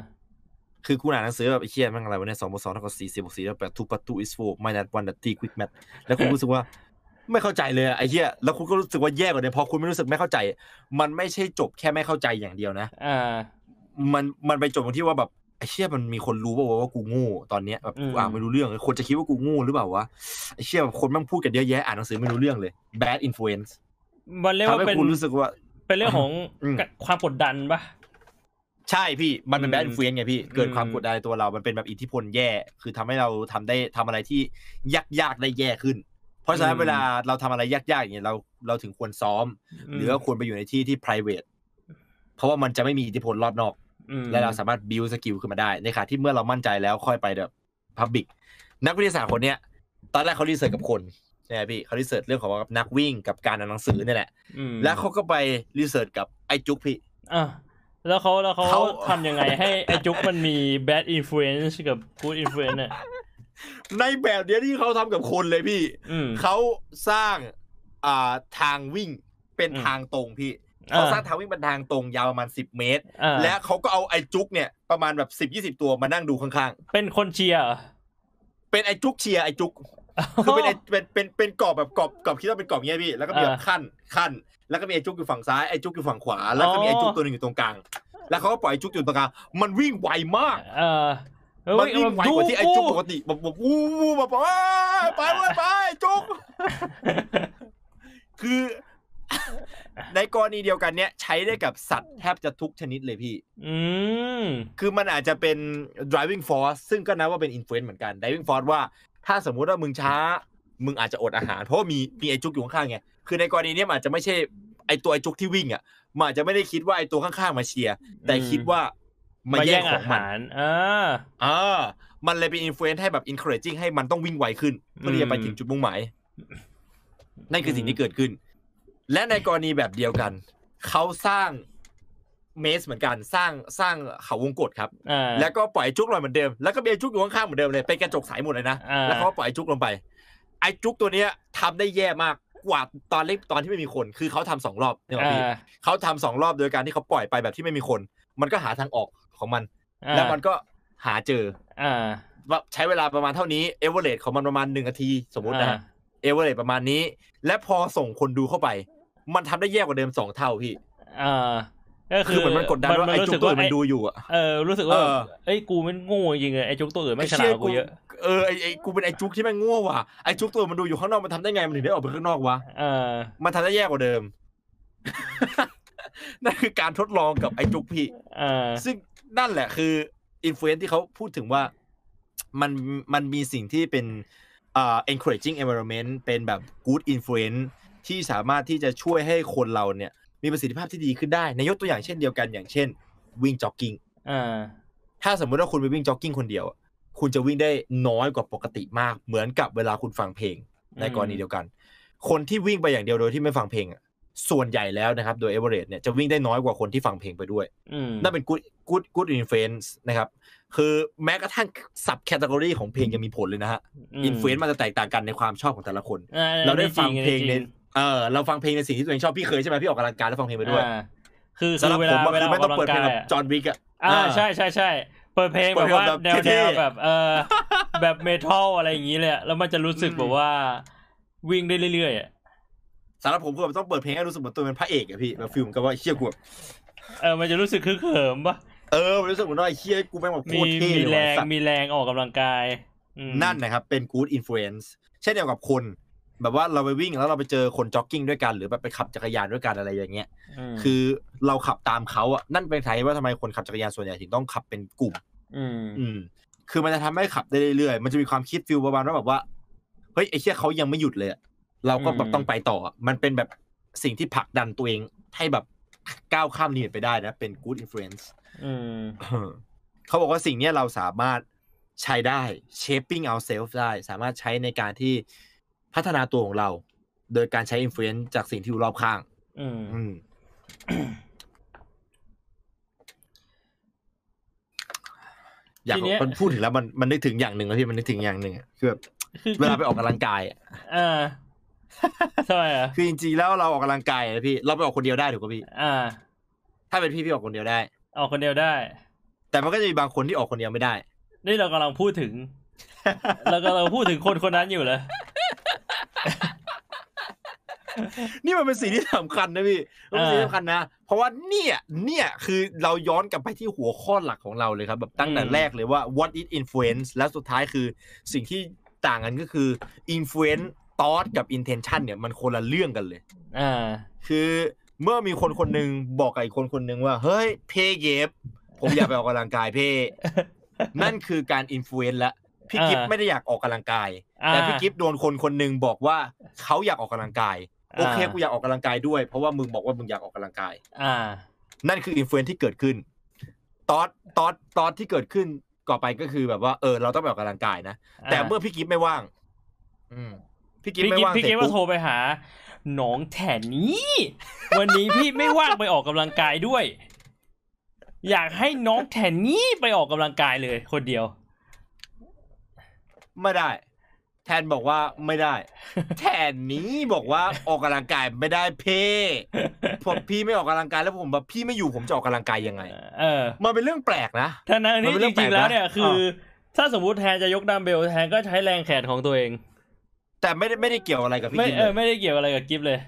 คือคุณอ่านหนังสือแบบไอ้เคียแม่งอะไรวะเนี่ยสองบวกสองเท่ากับสี่สี่บวกสี่เท่ากับแปดทูปัตตูอิสโฟไม่นัดวันนัดตีควิกแมทแล้วคุณรู้สึกว่าไม่เข้าใจเลยอะไอ้เหี้ยแล้วคุณก็รู้สึกว่าแย่กว่าเดิมพอคุณไม่รู้สึกไม่เข้าใจ มันไม่ใช่จบแค่ไม่เข้าใจอย่างเดียวนะอ่ามันมันไปจบตรงที่ว่าแบบไอ้เชี่ยมันมีคนรู้ป่าวว่ากูโง่ตอนเนี้ยแบบอืมกูอ่านไม่รู้เรื่องคนจะคิดว่ากูโง่หรือเปล่าวะไอ้เชี่ยแบบคนแม่งพูดกันเยอะแยะอ่านหนังสือไม่รู้เรื่องเลย bad influence มันเรียกทำว่าให้เป็นคุณรู้สึกว่า เป็นเรื่องของอืม ความกดดันปะ ใช่พี่มันเป็นอืม bad influence ไงพี่เกิดอืมความกดดันในตัวเรา มันเป็นแบบอิทธิพลแย่ คือทำให้เราทำได้ทำอะไรที่ยากๆได้แย่ขึ้น เพราะฉะนั้นเวลาเราทำอะไรยากๆอย่างเงี้ยเราเราถึงควรซ้อม หรือว่าควรไปอยู่ในที่ที่ private เพราะว่ามันจะไม่มีอิทธิพลรอบนอก อืมและเราสามารถ build skill ขึ้นมาได้ ในขณะที่เมื่อเรามั่นใจแล้วค่อยไปแบบ public นักวิทยาศาสตร์คนเนี้ย ตอนแรกเขา research กับคน ใช่ไหมพี่เขา research เรื่องของนักวิ่งกับการอ่านหนังสือเนี่ยแหละอืมแล้วเขาก็ไป research กับไอ้จุกพี่อะแล้วเขาแล้วเขาเขาทำยังไงให้ไอจุกมันมี bad influence กับ good influence เนี่ยในแบบเดียวที่เขาทำกับคนเลยพี่อืมเขาสร้างอ่าทางวิ่งเป็นอืมทางตรงพี่อ่าเขาสร้างทางวิ่งเป็นทางตรงยาวประมาณสิบเมตรอ่าและเขาก็เอาไอ้จุกเนี่ยประมาณแบบสิบยี่สิบตัวมานั่งดูข้างเป็นคนเชียร์เหรอๆเป็นไอ้จุกเชียร์ไอ้จุก คือเป็นไอ้เป็นเป็นเป็นกรอบแบบกรอบกรอบคิดว่าเป็นกรอบเงี้ยพี่แล้วก็มีแบบอ่าขั้นขั้น แล้วก็มีไอ้จุกอยู่ฝั่งซ้ายไอ้จุกอยู่ฝั่งขวา แล้วก็มีไอ้จุกตัวหนึ่งอยู่ตรงกลางแล้วเขาก็ปล่อยไอ้จุกอยู่ตรงกลางมันวิ่งไวมากเออเออมันวิ่งไวกว่าที่ไอ้จุกปกดูติแบบแบบวู้วู้แบบว่าไปไปไปไอ้จุกคือในกรณีเดียวกันเนี้ยใช้ได้กับสัตว์แทบจะทุกชนิดเลยพี่ อืมคือมันอาจจะเป็น driving force ซึ่งก็นับว่าเป็น influence เหมือนกัน driving force ว่า ถ้าสมมุติว่ามึงช้า มึงอาจจะอดอาหาร เพราะว่ามีมีไอ้จุกอยู่ข้างๆไงคือในกรณีเนี้ยมันอาจจะไม่ใช่ไอ้ตัวไอ้จุกที่วิ่งอะมันอาจจะไม่ได้คิดว่าไอ้ตัวข้างๆมาเชียร์แต่อืมคิดว่ามามาแย่แย่งงขอาองมันหารอ่าอ่ามันเลยเป็น influence ให้แบบ encouraging ให้มันต้องวิ่งไวขึ้นเพื่อที่จะไปถึงจุดมุ่งหมาย นั่นคือสิ่งที่เกิดขึ้น และในกรณีแบบเดียวกัน เขาสร้าง เมสเหมือนกันสร้างสร้างเขาวงกตครับอ่าแล้วก็ปล่อยไอ้จุกลอยเหมือนเดิมแล้วก็มีไอ้จุกอยู่ข้างๆเหมือนเดิมเลยเป็นกระจกใสหมดเลยนะอ่าแล้วเขาก็ปล่อยไอ้จุกลงไป ไอ้จุกตัวเนี้ยทำได้แย่มากกว่าตอนเล็กตอนที่ไม่มีคนคือเขาทำสองรอบเนี่ยอ่าพี่เขาทำสองรอบโดยการที่เขาปล่อยไปแบบที่ไม่มีคน มันก็หาทางออกของมันอ่าแล้วมันก็หาเจออ่าว่าใช้เวลาประมาณเท่านี้เอเวอเรสของมันประมาณหนึ่งนาทีสมมตินะฮะเอเวอเรสประมาณนี้ และพอส่งคนดูเข้าไป มันทำได้แย่กว่าเดิมสองเท่าพี่อ่า ก็คือเหมือนมันกดดันว่าไอ้จุกตัวอื่นมันดูอยู่อะเออรู้สึกว่าเออเอ้ยกูมันโง่จริงๆเลยไอ้จุกตัวอื่นไม่ฉลาดกว่ากูเยอะเออไอไอกูเป็นไอจุกที่แม่งโง่ว่ะไอจุกตัวมันดูอยู่ข้างนอกมันทำได้ไงมันถึงได้ออกไปข้างนอกวะเออมันทำได้แย่กว่าเดิมนั่นคือการทดลองกับไอจุกพี่เออซึ่งนั่นแหละคือ influence ที่เขาพูดถึงว่ามันมันมีสิ่งที่เป็นอ่า encouraging environment เป็นแบบ good influence ที่สามารถที่จะช่วยให้คนเราเนี่ย มีประสิทธิภาพที่ดีขึ้นได้ในยกตัวอย่างเช่นเดียวกันอย่างเช่น วิ่งจ็อกกิ้งอ่าถ้าสมมติว่าคุณไปวิ่งจ็อกกิ้งคนเดียวอะคุณจะวิ่งได้น้อยกว่าปกติมาก เหมือนกับเวลาคุณฟังเพลงในกรณีเดียวกัน คนที่วิ่งไปอย่างเดียวโดยที่ไม่ฟังเพลงอะส่วนใหญ่แล้วนะครับ โดยเอเวอเรเนี่ยจะวิ่งได้น้อยกว่าคนที่ฟังเพลงไปด้วยอืมนั่นเป็น good good good influence นะครับ คือแม้กระทั่ง subcategory ของเพลงยังมีผลเลยนะฮะ influence มันจะแตกต่างกันในความชอบของแต่ละคนอ่เราได้ฟังอันนี้เพลงจริในอัจริ เออเราฟังเพลงในสิ่งที่ตัวเองชอบพี่เคยใช่ไหมพี่ออกกำลังกายแล้วฟังเพลงไปด้วยอ่าคือสำคืหรัอบเวผลามอะเวคืลาออไม่อกต้องกำลัเปิดงเพลกางยแบบอะจอห์นวิกอะอ่าอ่าใช่ใช่ใช่เปิดเพลงแบบว่าเปิดเพลงแบบแนวเท่แนวๆแบบเออแบบเมทัลอะไรอย่างนี้เลยอะแล้วมันจะรู้สึกอืมแบบว่า วิ่งได้เรื่อยๆอะสำหรับผมคือแบบต้องเปิดเพลงให้รู้สึกเหมือนตัวเป็นพระเอกอะพี่แบบฟิลเหมอนกับว่าเชี่ยกูแบบเออมันจะรู้สึกคึกเขิมปะเออมันรู้สึกเหมือนว่าไอ้เชี่ยกูแม่งแบบโคมีตรเท่มีเลยแรว่ะงสัตว์มีแรงออกกำลังกายอืมนั่นนะครับเป็น good influence เช่นเดียวกับคน แบบว่าเราไปวิ่งแล้วเราไปเจอคนจ็อกกิ้งด้วยกัน หรือแบบไปขับจักรยานด้วยกันอะไรอย่างเงี้ยมคือเราขับตามเขาอะนั่นเป็นสาเหตุว่าทำไมคนขับจักรยานส่วนใหญ่ถึงต้องขับเป็นกลุ่ม อืมอืมคือมันจะทำให้ขับได้เรื่อยๆ มันจะมีความคิด feel ประมาณว่าแบบว่าเฮ้ยไอ้เชี่ยเขายังไม่หยุดเลยอะเราก็แบบต้องไปต่ออะมันเป็นแบบสิ่งที่ผลักดันตัวเองให้แบบก้าวข้าม limit ไปได้นะ เป็น good influence อืมเขาบอกว่าสิ่งเนี้ยเราสามารถใช้ได้ shaping ourselves ได้ สามารถใช้ในการที่ พัฒนาตัวของเรา โดยการใช้ influence จากสิ่งที่อยู่รอบข้าง อืมอืมอยากทีเนี้ยมันพูดถึงแล้วมันมันนึกถึงอย่างหนึ่งแล้วพี่มันนึกถึงอย่างหนึ่งอะคือแบบคือเวลาไปออกกำลังกายอะอ่าทำไมอะคือจริงๆแล้วเราออกกำลังกายนะพี่เราไปออกคนเดียวได้ถูกป่ะพี่อ่า ถ้าเป็นพี่พี่ออกคนเดียวได้ ออกคนเดียวได้ แต่มันก็จะมีบางคนที่ออกคนเดียวไม่ได้ นี่เรากำลังพูดถึง เรากำลังพูดถึงคนคนนั้นอยู่เลย นี่มันเป็นสิ่งที่สำคัญนะพี่มันเป็นสิ่งที่สำคัญนะ เพราะว่าเนี่ยเนี่ยคือเราย้อนกลับไปที่หัวข้อหลักของเราเลยครับ แบบตั้งแต่อืมแรกเลยว่า what is influence และสุดท้ายคือสิ่งที่ต่างกันก็คือ influence thought กับ intention เนี่ยมันคนละเรื่องกันเลยอ่าคือเมื่อมีคนคนหนึ่งบอกกับอีกคนคนหนึ่งว่า เฮ้ย เพเก็บ ผมอยากไปออกกำลังกายเพ่นั่นคือการ influence ละ พี่กิฟอ่าไม่ได้อยากออกกำลังกายอ่าแต่พี่กิฟโดนคนคนหนึ่งบอกว่าเขาอยากออกกำลังกายโอเคอ่ากูอยากออกกำลังกายด้วย เพราะว่ามึงบอกว่ามึงอยากออกกำลังกาย อ่า นั่นคืออินฟลูเอนซ์ที่เกิดขึ้นตอนตอนตอนที่เกิดขึ้นก่อไปก็คือแบบว่าเออเราต้องไปออกกำลังกายนะแต่เมื่อพี่กิฟไม่ว่าง อืมพี่กิฟพี่ไม่กิ๊ฟว่างพี่เสร็จกิ๊ฟก็ปุ๊บโทรไปหาหน้องแถนนี้วันนี้พี่ไม่ว่างไปออกกำลังกายด้วย อยากให้น้องแถนนี้ไปออกกำลังกายเลย คนเดียว ไม่ได้ แทนบอกว่าไม่ได้ แทนนี้บอกว่าออกกำลังกายไม่ได้เพ่ผมพี่ไม่ออกกำลังกายแล้วผมแบบพี่ไม่อยู่ผมจะออกกำลังกายยังไง เออ มันเป็นเรื่องแปลกนะทั้งนั้นมันที่เป็นจเรื่องแปลริกงๆแล้วนะเนี่ยคือ ถ้าสมมุติแทนจะยกดัมเบลแทนก็ใช้แรงแขนของตัวเอง แต่ไม่ได้ไม่ได้เกี่ยวอะไรกับพี่ไม่กิฟเอเลอยไม่ได้เกี่ยวอะไรกับกิฟเลย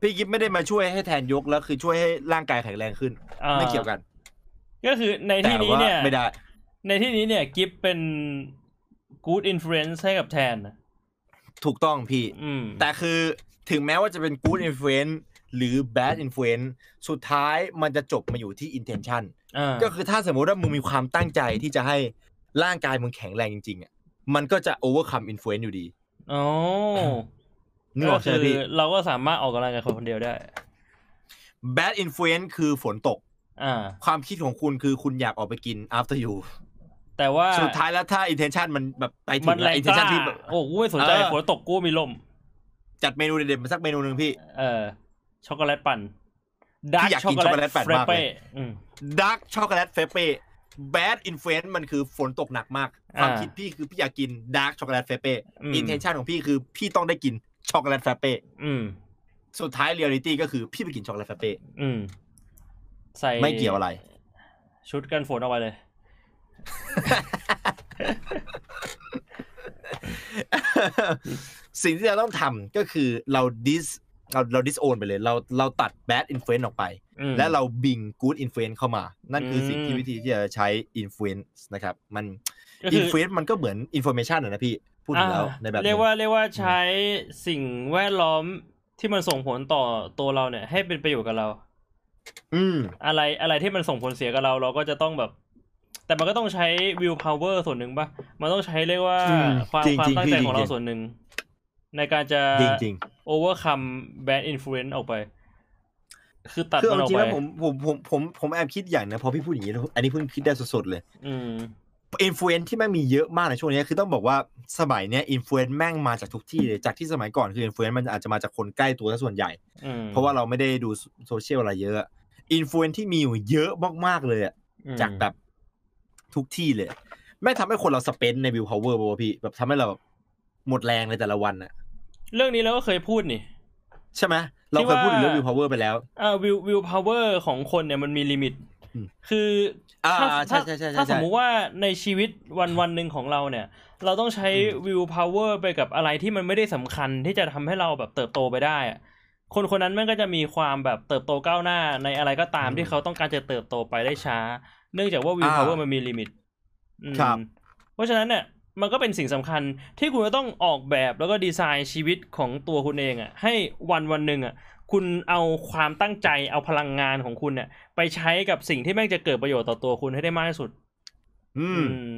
พี่กิฟไม่ได้มาช่วยให้แทนยกแล้วคือช่วยให้ร่างกายแข็งแรงขึ้นอ่าไม่เกี่ยวกัน ก็คือในแต่ที่นี้ว่าเนี่ยไม่ได้ ในที่นี้เนี่ย กิฟเป็น good influence ให้กับแทนนะถูกต้องพี่อืมแต่คือถึงแม้ว่าจะเป็น good influence หรือ bad influence สุดท้ายมันจะจบมาอยู่ที่ intention อ่าก็คือถ้าสมมติว่ามึงมีความตั้งใจที่จะให้ร่างกายมึงแข็งแรงจริงๆอะมันก็จะ overcome influence อยู่ดีอ๋อนึกอก็อกใช่คืไหมอพี่เราก็สามารถออกกำลังกายคนเดียวได้ bad influence คือฝนตก อ่า ความคิดของคุณคือคุณอยากออกไปกิน after you แต่ว่าสุดท้ายแล้วถ้า intention มันแบบไปถึมันงแรงก intention ล้าที่แบบโอ้กูไม่สนใจเออฝนตกกูมีลม จัดเมนูเด็ดๆมาสักเมนูหนึ่งพี่ เออ ช็อกโกแลตปั่นดาพี่ร์อยากกินช็อกโกแลตปั่นมากเลยอืม dark chocolate frappe bad influence มันคือฝนตกหนักมาก ความอ่าคิดพี่คือพี่อยากกิน dark chocolate frappe อืม intention ของพี่คือพี่ต้องได้กินช็อกโกแลต frappe อืมสุดท้าย reality ก็คือพี่ไปกินช็อกโกแลต frappe อืมใส่ไม่เกี่ยวอะไร ชุดกันฝนเอาไว้เลย สิ่งที่เราต้องทำก็คือเรา dis เราเรา disown ไปเลย เราเราตัด bad influence ออกไปอืมและเรา bring good influence เข้ามา นั่นคือสิ่งที่อืมวิธีที่จะใช้ influence นะครับ มันก็คือ influence มันก็เหมือน information อะนะพี่ พูดถึงแล้วอ่าในแบบเรียกหนึ่งว่าเรียกว่าใช้สิ่งแวดล้อมที่มันส่งผลต่อตัวเราเนี่ย ให้เป็นประโยชน์กับเรา อืมอะไรอะไรที่มันส่งผลเสียกับเรา เราก็จะต้องแบบ แต่มันก็ต้องใช้ will power ส่วนหนึ่งปะมันต้องใช้เรียกว่าอืมความจริงความจริงตั้งใจพี่ของเราจริงส่วนหนึ่ง ในการจะจริงจริง overcome bad influence ออกไป คือตัดคือมันเอาออกจริงไปแล้วผมผมผมผมผมแอบคิดอย่างนะพอพี่พูดอย่างนี้แล้วอันนี้เพิ่งคิดได้สดๆเลย อืม influence ที่แม่งมีเยอะมากในช่วงนี้คือต้องบอกว่าสมัยเนี้ย influence แม่งมาจากทุกที่เลยจากที่สมัยก่อนคือ influence มันอาจจะมาจากคนใกล้ตัวซะส่วนใหญ่อืมเพราะว่าเราไม่ได้ดูโซเชียลอะไรเยอะ influence ที่มีอยู่เยอะมากๆเลยอะอืมจากแบบ ทุกที่เลยแม่งทำให้คนเรา spend ใน willpower ป่ะวะพี่แบบทำให้เราหมดแรงในแต่ละวันอะเรื่องนี้เราก็เคยพูดนี่ ใช่ไหมเราเคยพูดถึงเรื่อง willpower ไปแล้วอ่า will will power ของคนเนี่ยมันมีลิมิตอืมคืออ่าถ้าใช่ถ้าใช่ใช่ใช่ถ้าสมมุติว่าในชีวิตวันวันหนึ่งของเราเนี่ย เราต้องใช้อืม willpower ไปกับอะไรที่มันไม่ได้สำคัญที่จะทำให้เราแบบเติบโตไปได้อะคนคนนั้นมันก็จะมีความแบบเติบโตก้าวหน้าในอะไรก็ตามที่เขาต้องการจะเติบโตไปได้ช้า เนื่องจากว่า willpower มันมีลิมิตอืมครับเพราะฉะนั้นเนี่ยมันก็เป็นสิ่งสำคัญที่คุณจะต้องออกแบบแล้วก็ดีไซน์ชีวิตของตัวคุณเองอะ ให้วันวันหนึ่งอะ คุณเอาความตั้งใจเอาพลังงานของคุณเนี่ยไปใช้กับสิ่งที่แม่งจะเกิดประโยชน์ต่อตัวคุณให้ได้มากที่สุด อืมอืม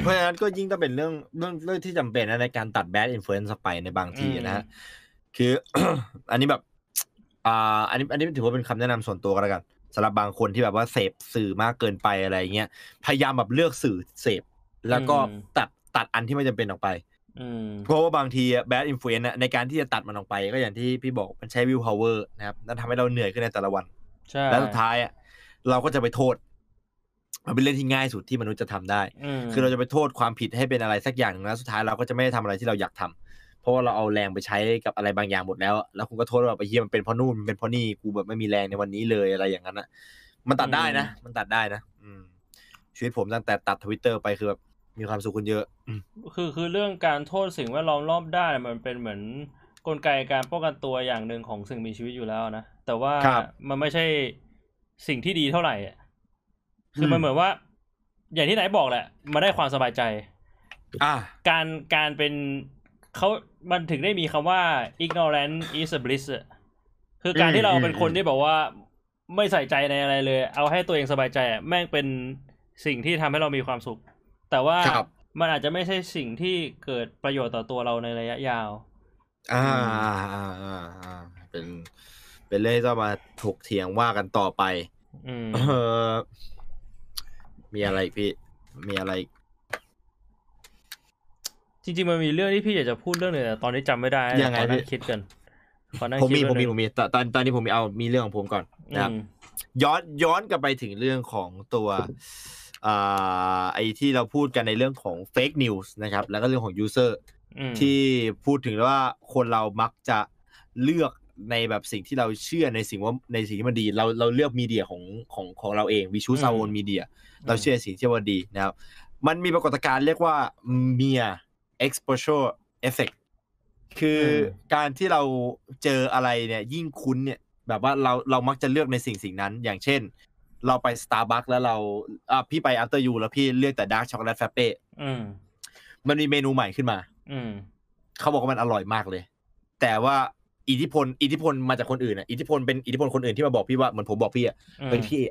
เพราะฉะนั้นก็ยิ่งต้องเป็นเรื่องเรื่องเรื่องที่จำเป็นนะในการตัด bad influence ไปในบางทีอืมนะฮะคือ อันนี้แบบ อ่า อันนี้ อันนี้ถือว่าเป็นคำแนะนำส่วนตัวก็แล้วกัน สำหรับบางคนที่แบบว่าเสพสื่อมากเกินไปอะไรเงี้ยพยายามแบบเลือกสื่อเสพ แล้วก็ตัดตัดอันที่ไม่จำเป็นออกไปอืมเพราะว่าบางที bad influence ในการที่จะตัดมันออกไป ก็อย่างที่พี่บอกมันใช้ willpower นะครับนั่นทำให้เราเหนื่อยขึ้นในแต่ละวันใช่และสุดท้ายอะเราก็จะไปโทษ มันเป็นเรื่องที่ง่ายสุดที่มนุษย์จะทำได้มคือเราจะไปโทษความผิดให้เป็นอะไรสักอย่างหนึ่งแล้วสุดท้ายเราก็จะไม่ได้ทำอะไรที่เราอยากทำเพ ราะว่าเราเอาแรงไปใช้กับอะไรบางอย่างหมดแล้ว แล้วคุณก็โทษว่าไปเฮียมันเป็นเพราะนู่นมันเป็นเพราะนี่กูแบบไม่มีแรงในวันนี้เลยอะไรอย่างนั้นอะมันตัดได้นะ มันตัดได้นะอืมชีวิตผมตั้งแต่ตัดทวิตเตอร์ไปคือแบบมีความสุขขึ้นเยอะอืมคือคือเรื่องการโทษสิ่งแวดล้อมรอบด้านมันเป็นเหมือนกลไกการป้องกันตัวอย่างหนึ่งของสิ่งมีชีวิตอยู่แล้วนะ แต่ว่าครับมันไม่ใช่สิ่งที่ดีเท่าไหร่อะคืออมมันเหมือนว่า อย่างที่ไหนบอกแหละมาได้ความสบายใจ อะการการเป็น เขามันถึงได้มีคำว่า ignorant is a bliss อะคือการที่เราเป็นคนที่แบบว่าไม่ใส่ใจในอะไรเลย เอาให้ตัวเองสบายใจอะแม่งเป็นสิ่งที่ทำให้เรามีความสุข แต่ว่าครับมันอาจจะไม่ใช่สิ่งที่เกิดประโยชน์ต่อตัวเราในระยะยาว อ่าอ่าอ่าอ่าอ่าเป็น เป็นเรื่องที่ต้องมาถกเถียงว่ากันต่อไป อืมเออมีอะไรอีกพี่ มีอะไรอีก จริงๆมันมีเรื่องที่พี่อยากจะพูดเรื่องหนึงแต่ตอนนี้จำไม่ได้ยังไงขอนั่พี่งคิดกันขอนั่งผมคิดมีผมมีแป๊บนึงผมมีตอนตอนตอนนี้ผมมีเอามีเรื่องของผมก่อนนะครับ อืมย้อนย้อนกลับไปถึงเรื่องของตัวอ่าไอที่เราพูดกันในเรื่องของ fake news นะครับ แล้วก็เรื่องของ user อืมที่พูดถึงว่าคนเรามักจะเลือกในแบบสิ่งที่เราเชื่อในสิ่งว่าในสิ่งที่มันดี เราเราเลือกมีเดียของของของเราเองวิชูซาโอนมีเดีย เราเชื่อในสิ่งที่ว่าดีนะครับ มันมีปรากฏการณ์เรียกว่า mere exposure effect คืออมการที่เราเจออะไรเนี่ยยิ่งคุ้นเนี่ยแบบว่าเราเรามักจะเลือกในสิ่งสิ่งนั้น อย่างเช่น เราไป Starbucks แล้วเราอะพี่ไป After You แล้วพี่เลือกแต่ Dark Chocolate Frappe อืมมันมีเมนูใหม่ขึ้นมา อืมเขาบอกว่ามันอร่อยมากเลย แต่ว่าอิทธิพล อิทธิพลมาจากคนอื่นอะอิทธิพลเป็นอิทธิพลคนอื่นที่มาบอกพี่ว่าเหมือนผมบอกพี่อะอืมเฮ้ยพี่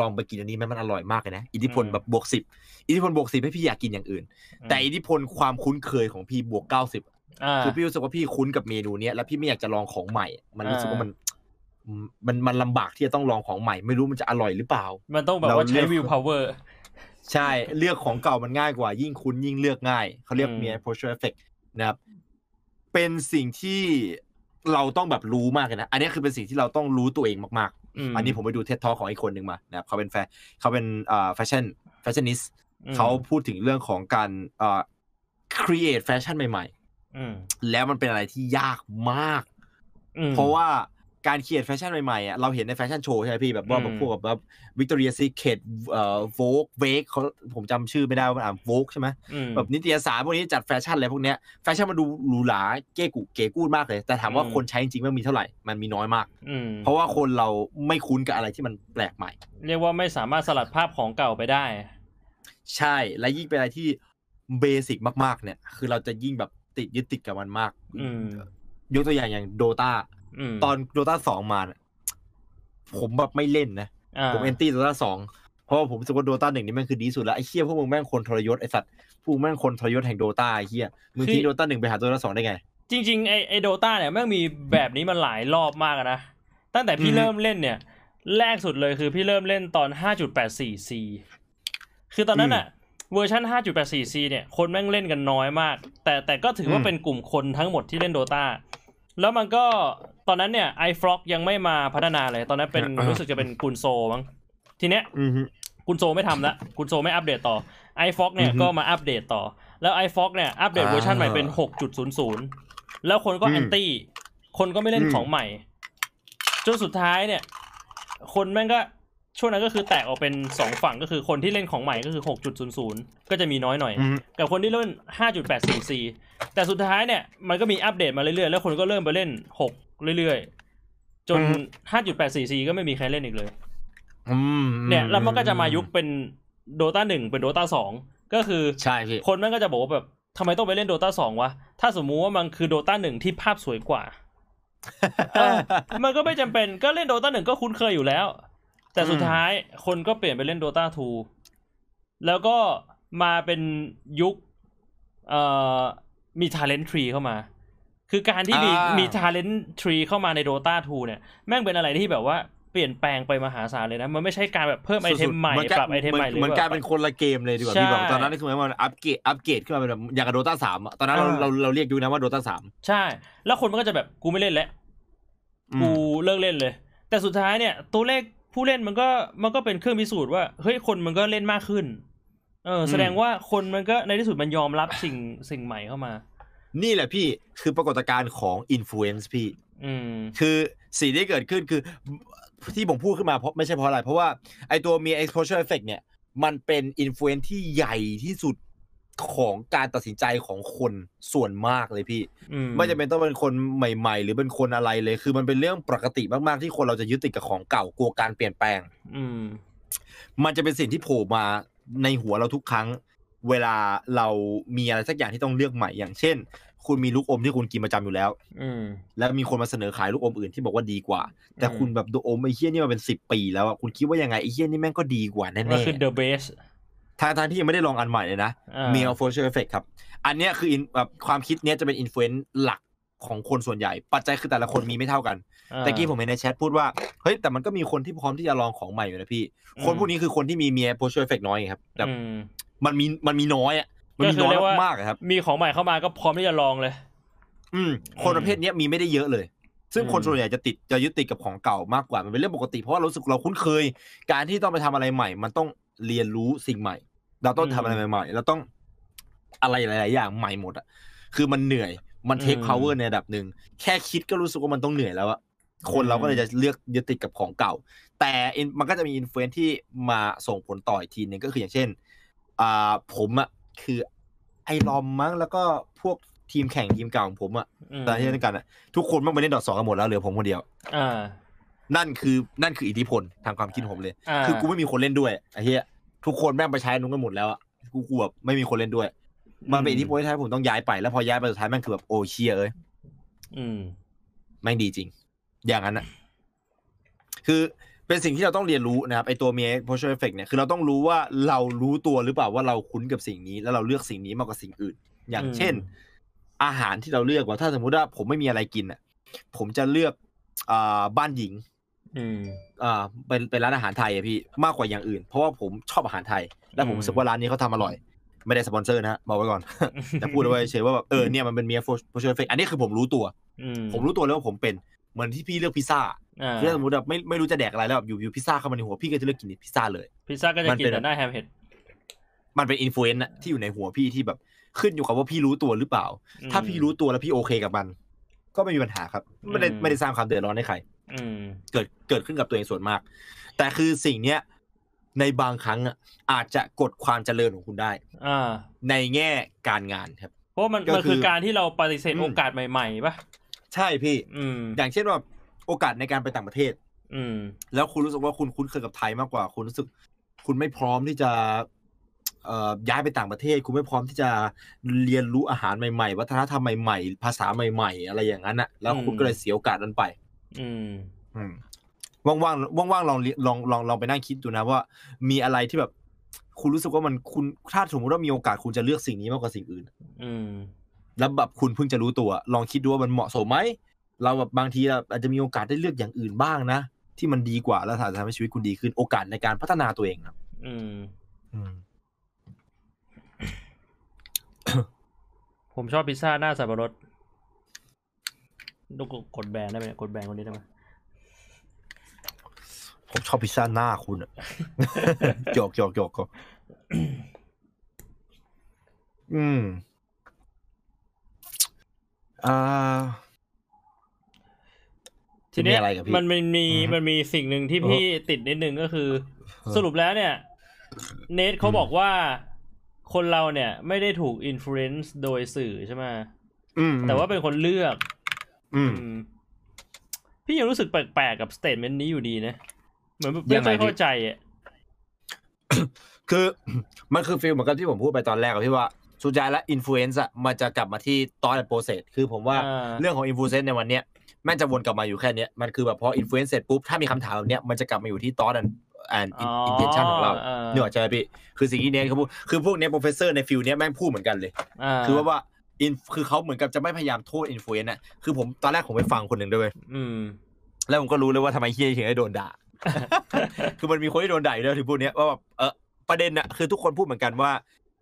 ลองไปกินอันนี้ไหมมันอร่อยมากเลยนะ อิทธิพลอืมแบบบวกสิบอิทธิพลบวกสิบให้พี่อยากกินอย่างอื่น แต่อิทธิพลความคุ้นเคยของพี่บวกเก้าสิบอ่าคือพี่รู้สึกว่าพี่คุ้นกับเมนูเนี้ยแล้วพี่ไม่อยากจะลองของใหม่ มันรู้สึกว่ามันมันมันลำบากที่จะต้องลองของใหม่ ไม่รู้มันจะอร่อยหรือเปล่า มันต้องแบบเราว่าใช้เลือกวิวพาวเวอร์ใช่เลือกของเก่ามันง่ายกว่า ยิ่งคุ้นยิ่งเลือกง่ายเขาเรียกอืมมี exposure effect นะครับเป็นสิ่งที่ เราต้องแบบรู้มากเลยนะ อันนี้คือเป็นสิ่งที่เราต้องรู้ตัวเองมากๆอันนี้ผมไปดูเท็ตทอของอีกคนหนึ่งมานะครับเขาเป็นแฟเขาเป็นอ่าแฟชั่น fashionist อืมเขาพูดถึงเรื่องของการอ่า create แฟชั่นใหม่อืมๆแล้วมันเป็นอะไรที่ยากมากอืมเพราะว่า การเขียนแฟชั่นใหม่ๆอะเราเห็นในแฟชั่นโชว์ใช่ไหมพี่แบบว่าอืมแบบพวกแบบVictoria's Secret เอ่อ Vogue Vogue เขาผมจำชื่อไม่ได้ว่ามันอ่าน Vogue ใช่ไหมอืมแบบนิตยสารพวกนี้จัดแฟชั่นอะไรพวกเนี้ยแฟชั่นมันดูหรูหราเก๋กู๊ดเก๋กู๊ดมากเลย แต่ถามว่าอืมคนใช้จริงๆมันมีเท่าไหร่มันมีน้อยมากอืมเพราะว่าคนเราไม่คุ้นกับอะไรที่มันแปลกใหม่ เรียกว่าไม่สามารถสลัดภาพของเก่าไปได้ ใช่และยิ่งเป็นอะไรที่เบสิกมากๆเนี่ย คือเราจะยิ่งแบบติดยึดติดกับมันมากอืมยกตัวอย่างอย่าง Dota อืม ตอน Dota สองมาเนี่ยผมแบบไม่เล่นนะผมแอนตี้ Dota สองเพราะว่าผมรู้สึกว่า Dota หนึ่งนี่แม่งคือดีสุดแล้วไอ้เหี้ยพวกมึงแม่งคนทรยศไอ้สัตว์พวกมึงแม่งคนทรยศแห่ง Dota ไอ้เหี้ยมึงทิ้ง Dota หนึ่งไปหา Dota สองได้ไง จริง ๆ ไอไอ Dota เนี่ยแม่งมีแบบนี้มาหลายรอบมากอะนะตั้งแต่พี่อือฮึเริ่มเล่นเนี่ย แรกสุดเลยคือพี่เริ่มเล่นตอน 5.84c คือตอนนั้นอะเวอร์ชัน 5.84c เนี่ยคนแม่งเล่นกันน้อยมาก แต่แต่ก็ถือว่าเป็นกลุ่มคนทั้งหมดที่เล่น Dota แล้วมันก็ตอนนั้นเนี่ย IceFrog ยังไม่มาพัฒนาเลย ตอนนั้นเป็นอ่ารู้รู้สึกจะเป็น Guinsoo มั้งทีเนี้ยอือฮึ Guinsoo ไม่ทำละ Guinsoo ไม่อัปเดตต่อ IceFrog เนี่ยอือฮึก็มาอัปเดตต่อ แล้ว iFox เนี่ยอัปเดตอ่าเวอร์ชันใหม่เป็น 6.00 แล้วคนก็อืมแอนตี้คนก็ไม่เล่นอืม ของใหม่ จนสุดท้ายเนี่ย คนแม่งก็ ช่วงนั้นก็คือแตกออกเป็นสองฝั่งก็คือคนที่เล่นของใหม่ก็คือ 6.00 ก็จะมีน้อยหน่อยอืมกับคนที่เล่น 5.844 แต่สุดท้ายเนี่ย มันก็มีอัปเดตมาเรื่อยๆ แล้วคนก็เริ่มไปเล่น 6 เรื่อยๆ จน 5.844 ก็ไม่มีใครเล่นอีกเลยอืมเนี่ยแล้วมันก็จะมายุคเป็นโดตาหนึ่งเป็นโดตาสองก็คือใช่พี่คนมันก็จะบอกว่าแบบทำไมต้องไปเล่นโดตาสองวะ ถ้าสมมุติว่ามันคือโดตาหนึ่งที่ภาพสวยกว่าเออมันก็ไม่จำเป็นก็เล่นโดตาหนึ่งก็คุ้นเคยอยู่แล้ว แต่สุดท้ายคนก็เปลี่ยนไปเล่น Dota 2 แล้วก็มาเป็นยุคเอ่อมี Talent Tree เข้ามา คือการที่มีอ่ามีมี Talent Tree เข้ามาใน Dota 2 เนี่ย แม่งเป็นอะไรที่แบบว่าเปลี่ยนแปลงไปมหาศาลเลยนะ มันไม่ใช่การแบบเพิ่มไอเทมใหม่สุดๆปรับไอเทมใหม่หรือเหมือนแบบกลายเป็นคนละเกมเลยดีกว่าใช่พี่แบบตอนนั้นนี่คือมันอัปเกรดอัปเกรดขึ้นมาเป็นแบบอย่างกับ Dota สามตอนนั้นเราอ่า เราเราเรียกอยู่นะว่า Dota สามใช่ แล้วคนมันก็จะแบบกูไม่เล่นแล้วกูเลิกเล่นเลย แต่สุดท้ายเนี่ย ตัวเลข ผู้เล่นมันก็มันก็เป็นเครื่องพิสูจน์ว่าเฮ้ยคนมันก็เล่นมากขึ้น เออ แสดงว่าคนมันก็ในที่สุดมันยอมรับสิ่งสิ่งใหม่เข้ามา นี่แหละพี่คือปรากฏการณ์ของ influence พี่ อืมคือสิ่งที่เกิดขึ้นคือที่ผมพูดขึ้นมาเพราะไม่ใช่เพราะอะไร เพราะว่าไอตัวมี exposure effect เนี่ย มันเป็น influence ที่ใหญ่ที่สุด ของการตัดสินใจของคนส่วนมากเลยพี่อืมไม่จำเป็นต้องเป็นคนใหม่ ๆ หรือเป็นคนอะไรเลย คือมันเป็นเรื่องปกติมากๆที่คนเราจะยึดติดกับของเก่ากลัวการเปลี่ยนแปลง อืมมันจะเป็นสิ่งที่โผล่มาในหัวเราทุกครั้ง เวลาเรามีอะไรสักอย่างที่ต้องเลือกใหม่อย่างเช่น คุณมีลูกอมที่คุณกินประจำอยู่แล้ว อืมแล้วมีคนมาเสนอขายลูกอมอื่นที่บอกว่าดีกว่า แต่อืมคุณแบบดูอมไอ้เฮี้ยนี่มาเป็นสิบปีแล้วอะคุณคิดว่ายังไงไอ้เฮี้ยนี่แม่งก็ดีกว่าแน่ก็คือ the best ๆ ทางทางที่ยังไม่ได้ลองอันใหม่เลยนะอ่ามี a l f o r c e effect ครับ อันเนี้ยคือ in- แบบความคิดเนี้ยจะเป็น influence หลักของคนส่วนใหญ่ ปัจจัยคือแต่ละคนมีไม่เท่ากันอ่าเมื่อกี้ผมเห็นในแชทพูดว่า เฮ้ย แต่มันก็มีคนที่พร้อมที่จะลองของใหม่อยู่นะพี่อืมคนพวกนี้คือคนที่มีมี a l f o r c e effect น้อยไงครับแบบอืมมันมีมันมีน้อยอะมันก็มีคือน้อยเรียกว่ามากๆอะครับ มีของใหม่เข้ามาก็พร้อมที่จะลองเลย อืม คนประเภทเนี้ยมีไม่ได้เยอะเลย ซึ่งคนอืมส่วนใหญ่จะติดจะยึดติดกับของเก่ามากกว่ามันเป็นเรื่องปกติเพราะว่าเรารู้สึกเราคุ้นเคย การที่ต้องไปทำอะไรใหม่ มันต้องเรียนรู้สิ่งใหม่ เราต้องทำอะไรใหม่ๆเราต้องอะไรหลาย ๆ อย่างใหม่หมดอะคือมันเหนื่อยมัน take อืม power ในระดับหนึ่งแค่คิดก็รู้สึกว่ามันต้องเหนื่อยแล้วอะคนเราก็เลยจะเลือกยึดติดกับของเก่า แต่ in- มันก็จะมี influence ที่มาส่งผลต่ออีกทีหนึงก็คืออย่างเช่นอ่าผมอะคือไอรอมมั้งแล้วก็พวกทีมแข่งทีมเก่าของผมอะอืมตอนที่เล่นกันอะทุกคนมันไปเล่น Dota สองกันหมดแล้วเหลือผมคนเดียวอ่านั่นคือนั่นคืออิทธิพลทางความคิดผมเลยอ่าคือกูไม่มีคนเล่นด้วยไอ้เหี้ย ทุกคนแม่งไปใช้นุ้นกันหมดแล้วอะกูกูแบบไม่มีคนเล่นด้วย มันเป็นอิทธิพลที่ทำให้ผมต้องย้ายไปแล้วพอย้ายไปสุดท้ายแม่งคือแบบโอเชียเอ้ยอืมแม่งดีจริง อย่างนั้นอะคือเป็นสิ่งที่เราต้องเรียนรู้นะครับไอตัวมี exposure effect เนี่ยคือเราต้องรู้ว่าเรารู้ตัวหรือเปล่าว่าเราคุ้นกับสิ่งนี้ แล้วเราเลือกสิ่งนี้มากกว่าสิ่งอื่น อย่างอืมเช่น อาหารที่เราเลือกว่าถ้าสมมุติว่าผมไม่มีอะไรกินอะผมจะเลือกอ่าบ้านหญิง อืมอ่าเป็นเป็นร้านอาหารไทยอะพี่มากกว่าอย่างอื่น เพราะว่าผมชอบอาหารไทย และผมอืมรู้สึกว่าร้านนี้เขาทำอร่อย ไม่ได้สปอนเซอร์นะฮะบอกไว้ก่อน แต่พูดเอาไว้เฉยว่าแบบเออเนี่ยมันเป็น mere effect อันนี้คือผมรู้ตัวอืมผมรู้ตัวแล้วว่าผมเป็นเหมือนที่พี่เลือกพิซซ่าอ่าคือถ้าสมมติแบบไม่ไม่รู้จะแดกอะไรแล้วแบบอยู่อยู่พิซซ่าเข้ามาในหัวพี่ก็จะเลือกกินพิซซ่าเลยพิซซ่าก็จะมันกินเป็นแต่หน้าแฮมเห็ดมันเป็น influence อะที่อยู่ในหัวพี่ที่แบบขึ้นอยู่กับว่าพี่รู้ตัวหรือเปล่า ถ้าพี่รู้ตัวแล้วพี่โอเคกับมัน ก็ไม่มีปัญหาครับ ไม่ได้อืมไม่ได้สร้างความเดือดร้อนให้ใคร อืมเกิดเกิดขึ้นกับตัวเองส่วนมาก แต่คือสิ่งเนี้ยในบางครั้งอะอาจจะกดความเจริญของคุณได้อ่าในแง่การงานครับ เพราะว่ามันก็มันคืคืออการที่เราปฏิเสธอืมโอกาสใหม่ๆป่ะใช่พี่ อืม อย่างเช่นว่าโอกาสในการไปต่างประเทศ อืม แล้วคุณรู้สึกว่าคุณคุ้นเคยกับไทยมากกว่า คุณรู้สึก คุณไม่พร้อมที่จะเอ่อย้ายไปต่างประเทศ คุณไม่พร้อมที่จะเรียนรู้อาหารใหม่ๆ วัฒนธรรมใหม่ๆ ภาษาใหม่ ๆ อะไรอย่างนั้นอะแล้วคุณอืมก็เลยเสียโอกาสนั้นไป อืมอืมว่างๆว่างๆลองลองลองลองไปนั่งคิดดูนะว่ามีอะไรที่แบบ คุณรู้สึกว่ามันคุณถ้าสมมติว่ามีโอกาสคุณจะเลือกสิ่งนี้มากกว่าสิ่งอื่น อืมแล้วแบบคุณเพิ่งจะรู้ตัว ลองคิดดูว่ามันเหมาะสมไหมเราแบบบางทีเราอาจจะมีโอกาสได้เลือกอย่างอื่นบ้างนะที่มันดีกว่าแล้วอาจจะทำให้ชีวิตคุณดีขึ้นโอกาสในการพัฒนาตัวเองครับ อืม อืม ผมชอบพิซซ่าหน้าสับปะรด ดูกกดแบนได้ไหมเนี่ยกดแบนคนนี้ได้ไหมผมชอบพิซซ่าหน้าคุณอะหยอกหยอกหยอกก็อืมอ่าจทีเนี้ยจะมีอะไรกับพี่มันมันมีอือฮึมันมีสิ่งหนึ่งที่พี่ติดนิดนึงก็คืออสรุปแล้วเนี่ย เนทเขาอืมบอกว่าคนเราเนี่ย ไม่ได้ถูกอิ f ฟ u e n c e โดยสื่อใช่ไหมอืมแต่ว่าเป็นคนเลือก อืมอืม พี่ยังรู้สึกแปลกๆกับสเต t เมนต์นี้อยู่ดีนะ เหมือนแบบยัไม่งไงค่อยเข้าใจอะคือมันคือ feel เหมือนกับที่ผมพูดไปตอนแรกอะพี่ว่าสุดท้ายแล้ว influence อะมันจะกลับมาที่ thought process คือผมว่าอ่าเรื่องของ influence ในวันเนี้ยแม่งจะวนกลับมาอยู่แค่เนี้ยมันคือแบบพอ influence เสร็จปุ๊บถ้ามีคำถามแบบเนี้ยมันจะกลับมาอยู่ที่ thought and in intention ของเราอ่านึกออกใช่ไหมพี่คือสิ่งที่เนี้ยเขาพูดคือพวกเนี้ย professor ใน field เนี้ยแม่งพูดเหมือนกันเลยอ่าคือว่าว่า อินคือเขาเหมือนกับจะไม่พยายามโทษ influence อะคือผมตอนแรกผมไปฟังคนหนึ่งด้วยเวยอืม แล้วผมก็รู้เลยว่าทำไมเฮียถึงได้โดนด่า คือมันมีคนที่โดนด่าอยู่แล้วถึงพูดเนี้ยว่าแบบเออประเด็นอะคือทุกคนพูดเหมือนกันว่า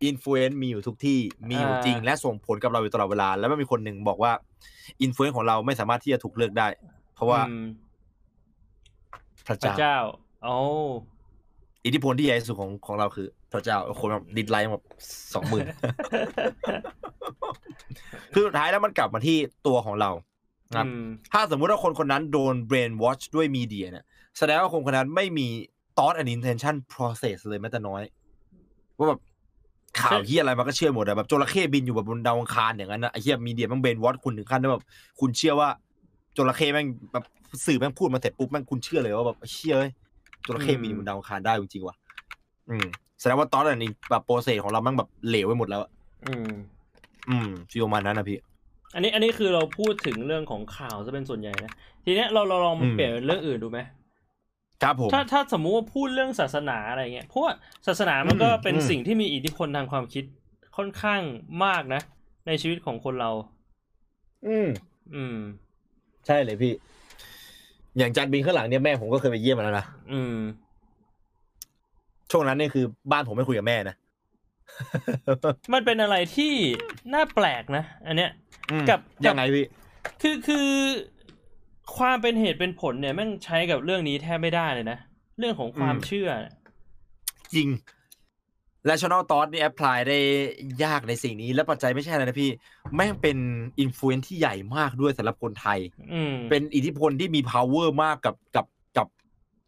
influence มีอยู่ทุกที่มีอยู่จริงอ่าและส่งผลกับเราอยู่ตลอดเวลา แล้วมันมีคนหนึ่งบอกว่า influence ของเราไม่สามารถที่จะถูกเลือกได้ เพราะว่าอืมพระพระเจ้าเจ้าโอ้ อิทธิพลที่ใหญ่ที่สุดของของเราคือพระเจ้าคนแบบ dislike แบบสองหมื่นคือสุดท้ายแล้วมันกลับมาที่ตัวของเรานะครับอืมถ้าสมมุติว่าคนคนนั้นโดน brain wash ด้วยมีเดียเนี่ย แสดงว่าคนคนนั้นไม่มี thought and intention process เลยแม้แต่น้อย ว่าแบบข่าวเฮียอะไรมันก็เชื่อหมดอะแบบจระเข้บินอยู่แบบบนดาวอังคารอย่างนั้นนะไอ้เฮียมีเดียมันเบนวอตคุณถึงขั้นที่แบบคุณเชื่อว่าจระเข้แม่งแบบสื่อแม่งพูดมาเสร็จปุ๊บแม่งคุณเชื่อเลยว่าแบบเชื่อเอ้ย จระเข้บินอยู่บนดาวอังคารได้จริงๆว่ะอืมแสดงว่าตอนนั้นแบบโปรเซสของเราแม่งแบบเหลวไปหมดแล้วอะอืม อืมฟีลประมาณนั้นนะพี่ อันนี้อันนี้คือเราพูดถึงเรื่องของข่าวจะเป็นส่วนใหญ่นะทีเนี้ยเราเราลองมาอืมเปลี่ยนเป็นเรื่องอื่นดูไหมครับผมถ้าถ้าสมมุติว่าพูดเรื่องศาสนาอะไรเงี้ยเพราะว่าศาสนามันก็อืมเป็นอืมสิ่งที่มีอิทธิพลทางความคิดค่อนข้างมากนะ ในชีวิตของคนเรา อืม อืม ใช่เลยพี่ อย่างจานบินข้างหลังเนี่ยแม่ผมก็เคยไปเยี่ยมมาแล้วนะอืม ช่วงนั้นเนี่ยคือบ้านผมไม่คุยกับแม่นะมันเป็นอะไรที่น่าแปลกนะ อันเนี้ยอืมกับยังไงพี่คือคือความเป็นเหตุเป็นผลเนี่ยแม่งใช้กับเรื่องนี้แทบไม่ได้เลยนะ เรื่องของความอื มเชื่อเนี่ยจริง rational thought นี่ apply ได้ยากในสิ่งนี้ และปัจจัยไม่ใช่อะไรนะพี่ แม่งเป็น influence ที่ใหญ่มากด้วยสำหรับคนไทยอืมเป็นอิทธิพลที่มี power มากกับกับกับ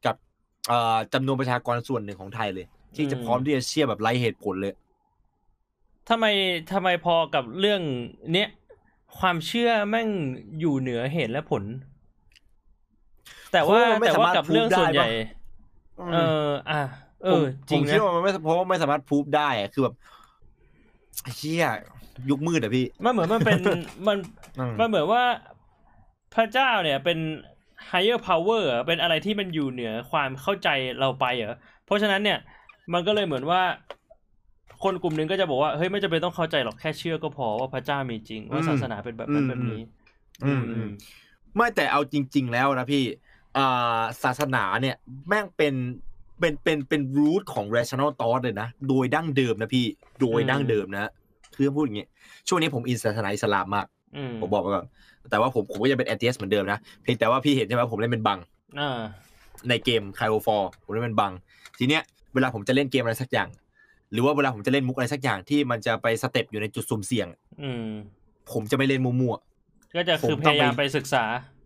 กับเอ่อจำนวนประชากรส่วนหนึ่งของไทยเลย ที่จะอืมพร้อมที่จะเชื่อแบบไร้เหตุผลเลยทำไมทำไมพอกับเรื่องเนี้ยความเชื่อแม่งอยู่เหนือเหตุและผล แต่ว่าเพราะว่ามันไม่แต่ว่าสามารถกับเรื่อง prove ส่วนใหญ่ได้ปะเอออะ เอผมอจริงผมนะคิดว่ามันไม่เพราะว่าไม่สามารถพูฟได้อะคือแบบเชี่ยยุคมืดอะพี่ มันเหมือนมันเป็นมันอืมมันเหมือนว่าพระเจ้าเนี่ยเป็น higher power เหรอเป็นอะไรที่มันอยู่เหนือความเข้าใจเราไปเหรอเพราะฉะนั้นเนี่ย มันก็เลยเหมือนว่า คนกลุ่มหนึ่งก็จะบอกว่าเฮ้ยไม่จำเป็นต้องเข้าใจหรอกแค่เชื่อก็พอว่าพระเจ้ามีจริง ว่าศาสนาเป็นแบบนั้นแบบนี้ อืมอืมไม่แต่เอาจริง ๆ แล้วนะพี่อ่าศาสนาเนี่ย แม่งเป็น เป็นเป็นเป็นรูทของ rational thought เลยนะ โดยดั้งเดิมนะพี่ โดยดั้งเดิมนะคือต้องพูดอย่างเงี้ยช่วงนี้ผมอินศาสนาอิสลามมากอืมผมบอกไปก่อน แต่ว่าผมผมก็ยังเป็น atheist เหมือนเดิมนะ เพียงแต่ว่าพี่เห็นใช่ไหมผมเล่นเป็นบังอ่าในเกม c ค o ฟอร์ผมเล่นเป็นบัง ทีเนี้ยเวลาผมจะเล่นเกมอะไรสักอย่าง หรือว่าเวลาผมจะเล่นมุกอะไรสักอย่างที่มันจะไป step อยู่ในจุดสุ่มเสี่ยง อืมผมจะไม่เล่นมั่วก็จะคือผมพต้องยายามไปไปศึกษาๆ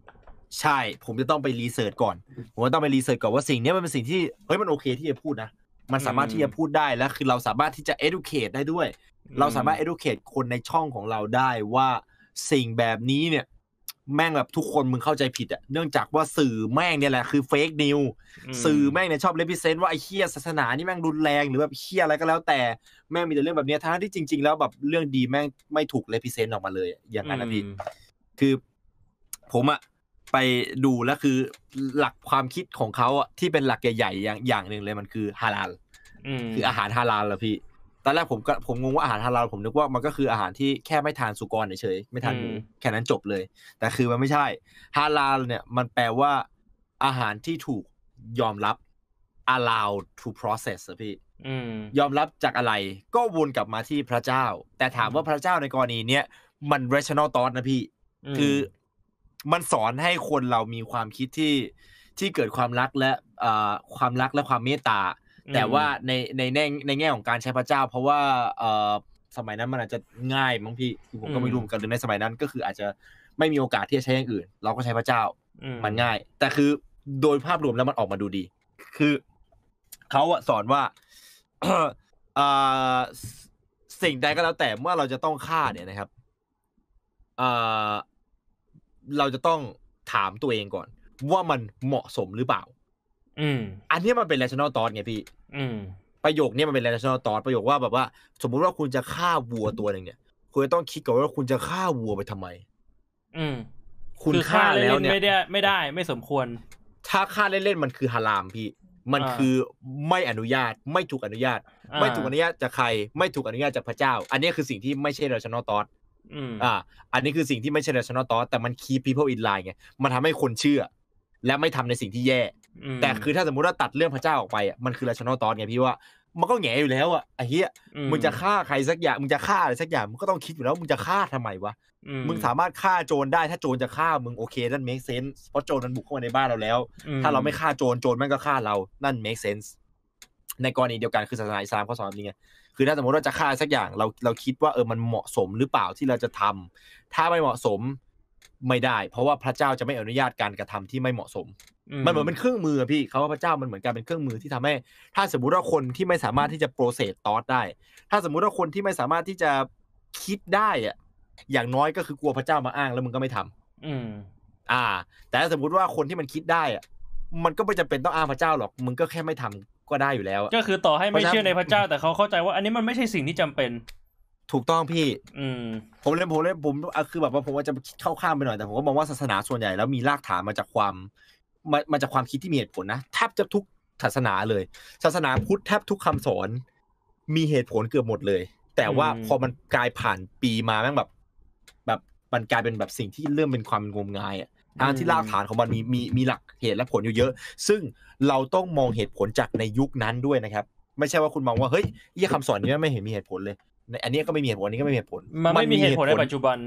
ใช่ ผมจะต้องไป research ก่อน ผมจะต้องไป research ก่อนว่าสิ่งเนี้ยมันเป็นสิ่งที่เฮ้ยมันโอเคที่จะพูดนะ มันสามารถอืมที่จะพูดได้แล้วคือเราสามารถที่จะ educate ได้ด้วย เราสามารถ educate คนในช่องของเราได้ว่าสิ่งแบบนี้เนี่ยแม่งแบบทุกคนมึงเข้าใจผิดอะเนื่องจากว่าสื่อแม่งเนี่ยแหละคือ fake news อืมสื่อแม่งเนี่ยชอบ represent ว่าไอ้เหี้ยศาสนานี่แม่งรุนแรงหรือแบบเหี้ยอะไรก็แล้วแต่แม่งมีแต่เรื่องแบบเนี้ยทั้งที่จริง ๆ แล้วแบบเรื่องดีแม่งไม่ถูก represent ออกมาเลยอะอย่างนั้นนะพี่อืมคือ ผมอะ ไปดูแล้วคือหลักความคิดของเขาอะที่เป็นหลักใหญ่ๆอย่างอย่างหนึ่งเลยมันคือฮาลาลอืมคืออาหารฮาลาลเหรอพี่ตอนแรกผมก็ผมงงว่าอาหารฮาลาลผมนึกว่ามันก็คืออาหารที่แค่ไม่ทานสุกรเฉยๆไม่ทานหมูแค่นั้นจบเลย แต่คือมันไม่ใช่ฮาลาลเนี่ยมันแปลว่าอาหารที่ถูกยอมรับ allowed to process อะพี่อืมยอมรับจากอะไร ก็วนกลับมาที่พระเจ้า แต่ถามว่าพระเจ้าในกรณีเนี้ยมัน rational thought นะพี่มคือ มันสอนให้คนเรามีความคิดที่ที่เกิดความรักและเอ่อความรักและความเมตตา แต่ว่าในในในในแง่ของการใช้พระเจ้า เพราะว่าเอ่อสมัยนั้นมันอาจจะง่ายมั้งพี่คือผมก็ไม่รู้เหมือนกันหรือในสมัยนั้นก็คืออาจจะไม่มีโอกาสที่จะใช้อย่างอื่น เราก็ใช้พระเจ้าอืมมันง่าย แต่คือโดยภาพรวมแล้วมันออกมาดูดี คือเขาอะสอนว่าอ่าสิ่งใดก็แล้วแต่เมื่อเราจะต้องฆ่าเนี่ยนะครับอ่า เราจะต้องถามตัวเองก่อน ว่ามันเหมาะสมหรือเปล่า อืม อันนี้มันเป็น rational thought ไงพี่ อืม ประโยคนี้มันเป็น rational thought ประโยคว่าแบบว่า สมมุติว่าคุณจะฆ่าวัวตัวหนึ่งเนี่ย คุณจะต้องคิดก่อนว่าคุณจะฆ่าวัวไปทำไม อืม คุณคือฆ่าเล่แล้วนๆเนี่ยไม่ได้ไม่ได้ ไม่สมควร ถ้าฆ่าเล่นๆมันคือฮารามพี่มันอ่าคือไม่อนุญาตไม่ถูกอนุญาตอ่าไม่ถูกอนุญาตจากใคร ไม่ถูกอนุญาตจากพระเจ้า อันนี้คือสิ่งที่ไม่ใช่ rational thought อืมอ่า อันนี้คือสิ่งที่ไม่ใช่ rational thought แต่มัน keep people in line ไง มันทำให้คนเชื่อ และไม่ทำในสิ่งที่แย่มแต่คือถ้าสมมติว่าตัดเรื่องพระเจ้าออกไปอะ มันคือ rational thought ไงพี่ว่า มันก็แหงอยู่แล้วอะไอ้เหี้ยอืมึงจะฆ่าใครสักอย่าง มึงจะฆ่าอะไรสักอย่าง มึงก็ต้องคิดอยู่แล้วว่ามึงจะฆ่าทำไมวะอืมึงสามารถฆ่าโจรได้ ถ้าโจรจะฆ่ามึงโอเค นั่น make sense เพราะโจรมันบุกเข้ามาในบ้านเราแล้วอืมถ้าเราไม่ฆ่าโจร โจรแม่งก็ฆ่าเรา นั่น make sense ในกรณีเดียวกันคือศาสนาอิสลามเขาสอนแบบนี้ไง คือถ้าสมมติว่าจะฆ่าสักอย่างเราเราคิดว่าเออมันเหมาะสมหรือเปล่าที่เราจะทำถ้าไม่เหมาะสมไม่ได้ เพราะว่าพระเจ้าจะไม่อนุญาตการกระทำที่ไม่เหมาะสม มันเหมือนเป็นเครื่องมืออะพี่เขาว่าพระเจ้ามันเหมือนกันเป็นเครื่องมือที่ทำให้ ถ้าสมมุติว่าคนที่ไม่สามารถที่จะ process thoughts ได้ ถ้าสมมุติว่าคนที่ไม่สามารถที่จะคิดได้อะอย่างน้อยก็คือกลัวพระเจ้ามาอ้างแล้วมึงก็ไม่ทำอืม อ่า แต่ถ้าสมมุติว่าคนที่มันคิดได้อะมันก็ไม่จำเป็นต้องอ้างพระเจ้าหรอก มึงก็แค่ไม่ทำ ก็ได้อยู่แล้วอะก็คือต่อให้ไม่เพราะฉะนั้นเชื่อในพระเจ้าแต่เขาเข้าใจว่า อันนี้มันไม่ใช่สิ่งที่จำเป็น ถูกต้องพี่ อืมผมเลยผมเลยผมอะคือแบบว่าผมว่าจะเข้าข้ามไปหน่อยแต่ผมก็มองว่าศาสนาส่วนใหญ่แล้วมีรากฐานมาจากความมามาจากความคิดที่มีเหตุผลนะแทบจะทุกศาสนาเลย ศาสนาพุทธแทบทุกคำสอน มีเหตุผลเกือบหมดเลย แต่ว่าอืมพอมันกลายผ่านปีมาแม่งแบบ แบบมันกลายเป็นแบบสิ่งที่เริ่มเป็นความงมงายอะ ทางที่รากฐานของมันมีมีมีหลักเหตุและผลอยู่เยอะ ซึ่งเราต้องมองเหตุผลจากในยุคนั้นด้วยนะครับ ไม่ใช่ว่าคุณมองว่าเฮ้ยยี่คำสอนนี้ไม่เห็นมีเหตุผลเลยในอันนี้ก็ไม่มีเหตุผลอันนี้ก็ไม่มีเหตุผล มันไม่มีเหตุผลในปัจจุบัน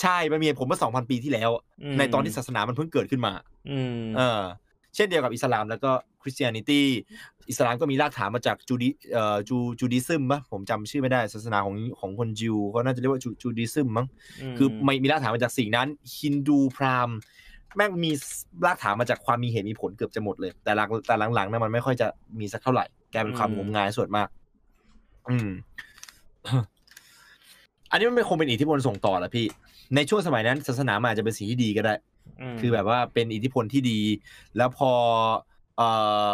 ใช่มันมีเหตุผลเมื่อสองพันปีที่แล้วอะมในตอนที่ศาสนามันเพิ่งเกิดขึ้นมา อืมเออ เช่นเดียวกับอิสลามแล้วก็ Christianity อิสลามก็มีรากฐานมาจาก Juda- เอ่อ Ju- Judaism ปะผมจำชื่อไม่ได้ศาสนาของของคน Jew ก็น่าจะเรียกว่า Ju- Judaism มั้งคือไม่มีรากฐานมาจากสิ่งนั้นฮินดูพราหมณ์แม่งมีรากฐานมาจากความมีเหตุมีผลเกือบจะหมดเลย แต่หลังแต่หลังๆนั้นมันไม่ค่อยจะมีสักเท่าไหร่แกลายเป็นความงมงายส่วนมาก อืม อันนี้มันเป็นคงเป็นอิทธิพลส่งต่อแหละพี่ ในช่วงสมัยนั้นศาสนามันอาจจะเป็นสิ่งที่ดีก็ได้ม คือแบบว่าเป็นอิทธิพลที่ดี แล้วพอเอ่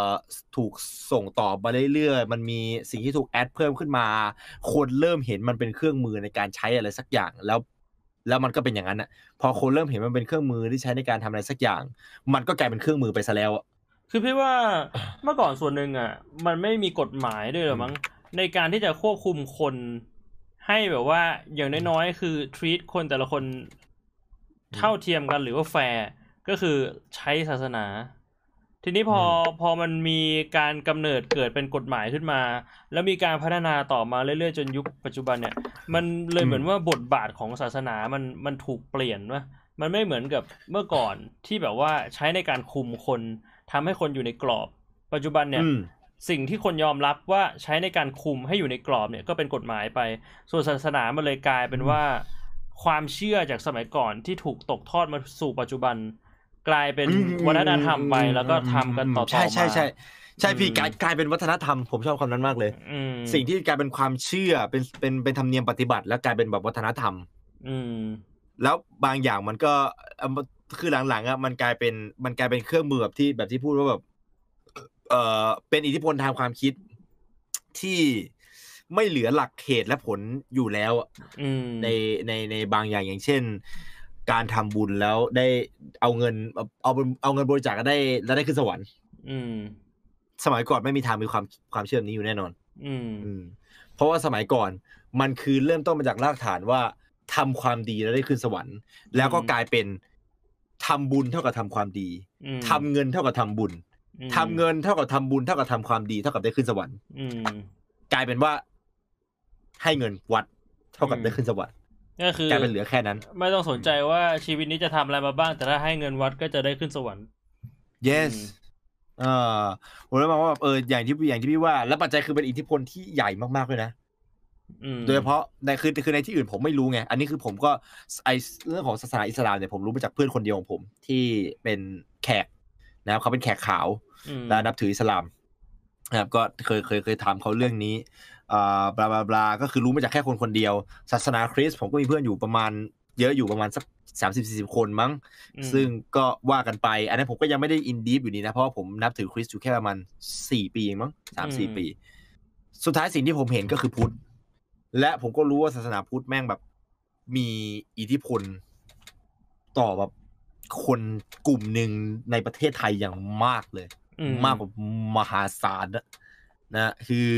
อถูกส่งต่อมาเรื่อยๆ มันมีสิ่งที่ถูกแอดเพิ่มขึ้นมา คนเริ่มเห็นมันเป็นเครื่องมือในการใช้อะไรสักอย่าง แล้ว แล้วมันก็เป็นอย่างนั้นอะ พอคนเริ่มเห็นมันเป็นเครื่องมือที่ใช้ในการทำอะไรสักอย่าง มันก็กลายเป็นเครื่องมือไปซะแล้วอะคือพี่ว่าเมื่อก่อนส่วนหนึ่งอะ มันไม่มีกฎหมายด้วยหรอมั้งในการที่จะควบคุมคนให้แบบว่าอย่างน้อยๆ คือ treat คนแต่ละคน เท่าเทียมกันหรือว่าแฟร์ก็คือใช้ศาสนา ทีนี้พอพอมันมีการกำเนิดเกิดเป็นกฎหมายขึ้นมา แล้วมีการพัฒนาต่อมาเรื่อยๆจนยุคปัจจุบันเนี่ย มันเลยเหมือนว่าบทบาทของศาสนามันมันถูกเปลี่ยนวะมันไม่เหมือนกับเมื่อก่อนที่แบบว่าใช้ในการคุมคนทำให้คนอยู่ในกรอบ ปัจจุบันเนี่ยอืมสิ่งที่คนยอมรับว่าใช้ในการคุมให้อยู่ในกรอบเนี่ยก็เป็นกฎหมายไป ส่วนศาสนามันเลยกลายเป็นว่า ความเชื่อจากสมัยก่อนที่ถูกตกทอดมาสู่ปัจจุบัน กลายเป็นอืมวัฒนธรรมไปแล้วก็ทำกันต่อๆใช่มาใช่ใช่ใช่พี่อืมกลายกลายเป็นวัฒนธรรมผมชอบคำนั้นมากเลยอืมสิ่งที่กลายเป็นความเชื่อเป็นเป็นเป็นธรรมเนียมปฏิบัติ แล้วกลายเป็นแบบวัฒนธรรม อืม แล้วบางอย่างมันก็เอ่อคือหลังๆอะมันกลายเป็นมันกลายเป็นเครื่องมือแบบที่แบบที่พูดว่าแบบ เอ่อเป็นอิทธิพลทางความคิดที่ ไม่เหลือหลักเหตุและผลอยู่แล้วอะอืมในในในบางอย่างอย่างเช่น การทำบุญแล้วได้เอาเงินเอาเอาเอาเงินบริจาคก็ได้แล้วได้ขึ้นสวรรค์ อืม สมัยก่อนไม่มีทางมีความความเชื่อแบบนี้อยู่แน่นอนอืมอืมเพราะว่าสมัยก่อนมันคือเริ่มต้นมาจากรากฐานว่าทำความดีแล้วได้ขึ้นสวรรค์ แล้วก็อืมกลายเป็นทำบุญเท่ากับทำความดีอืมทำเงินเท่ากับทำบุญอืมทำเงินเท่ากับทำบุญเท่ากับทำความดีเท่ากับได้ขึ้นสวรรค์อืมกลายเป็นว่า ให้เงินวัดเท่ากับอืมได้ขึ้นสวรรค์ก็คือกลายเป็นเหลือแค่นั้น ไม่ต้องสนใจว่าชีวิตนี้จะทำอะไรมาบ้าง แต่ถ้าให้เงินวัดก็จะได้ขึ้นสวรรค์ yes อืมเออผมเลยมองว่าแบบเอออย่างที่อย่างที่พี่ว่า แล้วปัจจัยคือเป็นอิทธิพลที่ใหญ่มากๆเลยนะอืมโดยเฉพาะในคือคือในที่อื่นผมไม่รู้ไง อันนี้คือผมก็ไอเรื่องของศาสนาอิสลามเนี่ยผมรู้มาจากเพื่อนคนเดียวของผม ที่เป็นแขกนะครับเขาเป็นแขกขาวอืมและนับถืออิสลามนะครับก็เคยเคยเคยถามเขาเรื่องนี้อ่า บลาบลาบลาก็คือรู้มาจากแค่คนคนเดียว ศาสนาคริสต์ผมก็มีเพื่อนอยู่ประมาณเยอะอยู่ประมาณสักสามสิบสี่สิบคนมั้งอืมซึ่งก็ว่ากันไป อันนั้นผมก็ยังไม่ได้อินดีฟอยู่ดีนะ เพราะว่าผมนับถือคริสต์อยู่แค่ประมาณสี่ปีเองมั้งสามสี่ปี สุดท้ายสิ่งที่ผมเห็นก็คือพุทธ และผมก็รู้ว่าศาสนาพุทธแม่งแบบมีอิทธิพล ต่อแบบคนกลุ่มหนึ่งในประเทศไทยอย่างมากเลยอืมากกว่ามหาศาลนะนะคือ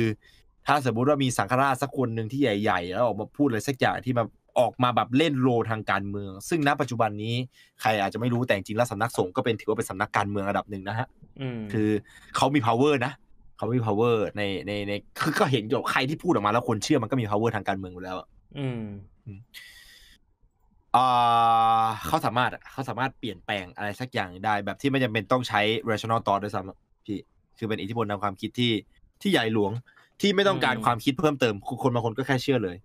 ถ้าสมมุติว่ามีสังฆราชสักคนหนึ่งที่ใหญ่ ๆ แล้วออกมาพูดอะไรสักอย่างที่มาออกมาแบบเล่นโรลทางการเมือง ซึ่งณปัจจุบันนี้ใครอาจจะไม่รู้แต่จริงๆแล้วสำนักสงฆ์ก็เป็นถือว่าเป็นสำนักการเมืองระดับหนึ่งนะฮะมคือเขามี power นะเขามี power ในในในคือก็เห็นอยู่ใครที่พูดออกมาแล้วคนเชื่อมันก็มี power ทางการเมืองอยู่แล้วอะอืมอ่าเขาสามารถอะเขาสามารถเปลี่ยนแปลงอะไรสักอย่างได้ แบบที่ไม่จำเป็นต้องใช้ rational thought ด้วยซ้ำอะพี่ คือเป็นอิทธิพลทางความคิดที่ที่ใหญ่หลวง ที่ไม่ต้องการอืมความคิดเพิ่มเติมคนบางคนก็แค่เชื่อเลย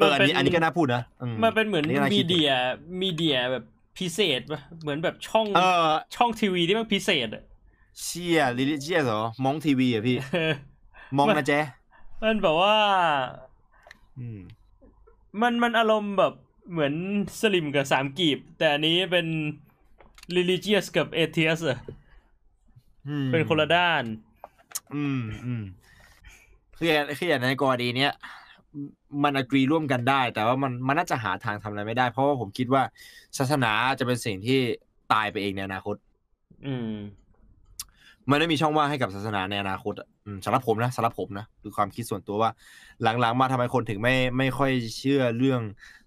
เอออันนี้อันนี้ก็น่าพูดนะอืมันเป็นเหมือนอัามีคิเดียมีเดียแบบพิเศษปะเหมือนแบบช่องเออช่องทีวีที่มันพิเศษอะเชี่ยลิลิเจียเหรอมองทีวีอะพี่มองนะเจ๊มันแบบว่าอืมมันมันอารมณ์แบบเหมือนสลิมกับสามกีบ แต่อันนี้เป็น religious กับ atheist อะอืมเป็นคนละด้าน อืมอืม คืออย่างคืออย่างในกรณีเนี้ยมันอกรีร่วมกันได้ แต่ว่ามันมันน่าจะหาทางทำอะไรไม่ได้ เพราะว่าผมคิดว่าศาสนาจะเป็นสิ่งที่ตายไปเองในอนาคต อืม มันไม่มีช่องว่างให้กับศาสนาในอนาคตอะอืมสำหรับผมนะสำหรับผมนะคือความคิดส่วนตัวว่า หลังๆมาทำไมคนถึงไม่ไม่ค่อยเชื่อเรื่อง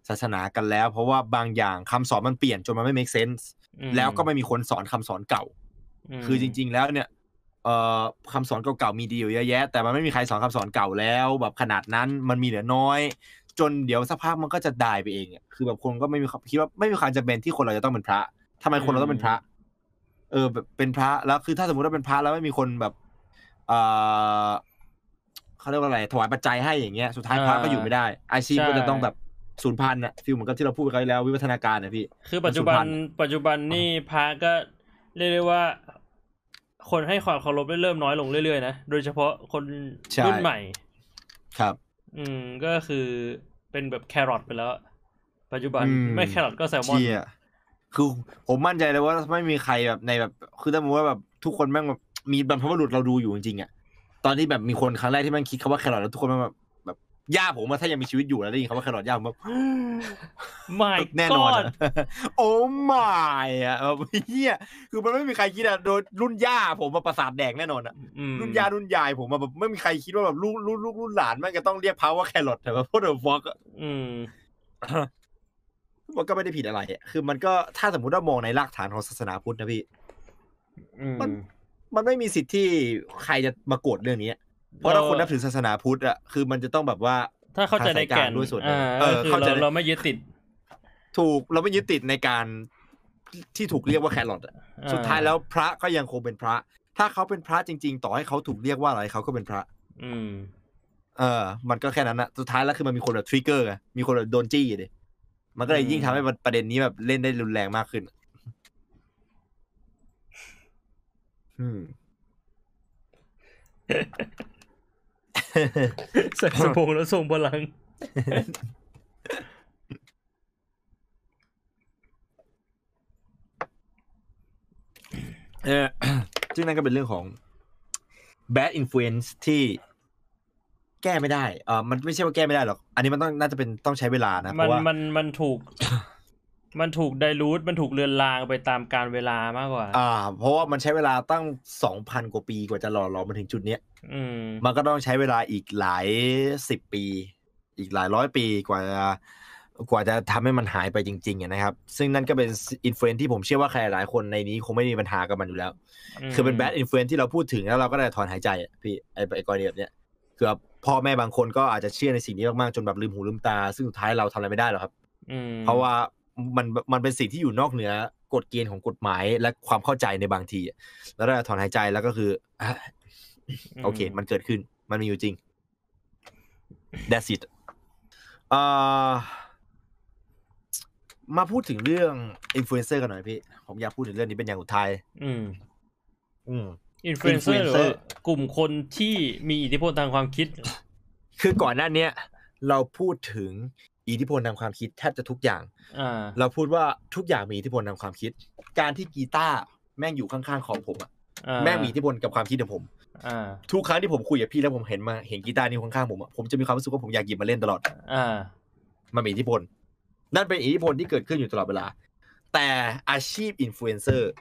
ศาสนากันแล้ว เพราะว่าบางอย่างคำสอนมันเปลี่ยนจนมันไม่ make sense อืมแล้วก็ไม่มีคนสอนคำสอนเก่ามคือจริง ๆ แล้วเนี่ย เอ่อคำสอนเก่าๆมีดีอยู่เยอะแยะ แต่มันไม่มีใครสอนคำสอนเก่าแล้ว แบบขนาดนั้นมันมีเหลือน้อย จนเดี๋ยวสักพักมันก็จะดายไปเองอะคือแบบคนก็ไม่มีความคิดว่าไม่มีความจำเป็นที่คนเราจะต้องเป็นพระทำไมคนเราต้องเป็นพระ เออแบบเป็นพระแล้วคือถ้าสมมติว่าเป็นพระแล้วไม่มีคนแบบเอ่อเขาเรียกว่าอะไรถวายปัจจัยให้อย่างเงี้ยสุดท้ายพระก็อยู่ไม่ได้อาชีพก็จะต้องแบบสูญพันธุ์อะฟิลเหมือนกับที่เราพูดไปครั้งที่แล้ววิวัฒนาการนะพี่ คือปัจจุบันมันสูญพันธุ์ปัจจุบันนี่พระก็เรียกได้ว่า คนให้ความเคารพได้เริ่มน้อยลงเรื่อยๆนะ โดยเฉพาะคนใช่รุ่นใหม่ ครับ อืมก็คือเป็นแบบแครอทไปแล้ว ปัจจุบันอืมไม่แครอทก็แซลมอนเชี่ยคือผมมั่นใจเลยว่าไม่มีใครแบบในแบบ คือถ้าสมมติว่าแบบทุกคนแม่งแบบมีบรรพบุรุษเราดูอยู่จริงๆอะตอนที่แบบมีคนครั้งแรกที่แม่งคิดคำว่าแครอทแล้วทุกคนแม่งแบบแบบ ย่าผมว่าถ้ายังมีชีวิตอยู่แล้วได้ยินคำว่าแครอทย่าผมแบบไม่แน่นอนอะโอ้ไม่อะแบบเฮียคือมันไม่มีใครคิดอะโดยรุ่นย่าผมมาประสาทแดงแน่นอนอะรุ่นย่ารุ่นยายผมอะแบบไม่มีใครคิดว่าแบบลูกลูกลูกรุ่นหลานแม่งจะต้องเรียกเขาว่าแครอทแต่ว่าพวกเดอะฟอกอืมมันก็ไม่ได้ผิดอะไรอะคือมันก็ถ้าสมมติว่ามองในรากฐานของศาสนาพุทธนะพี่อืมมันมันไม่มีสิทธิ์ที่ใครจะมาโกรธเรื่องนี้ เพราะถ้าคนนับถือศาสนาพุทธอะคือมันจะต้องแบบว่า ถ้าเข้าใจในแก่นด้วยส่วนหนึ่งอ่าเออก็คือเข้าใจเราเราไม่ยึดติด ถูกเราไม่ยึดติดในการที่ถูกเรียกว่าแครอทอะอ่สุดท้ายแล้วพระก็ยังคงเป็นพระ ถ้าเขาเป็นพระจริง ๆ ต่อให้เขาถูกเรียกว่าอะไรเขาก็เป็นพระ อืม เออ มันก็แค่นั้นนะสุดท้ายแล้วคือมันมีคนแบบทริกเกอร์ไงมีคนแบบโดนจี้ดิมันก็เลยยิ่งทำให้ประเด็นนี้แบบเล่นได้รุนแรงมากขึ้น อืม ใส่สบงแล้วทรงพลัง เออซึ่งนั่นก็เป็นเรื่องของ bad influence ที่แก้ไม่ได้เออมันไม่ใช่ว่าแก้ไม่ได้หรอก อันนี้มันต้องน่าจะเป็นต้องใช้เวลานะ เพมันราะว่า มันมันถูก มันถูกไดรูทมันถูกเลือนลางไปตามการเวลามากกว่า อ่า เพราะว่ามันใช้เวลาตั้งสองพันกว่าปีกว่าจะหล่อหลอมมาถึงจุดเนี้ยอืม มันก็ต้องใช้เวลาอีกหลายสิบปี อีกหลายร้อยปีกว่าจะกว่าจะทำให้มันหายไปจริงๆอะนะครับ ซึ่งนั่นก็เป็นอินฟลูเอนที่ผมเชื่อว่าใครหลายคนในนี้คงไม่มีปัญหากับมันอยู่แล้ว คือเป็นแบดอินฟลูเอนที่เราพูดถึงแล้วเราก็ได้ถอนหายใจอะพี่ไอ้ไอ้กรณีแบบเนี้ยคือแบบพ่อแม่บางคนก็อาจจะเชื่อในสิ่งนี้มากๆจนแบบลืมหูลืมตา ซึ่งสุดท้ายเราทำอะไรไม่ได้หรอกครับอืมเพราะว่า มันมันเป็นสิ่งที่อยู่นอกเหนือกฎเกณฑ์ของกฎหมายและความเข้าใจในบางทีอะแล้วเราถอนหายใจแล้วก็คืออะโอเค มันเกิดขึ้น มันมีอยู่จริง That's it อ่ามาพูดถึงเรื่องอินฟลูเอนเซอร์กันหน่อยพี่ ผมอยากพูดถึงเรื่องนี้เป็นอย่างสุดท้ายอืม อืมอินฟลูเอนเซอร์หรือ influencer ว่ากลุ่มคนที่มีอิทธิพลทางความคิด คือก่อนหน้าเนี้ย เราพูดถึง อิทธิพลทางความคิดแทบจะทุกอย่างอ่าเราพูดว่าทุกอย่างมีอิทธิพลทางความคิด การที่กีตาร์แม่งอยู่ข้างๆของผมอะอ่าแม่งมีอิทธิพลกับความคิดของผมอ่าทุกครั้งที่ผมคุยกับพี่แล้วผมเห็นมาเห็นกีตาร์นี่ข้างๆผมอะผมจะมีความรู้สึกว่าผมอยากหยิบมาเล่นตลอดอ่ามันมีอิทธิพล นั่นเป็นอิทธิพลที่เกิดขึ้นอยู่ตลอดเวลา แต่อาชีพอินฟลูเอนเซอร์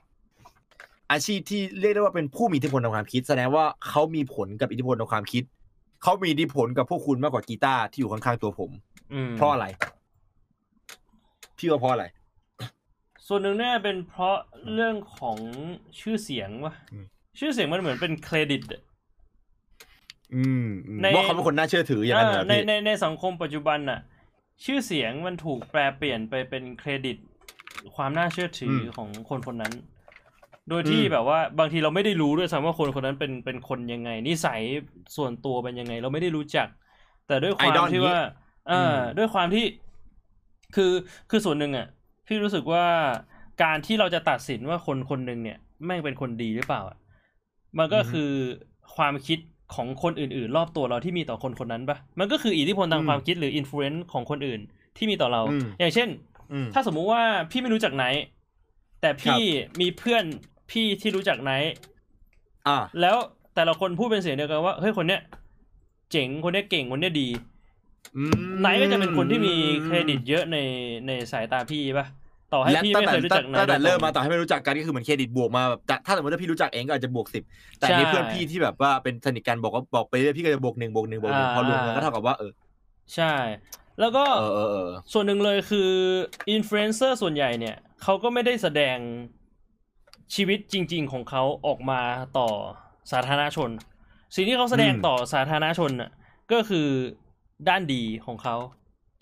อาชีพที่เรียกได้ว่าเป็นผู้มีอิทธิพลทางความคิด แสดงว่าเขามีผลกับอิทธิพลทางความคิดเขามีอิทธิพลกับพวกคุณมากกว่ากีตาร์ที่อยู่ข้างๆตัวผมอืม เพราะอะไร พี่ว่าเพราะอะไร ส่วนหนึ่งเนี่ยเป็นเพราะเรื่องของชื่อเสียงวะอืมชื่อเสียงมันเหมือนเป็นเครดิตอะอืมอืมในว่าเขาเป็นคนน่าเชื่อถืออย่างนั้นเหรอเออในพี่ในในสังคมปัจจุบันน่ะ ชื่อเสียงมันถูกแปลเปลี่ยนไปเป็นเครดิต ความน่าเชื่อถืออมของคนคนนั้น โดยที่อืมแบบว่าบางทีเราไม่ได้รู้ด้วยซ้ำว่าคนคนนั้นเป็นเป็นคนยังไง นิสัยส่วนตัวเป็นยังไง เราไม่ได้รู้จัก แต่ด้วยความไอดอลที่นี้ว่า เอออมด้วยความที่ คือคือส่วนหนึ่งอะ พี่รู้สึกว่าการที่เราจะตัดสินว่าคนคนหนึ่งเนี่ยแม่งเป็นคนดีหรือเปล่าอะมันก็คือความคิดของคนอื่น ๆ รอบตัวเราที่มีต่อคนคนนั้นปะมันก็คืออิทธิพลทางความคิดหรืออิ f ฟ u เ n นซ์ของคนอื่นที่มีต่อเราอืมอย่างเช่นอืมถ้าสมมุติว่าพี่ไม่รู้จักไนท์แต่พี่มีเพื่อนพี่ที่รู้จักไนท์อ่าแล้วแต่ละคนพูดเป็นเสียงเดียวกันว่าเฮ้ยคนเนี้ยเจ๋งคนเนี้ยเก่งคนเนี้ยดีอืม ไนท์ก็จะเป็นคนที่มีเครดิตเยอะในในสายตาพี่ปะต่อให้และพี่ไม่แต่เคยรู้จักไนท์โดยตรงตั้งแต่โดยตงเริ่มมาต่อให้ไม่รู้จักกันก็คือเหมือนเครดิตบวกมาแบบแต่ถ้าสมมติว่าพี่รู้จักเองก็อาจจะบวกสิบแต่ใช่ในเพื่อนพี่ที่แบบว่าเป็นสนิทกันบอกว่าบอกไปเรื่อยพี่ก็จะบวกหนึ่งบวกหนึ่งบวกหนึ่งอ่าพอรวมกันก็เท่ากับว่าเออใช่ แล้วก็เออเออเออส่วนหนึ่งเลยคืออินฟลูเอนเซอร์ส่วนใหญ่เนี่ยเขาก็ไม่ได้แสดงชีวิตจริง ๆ ของเขาออกมาต่อสาธารณชน สิ่งที่เขาแสดงต่อสาธารณชนน่ะก็คือ ด้านดีของเขา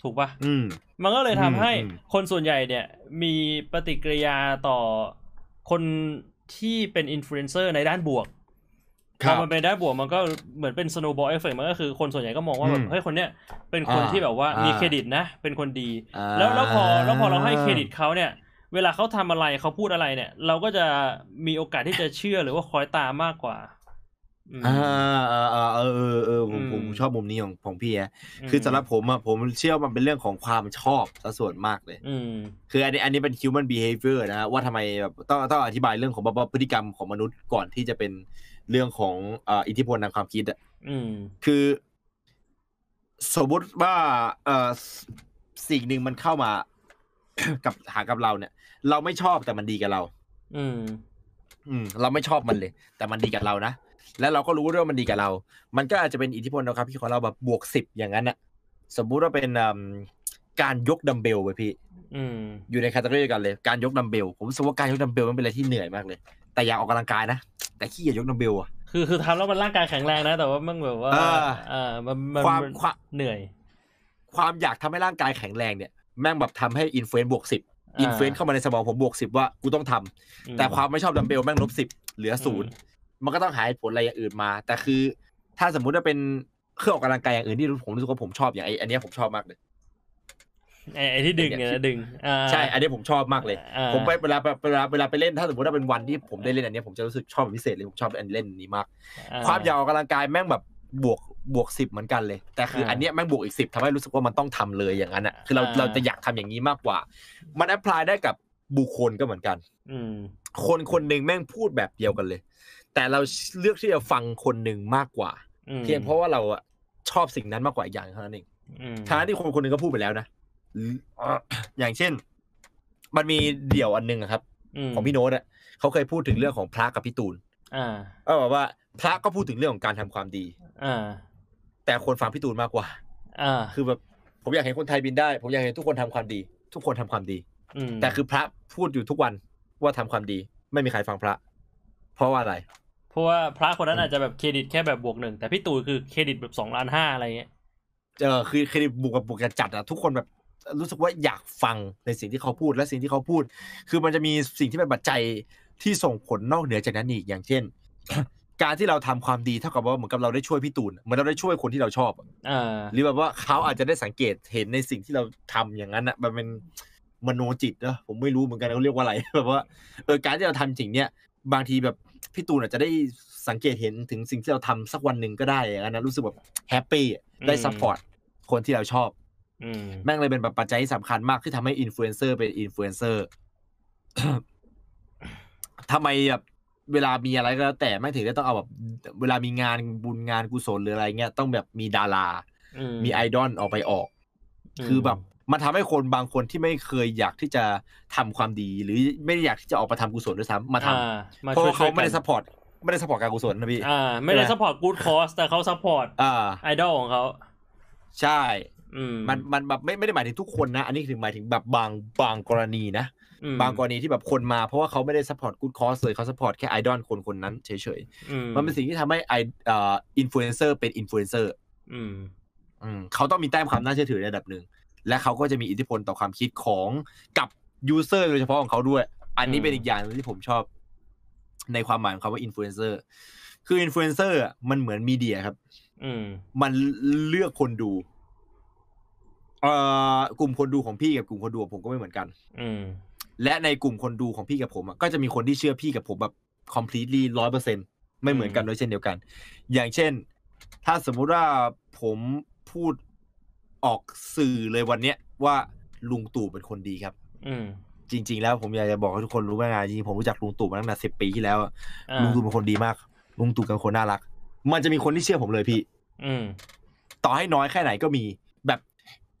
ถูกปะอืมมันก็เลยทำให้อืมคนส่วนใหญ่เนี่ย มีปฏิกิริยาต่อคนที่เป็นอินฟลูเอนเซอร์ในด้านบวกครัอมันเป็นด้านบวกมันก็เหมือนเป็น snowball effect มันก็คือคนส่วนใหญ่ก็มองว่าแบบอืมเฮ้ยคนเนี้ยเป็นคนอ่าที่แบบว่าอ่ามีมีเครดิตนะ เป็นคนดีอ่าแล้วแล้วพอแล้วพอเราให้เครดิตเขาเนี่ย เวลาเขาทำอะไรเขาพูดอะไรเนี่ย เราก็จะมีโอกาสที่จะเชื่อหรือว่าคอยตามมากกว่า อืมอ่าอ่าอ่าเออเออเออผมอืมผมชอบมุมนี้ของของพี่แอะมคือสำหรับผมอะผมเชื่อว่ามันเป็นเรื่องของความชอบซะส่วนมากเลยอืมคืออันนี้อันนี้เป็น human behavior นะฮะว่าทำไมแบบต้องต้องอธิบายเรื่องของแบบว่าพฤติกรรมของมนุษย์ก่อนที่จะเป็นเรื่องของเอ่ออิทธิพลทางความคิดอะอืมคือ สมมติว่าเอ่อสิ่งหนึ่งมันเข้ามากับหากับเราเนี่ย เราไม่ชอบแต่มันดีกับเรา อืม อืม เราไม่ชอบมันเลย แต่มันดีกับเรานะ แล้วเราก็รู้ด้วยว่ามันดีกับเรา มันก็อาจจะเป็นอิทธิพลนะครับพี่ของเราแบบบวกสิบอย่างนั้นน่ะสมมุติว่าเป็นอืมการยกดัมเบลไปพี่อืมอยู่ในแคตตาล็อกกันเลย การยกดัมเบล ผมรู้สึกว่าการยกดัมเบลมันเป็นอะไรที่เหนื่อยมากเลย แต่อยากออกกำลังกายนะ แต่ขี้เกียจยกดัมเบลอะคือคือทำแล้วมันร่างกายแข็งแรงนะ แต่ว่ามันแบบว่าเออเออมันมันความมันความเหนื่อย ความอยากทำให้ร่างกายแข็งแรงเนี่ย แม่งแบบทำให้ influence บวกสิบอ่า influence เข้ามาในสมองผมบวกสิบว่ากูต้องทำอืมแต่ความไม่ชอบดัมเบลแม่งลบสิบเหลือศูนย์อืม มันก็ต้องหาเหตุผลอะไรอย่างอื่นมา แต่คือ ถ้าสมมุติว่าเป็นเครื่องออกกำลังกายอย่างอื่นที่ผมรู้สึกว่าผมชอบอย่างไออันเนี้ยผมชอบมากเลยไอ้ไอ้ที่ดึงเนี่ยนะดึงอ่าใช่ อันนี้ผมชอบมากเลยอ่าผมไปเวลาเวลาเวลาไปเล่นถ้าสมมติว่าเป็นวันที่ผมได้เล่นอันเนี้ยผมจะรู้สึกชอบเป็นพิเศษเลยผมชอบเล่นอันนี้มาก ความอยากออกกำลังกายแม่งแบบบวกบวกสิบเหมือนกันเลย แต่คืออันเนี้ยแม่งบวกอีกสิบทำให้รู้สึกว่ามันต้องทำเลยอย่างนั้นอะคือเราเราจะอยากทำอย่างนี้มากกว่า มันแอพพลายได้กับบุคคลก็เหมือนกัน อืมคนคนหนึ่งแม่งพูดแบบเดียวกันเลย แต่เราเลือกที่จะฟังคนหนึ่งมากกว่าอืมเพียงเพราะว่าเราอะชอบสิ่งนั้นมากกว่าอีกอย่างเท่านั้นเองอืมทั้งที่คนคนหนึ่งก็พูดไปแล้วนะหรืออย่างเช่น มันมีเดี่ยวอันหนึงอะครับมของพี่โน้ตอะเขาเคยพูดถึงเรื่องของพระกับพี่ตูนอ่าก็บอกว่า พระก็พูดถึงเรื่องของการทำความดีอ่าแต่คนฟังพี่ตูนมากกว่าอ่าคือแบบผมอยากเห็นคนไทยบินได้ ผมอยากเห็นทุกคนทำความดี ทุกคนทำความดีอืมแต่คือพระพูดอยู่ทุกวันว่าทำความดี ไม่มีใครฟังพระ เพราะว่าอะไรเพ ราะว่าพระคนนั้นอาจจะแบบเครดิตแค่แบบบวกหนึ่งแต่พี่ตูนคือเครดิตแบบสองล้านห้าอะไรเงี้ยเออคือเครดิตบุกกับบุกกันจัดอะทุกคนแบบรู้สึกว่าอยากฟังในสิ่งที่เขาพูดและสิ่งที่เขาพูด คือมันจะมีสิ่งที่เป็นปัจจัยที่ส่งผลนอกเหนือจากนั้นอีกอย่างเช่น การที่เราทำความดีเท่ากับว่าเหมือนกับเราได้ช่วยพี่ตูนเหมือนเราได้ช่วยคนที่เราชอบอะอ่าหรือแบบว่าเขาอาจจะได้สังเกตเห็นในสิ่งที่เราทำอย่างนั้นอะมันเป็นมโนจิตเนอะผมไม่รู้เหมือนกันเขาเรียกว่าอะไรแบบว่าเออการที่เราทำสิ่งเนี้ยบางทีแบบ พี่ตูนอาจจะได้สังเกตเห็นถึงสิ่งที่เราทำสักวันหนึ่งก็ได้อย่างนั้นนะรู้สึกแบบ happy อะได้อืม support คนที่เราชอบอืมแม่งเลยเป็นแบบปัจจัยที่สำคัญมากที่ทำให้อินฟลูเอนเซอร์เป็นอินฟลูเอนเซอร์ทำไมแบบเวลามีอะไรก็แล้วแต่แม่งถึงได้ต้องเอาแบบ เวลามีงานบุญงานกุศลหรืออะไรเงี้ยต้องแบบมีดาราอืมมีไอดอลออกไปออก คือแบบ มันทำให้คนบางคนที่ไม่เคยอยากที่จะทำความดี หรือไม่ได้อยากที่จะออกมาทำกุศลด้วยซ้ำมาทำมาช่วยกันอ่าเพราะช่วยว่าเขาไม่ได้ support ไม่ได้ support การกุศลนะพี่อ่าไม่ได้ใช่ไหม support good cause แต่เขา support อ่าไอดอลของเขาใช่อืมมันมันแบบไม่ไม่ได้หมายถึงทุกคนนะ อันนี้ถึงหมายถึงแบบบางบางกรณีนะอืมบางกรณีที่แบบคนมาเพราะว่าเขาไม่ได้ support good cause เลยเขา support แค่ไอดอลคนคนนั้นเฉย ๆ อืมมันเป็นสิ่งที่ทำให้ไอเอ่ออินฟลูเอนเซอร์เป็นอินฟลูเอนเซอร์อืมอืมเขาต้องมีแต้มความน่าเชื่อถือในระดับหนึ่ง และเขาก็จะมีอิทธิพลต่อความคิดของกับ user โดยเฉพาะของเขาด้วย อันนี้อืมเป็นอีกอย่างหนึ่งที่ผมชอบ ในความหมายของคำว่าอินฟลูเอนเซอร์คืออินฟลูเอนเซอร์มันเหมือน media ครับ อืมมันเลือกคนดูเอ่อกลุ่มคนดูของพี่กับกลุ่มคนดูของผมก็ไม่เหมือนกัน อืมและในกลุ่มคนดูของพี่กับผมอะก็จะมีคนที่เชื่อพี่กับผมแบบ completely ร้อยเปอร์เซ็นต์ไม่เหมือนกันอืมโดยเช่นเดียวกัน อย่างเช่น ถ้าสมมุติว่าผมพูด ออกสื่อเลยวันเนี้ยว่าลุงตู่เป็นคนดีครับ อืมจริง ๆ แล้วผมอยากจะบอกให้ทุกคนรู้ว่าไงจริงๆผมรู้จักลุงตู่มาตั้งแต่สิบปีที่แล้วอะอ่าลุงตู่เป็นคนดีมาก ลุงตู่เป็นคนน่ารัก มันจะมีคนที่เชื่อผมเลยพี่ อืมต่อให้น้อยแค่ไหนก็มี แบบ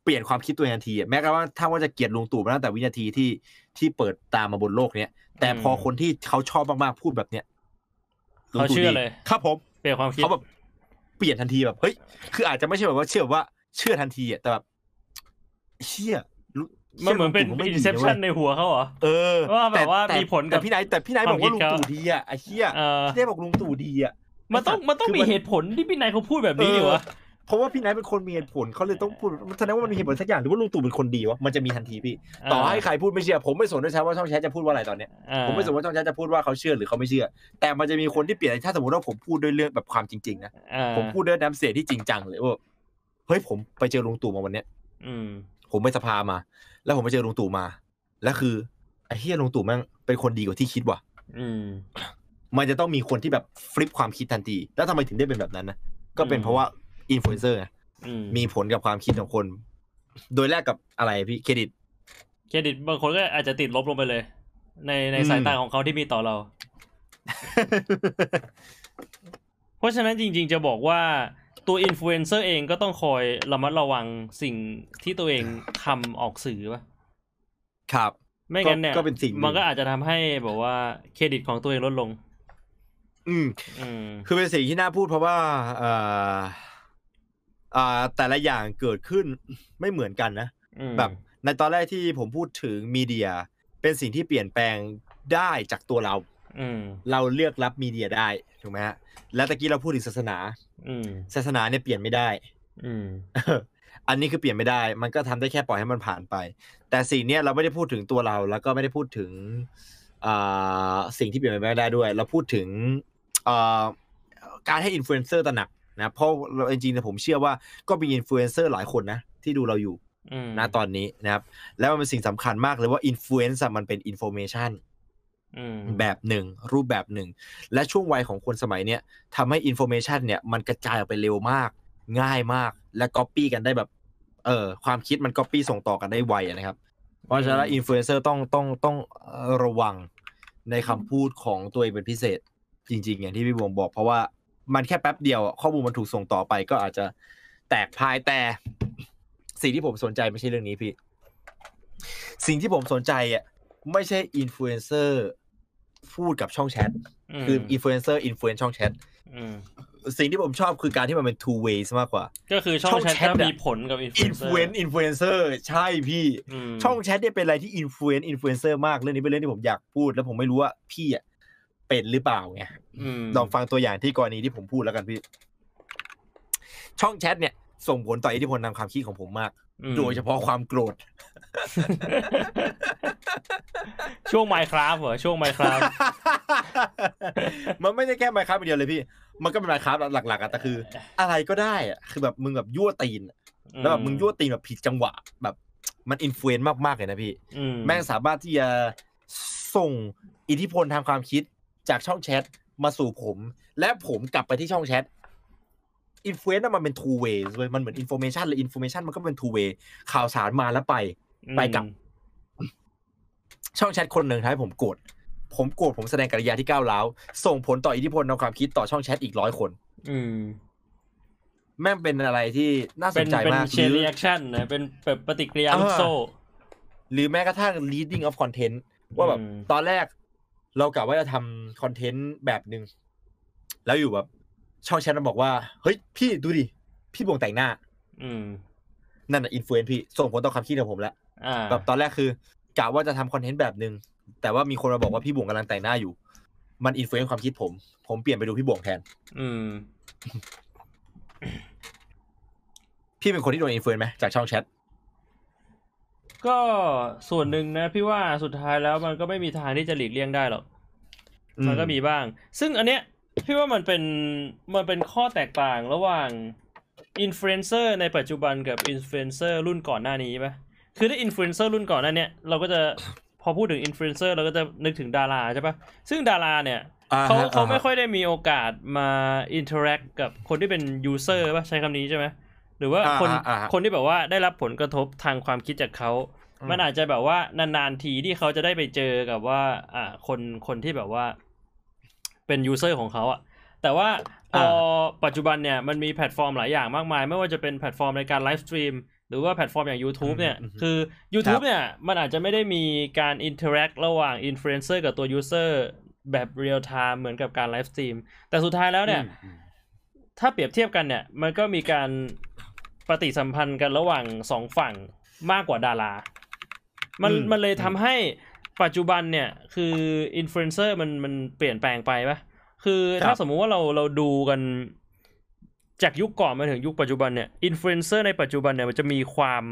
เปลี่ยนความคิดตัวเองทันทีอะแม้กระทั่งว่าถ้าว่าจะเกลียดลุงตู่มาตั้งแต่วินาทีที่ที่เปิดตามมาบนโลกเนี้ยแต่พอคนที่เขาชอบมากๆพูดแบบเนี้ยเขาเชื่อเลย ครับผมเปลี่ยนความคิดเขาแบบเปลี่ยนทันทีแบบเฮ้ยคืออาจจะไม่ใช่แบบว่าเชื่อแบบว่า เชื่อทันทีอะแต่แบบเชื่อรู้มันเหมือนเป็นชื่ลุงตู่อินไดีเซนะปว้ชัยนในหัวเขาเหรอเออว่าแบบว่าต่มีผลกับแต่พี่นายแต่พี่นายบอกว่าลุงตู่ดีอะไอ้เหี้ยเออพี่นายบอกลุงตู่ดีอะมันต้องมันต้องคือมีมันเหตุผลที่พี่นายเขาพูดแบบนี้ดิวะเพราะว่าพี่นายเป็นคนมีเหตุผลเขาเลยต้องพูดแสดงว่ามันมีเหตุผลสักอย่างหรือว่าลุงตู่เป็นคนดีวะมันจะมีทันทีพี่ ต่อให้ใครพูดไม่เชื่อ ผมไม่สนด้วยซ้ำว่าช่องแชทจะพูดว่าอะไรตอนเนี้ยอ่าผมไม่สนว่าช่องแชทจะพูดว่าเขาเชื่อหรือเขาไม่เชื่อ แต่มันจะมีคนที่เปลี่ยนถ้าสมมติว่าผมพูดด้วยเรื่องแบบความจริงๆนะอ่าผมพูดด้วยน้ำเสียงที่จริงจังเลยว่า เฮ้ยผมไปเจอลุงตู่มาวันเนี้ยอืม ผมไปสภามา แล้วผมไปเจอลุงตู่มา แล้วคือไอ้เฮียลุงตู่แม่งเป็นคนดีกว่าที่คิดว่ะ อืม มันจะต้องมีคนที่แบบฟลิปความคิดทันที แล้วทำไมถึงได้เป็นแบบนั้นนะก็เป็นอืมเพราะว่าอินฟลูเอนเซอร์อืมมีผลกับความคิดของคน โดยแรกกับอะไรพี่เครดิต เครดิตบางคนก็อาจจะติดลบลงไปเลย ในในอืมสายตาของเขาที่มีต่อเรา เพราะฉะนั้นจริง ๆ จะบอกว่า ตัวอินฟลูเอนเซอร์เองก็ต้องคอยระมัดระวังสิ่งที่ตัวเองทำออกสื่อปะครับ ไม่งั้นเนี่ยก็เป็นสิ่งหนึ่งมันก็อาจจะทำให้แบบว่าเครดิตของตัวเองลดลง อืมอืมคือเป็นสิ่งที่น่าพูดเพราะว่าเอ่ออ่าแต่ละอย่างเกิดขึ้นไม่เหมือนกันนะอืมแบบในตอนแรกที่ผมพูดถึง media เป็นสิ่งที่เปลี่ยนแปลงได้จากตัวเราอืม เราเลือกรับ media ได้ถูกไหมฮะแล้วตะกี้เราพูดถึงศาสนาอืมศาสนาเนี่ยเปลี่ยนไม่ได้อืมอันนี้คือเปลี่ยนไม่ได้ มันก็ทำได้แค่ปล่อยให้มันผ่านไป แต่สิ่งเนี้ยเราไม่ได้พูดถึงตัวเรา แล้วก็ไม่ได้พูดถึงอ่าสิ่งที่เปลี่ยนไปไม่ได้ด้วย เราพูดถึงอ่าการให้อินฟลูเอนเซอร์ตระหนักนะเพราะเราจริงๆเนี่ยผมเชื่อว่าก็มีอินฟลูเอนเซอร์หลายคนนะที่ดูเราอยู่อืมนะตอนนี้นะครับ แล้วมันเป็นสิ่งสำคัญมากเลยว่า influence มันเป็น information อืม แบบหนึ่งรูปแบบหนึ่ง และช่วงวัยของคนสมัยเนี้ยทำให้ information เนี่ยมันกระจายออกไปเร็วมาก ง่ายมากและก๊อปปี้กันได้แบบเออความคิดมันก๊อปปี้ส่งต่อกันได้ไวอะนะครับ เพราะฉะนั้นอินฟลูเอนเซอร์ต้องต้องต้องเอ่อระวังในคำพูดของตัวเองเป็นพิเศษ จริง ๆ อย่างที่พี่บวงบอก เพราะว่ามันแค่แป๊บเดียวอะข้อมูลมันถูกส่งต่อไปก็อาจจะแตกพายแต่สิ่งที่ผมสนใจไม่ใช่เรื่องนี้พี่ สิ่งที่ผมสนใจอะ ไม่ใช่อินฟลูเอนเซอร์พูดกับช่องแชทคืออินฟลูเอนเซอร์ influence ช่องแชทอืมสิ่งที่ผมชอบคือการที่มันเป็น two ways มากกว่า ก็คือช่องแชทช่องแชทอะจะมีผลกับอินฟอินฟลูลูเอเอนนอินฟลูเอนเซอร์ใช่พี่ ช่องแชทเนี่ยเป็นอะไรที่ influence อินฟลูเอนเซอร์มากเรื่องนี้เป็นเรื่องที่ผมอยากพูด แล้วผมไม่รู้ว่าพี่อะเป็นหรือเปล่าไงลองฟังตัวอย่างที่กรณีที่ผมพูดแล้วกันพี่ ช่องแชทเนี่ยส่งผลต่ออิทธิพลทางความคิดของผมมาก โดยเฉพาะความโกรธ ช่วง Minecraft เหรอช่วง Minecraft มันไม่ได้แค่ Minecraft เดียวเลยพี่ มันก็เป็น Minecraft หลักๆอะแต่คือ อะไรก็ได้อะคือแบบมึงแบบยั่วตีนอะแล้วแบบมึงยั่วตีนแบบผิดจังหวะ แบบมัน influence มากๆเลยนะพี่อืมแม่งสามารถที่จะส่งอิทธิพลทางความคิดจากช่องแชทมาสู่ผม และผมกลับไปที่ช่องแชท influence มันเป็น two way เว้ยมันเหมือน information เลย information มันก็เป็น two way ข่าวสารมาแล้วไป ไปกลับ ช่องแชทคนหนึ่งทำให้ผมโกรธผมโกรธผมแสดงกริยาที่ก้าวร้าวส่งผลต่ออิทธิพลทางความคิดต่อช่องแชทอีกร้อยคน อืม แม่งเป็นอะไรที่น่าสนใจมากเป็น chain reaction นะเป็นแบบปฏิกิริยาอ่าลูกโซ่หรือแม้กระทั่ง leading of content ว่าแบบอืมตอนแรก เรากะว่าจะทำคอนเทนต์แบบหนึ่งแล้วอยู่แบบ ช่องแชทมันบอกว่า เฮ้ย พี่ดูดิ พี่บวงแต่งหน้า อืม นั่นน่ะ influence พี่ ส่งผลต่อความคิดของผมแล้วอ่าแบบตอนแรกคือกะว่าจะทำคอนเทนต์แบบหนึ่งแต่ว่ามีคนมาบอกว่าพี่บวงกำลังแต่งหน้าอยู่ มัน influence ความคิดผม ผมเปลี่ยนไปดูพี่บวงแทน อืม พี่เป็นคนที่โดน influence ไหมจากช่องแชทก็ส่วนหนึ่งนะพี่ว่าสุดท้ายแล้วมันก็ไม่มีทางที่จะหลีกเลี่ยงได้หรอก มันก็มีบ้าง ซึ่งอันเนี้ย พี่ว่ามันเป็นมันเป็นข้อแตกต่างระหว่างอินฟลูเอนเซอร์ในปัจจุบันกับอินฟลูเอนเซอร์รุ่นก่อนหน้านี้ปะคือถ้าอินฟลูเอนเซอร์รุ่นก่อนหน้าเนี้ยเราก็จะพอพูดถึงอินฟลูเอนเซอร์เราก็จะนึกถึงดาราใช่ปะซึ่งดาราเนี่ยอ่าเขาฮะเขาไม่อ่าฮะค่อยได้มีโอกาสมา interact กับคนที่เป็น user ป่ะใช้คำนี้ใช่ไหมหรือว่าอ่าคนอ่าอ่าฮะคนที่แบบว่าได้รับผลกระทบทางความคิดจากเขาอืมมันอาจจะแบบว่านานๆทีที่เขาจะได้ไปเจอกับว่าอ่าคนคนที่แบบว่า เป็น user ของเขาอะแต่ว่าพอปัจจุบันเนี่ยมันมีแพลตฟอร์มหลายอย่างมากมาย ไม่ว่าจะเป็นแพลตฟอร์มในการไลฟ์สตรีมหรือว่าแพลตฟอร์มอย่าง YouTube เนี่ยอืมอืมคือ YouTube เนี่ย มันอาจจะไม่ได้มีการ interact ระหว่างอินฟลูเอนเซอร์กับตัว userแบบเรียลไทม์เหมือนกับการไลฟ์สตรีมแต่สุดท้ายแล้วเนี่ยอืมถ้าเปรียบเทียบกันเนี่ย มันก็มีการปฏิสัมพันธ์กันระหว่างสองฝั่งมากกว่าดารา มันอืมมันเลยทำให้ ปัจจุบันเนี่ยคืออินฟลูเอนเซอร์มันมันเปลี่ยนแปลงไปปะคือถ้าสมมุติว่าเราเราดูกันจากยุคก่อนมาถึงยุคปัจจุบันเนี่ยอินฟลูเอนเซอร์ในปัจจุบันเนี่ยมันจะมีความ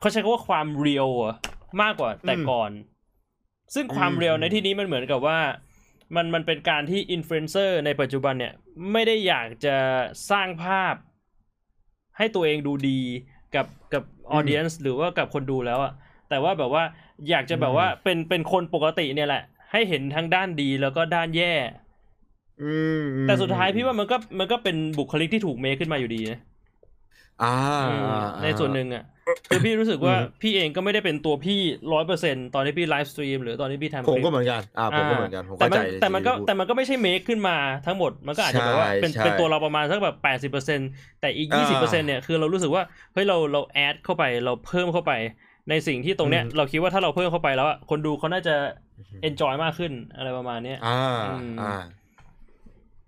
เขาใช้คำว่าความ real อะมากกว่าแต่ก่อน ซึ่งความอืม real ในอืมที่นี้มันเหมือนกับว่า มันมันเป็นการที่อินฟลูเอนเซอร์ในปัจจุบันเนี่ย ไม่ได้อยากจะสร้างภาพ ให้ตัวเองดูดีกับกับ audience หรือว่ากับคนดูแล้วอะแต่ว่าแบบว่า อยากจะแบบว่าเป็นเป็นคนปกติเนี่ยแหละ ให้เห็นทั้งด้านดีแล้วก็ด้านแย่อืมอืมแต่สุดท้ายพี่ว่ามันก็มันก็เป็นบุคลิกที่ถูก make ขึ้นมาอยู่ดีนะอ่าอืมอ่าในส่วนหนึ่งอะคือพี่รู้สึกว่าอืมพี่เองก็ไม่ได้เป็นตัวพี่ร้อยเปอร์เซ็นตอนที่พี่ไลฟ์สตรีมหรือตอนที่พี่ทำผมคลิปผมก็เหมือนกันอ่าผมก็เหมือนกันผมแต่เข้าใจที่พูดแต่มันแต่มันก็แต่มันก็ไม่ใช่ make ขึ้นมาทั้งหมดมันก็อาจจะแบบว่าใช่เป็นใช่เป็นตัวเราประมาณสักแบบแปดสิบเปอร์เซ็นแต่อีกยี่สิบเปอร์เซ็นเนี่ยคือเรารู้สึกว่าเฮ้ยเราเรา add เข้าไปเราเพิ่มเข้าไป ในสิ่งที่ตรงเนี้ยอืมเราคิดว่าถ้าเราเพิ่มเข้าไปแล้วอะคนดูเขาน่าจะอืม enjoy มากขึ้นอะไรประมาณเนี้ยอ่าอืมอ่า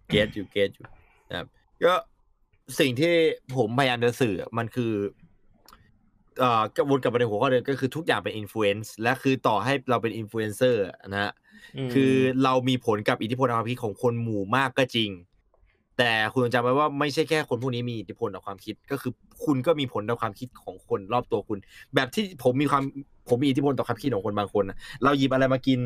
get อยู่ get อยู่นะครับก็สิ่งที่ผมพยายามจะสื่อมันคือเอ่อวนกลับไปในหัวข้อเดิมก็คือทุกอย่างเป็น influence และคือต่อให้เราเป็นอินฟลูเอนเซอร์นะฮะมคือเรามีผลกับอิทธิพลทางความคิดของคนหมู่มากก็จริง แต่คุณต้องจำไว้ว่าไม่ใช่แค่คนพวกนี้มีอิทธิพลต่อความคิด ก็คือคุณก็มีผลต่อความคิดของคนรอบตัวคุณ แบบที่ผมมีความผมมีอิทธิพลต่อความคิดของคนบางคนน่ะเราหยิบอะไรมากิน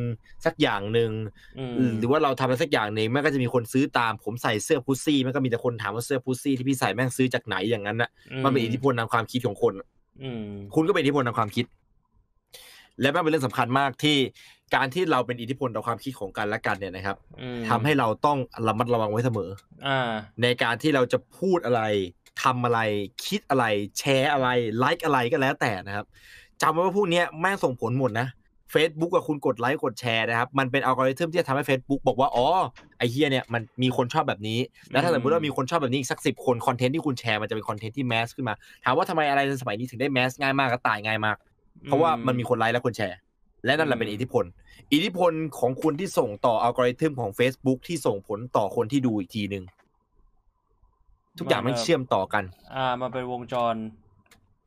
สักอย่างหนึ่งอืมหรือว่าเราทำอะไรสักอย่างหนึ่งแม่งก็จะมีคนซื้อตาม ผมใส่เสื้อพุซซี่แม่งก็มีแต่คนถามว่าเสื้อพุซซี่ที่พี่ใส่แม่งซื้อจากไหนอย่างนั้นน่ะมันเป็นอิทธิพลทางความคิดของคนอืมคุณก็เป็นอิทธิพลทางความคิด และแม่งเป็นเรื่องสำคัญมากที่ การที่เราเป็นอิทธิพลต่อความคิดของกันและกันเนี่ยนะครับอืมทำให้เราต้องระมัดระวังไว้เสมอ อ่า ในการที่เราจะพูดอะไรทำอะไรคิดอะไร แชร์อะไรไลค์อะไรก็แล้วแต่นะครับจำไว้ว่าพวกเนี้ยแม่งส่งผลหมดนะ Facebook กับคุณกดไลค์กดแชร์นะครับ มันเป็นอัลกอริทึมที่จะทำให้ Facebook บอกว่า อ๋อ ไอ้เหี้ยเนี่ยมันมีคนชอบแบบนี้ แล้วถ้าสมมติว่ามีคนชอบแบบนี้อีกสักสิบคน คอนเทนต์ที่คุณแชร์มันจะเป็นคอนเทนต์ที่ mass ขึ้นมา ถามว่าทำไมอะไรในสมัยนี้ถึงได้ mass ง่ายมากก็ตายง่ายมาก เพราะว่ามันมีคนไลค์และคนแชร์ และนั่นแหละเป็นอืมอิทธิพล อิทธิพลของคุณที่ส่งต่ออัลกอริทึมของ Facebook ที่ส่งผลต่อคนที่ดูอีกทีหนึ่งทุกอย่างมันเชื่อมต่อกัน อ่า มันเป็นวงจร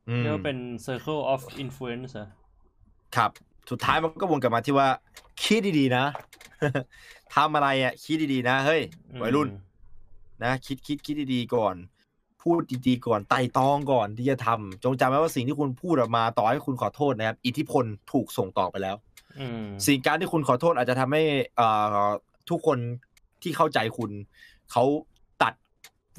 อืมเรียกว่าเป็น circle of influence อะครับ สุดท้ายมันก็วนกลับมาที่ว่า คิดดีๆนะทำอะไรอะ คิดดีๆนะ เฮ้ยวัยรุ่น นะ คิดคิดคิดดีๆก่อน พูดดีๆก่อนไต่ตองก่อนที่จะทำจงจำไว้ว่าสิ่งที่คุณพูดออกมาต่อให้คุณขอโทษนะครับ อิทธิพลถูกส่งต่อไปแล้วอืมสิ่งการที่คุณขอโทษอาจจะทำให้เอ่อทุกคนที่เข้าใจคุณเขาตัด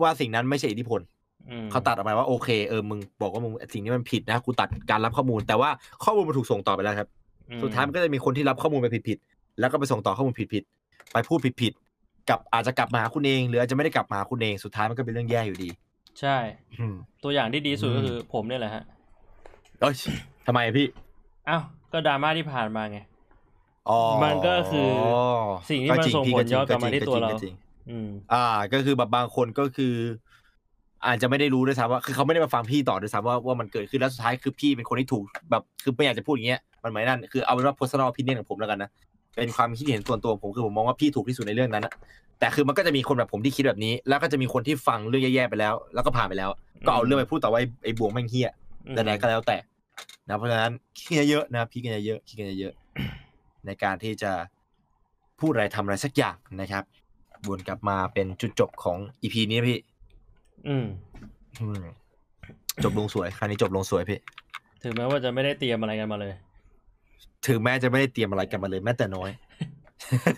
ว่าสิ่งนั้นไม่ใช่อิทธิพลอืมเขาตัดออกไปว่าโอเคเออมึงบอกว่ามึงสิ่งนี้มันผิดนะกูตัดการรับข้อมูล แต่ว่าข้อมูลมันถูกส่งต่อไปแล้วครับอืมสุดท้ายมันก็จะมีคนที่รับข้อมูลไปผิดๆแล้วก็ไปส่งต่อข้อมูลผิดๆไปพูดผิดๆกับอาจจะกลับมาหาคุณเอง หรืออาจจะไม่ได้กลับมาหาคุณเองสุดท้ายมันก็เป็นเรื่องแย่อยู่ดี ใช่อืมตัวอย่างที่ดีสุดอืมก็คือผมเนี่ยแหละฮะเอ้ยทำไมอะพี่อ้าวก็ดราม่าที่ผ่านมาไงอ๋อมันก็คือสิ่งที่มันจริส่งพี่ผลย้อนกลับมาที่ตัวเราก็จงอืมอ่า ก็คือแบบบางคนก็คือ อาจจะไม่ได้รู้ด้วยซ้ำว่า คือเขาไม่ได้มาฟังพี่ต่อด้วยซ้ำว่าว่ามันเกิดขึ้นแล้วสุดท้ายคือพี่เป็นคนที่ถูกแบบคือไม่อยากจะพูดอย่างเงี้ยมันหมายนั่นคือเอาเป็นว่า personal opinion ของผมแล้วกันนะ เป็นความคิดเห็นส่วนตัวของผมคือผมมองว่าพี่ถูกที่สุดในเรื่องนั้นนะแต่คือมันก็จะมีคนแบบผมที่คิดแบบนี้ แล้วก็จะมีคนที่ฟังเรื่องแย่ๆไปแล้ว แล้วก็ผ่านไปแล้ว ก็เอาเรื่องไปพูดต่อว่าไอ้ไอ้บวงแม่งเฮี้ยอืมแต่ไหนก็แล้วแต่นะเพราะฉะนั้นคิดกันเยอะๆนะพี่กันเยอะๆคิดกันเยอะๆในการที่จะพูดอะไรทำอะไรสักอย่างนะครับวนกลับมาเป็นจุดจบของอีพีนี้นะพี่อืมอืมจบลงสวยครั้งนี้จบลงสวยพี่ ถึงแม้ว่าจะไม่ได้เตรียมอะไรกันมาเลย ถึงแม้จะไม่ได้เตรียมอะไรกันมาเลยแม้แต่น้อย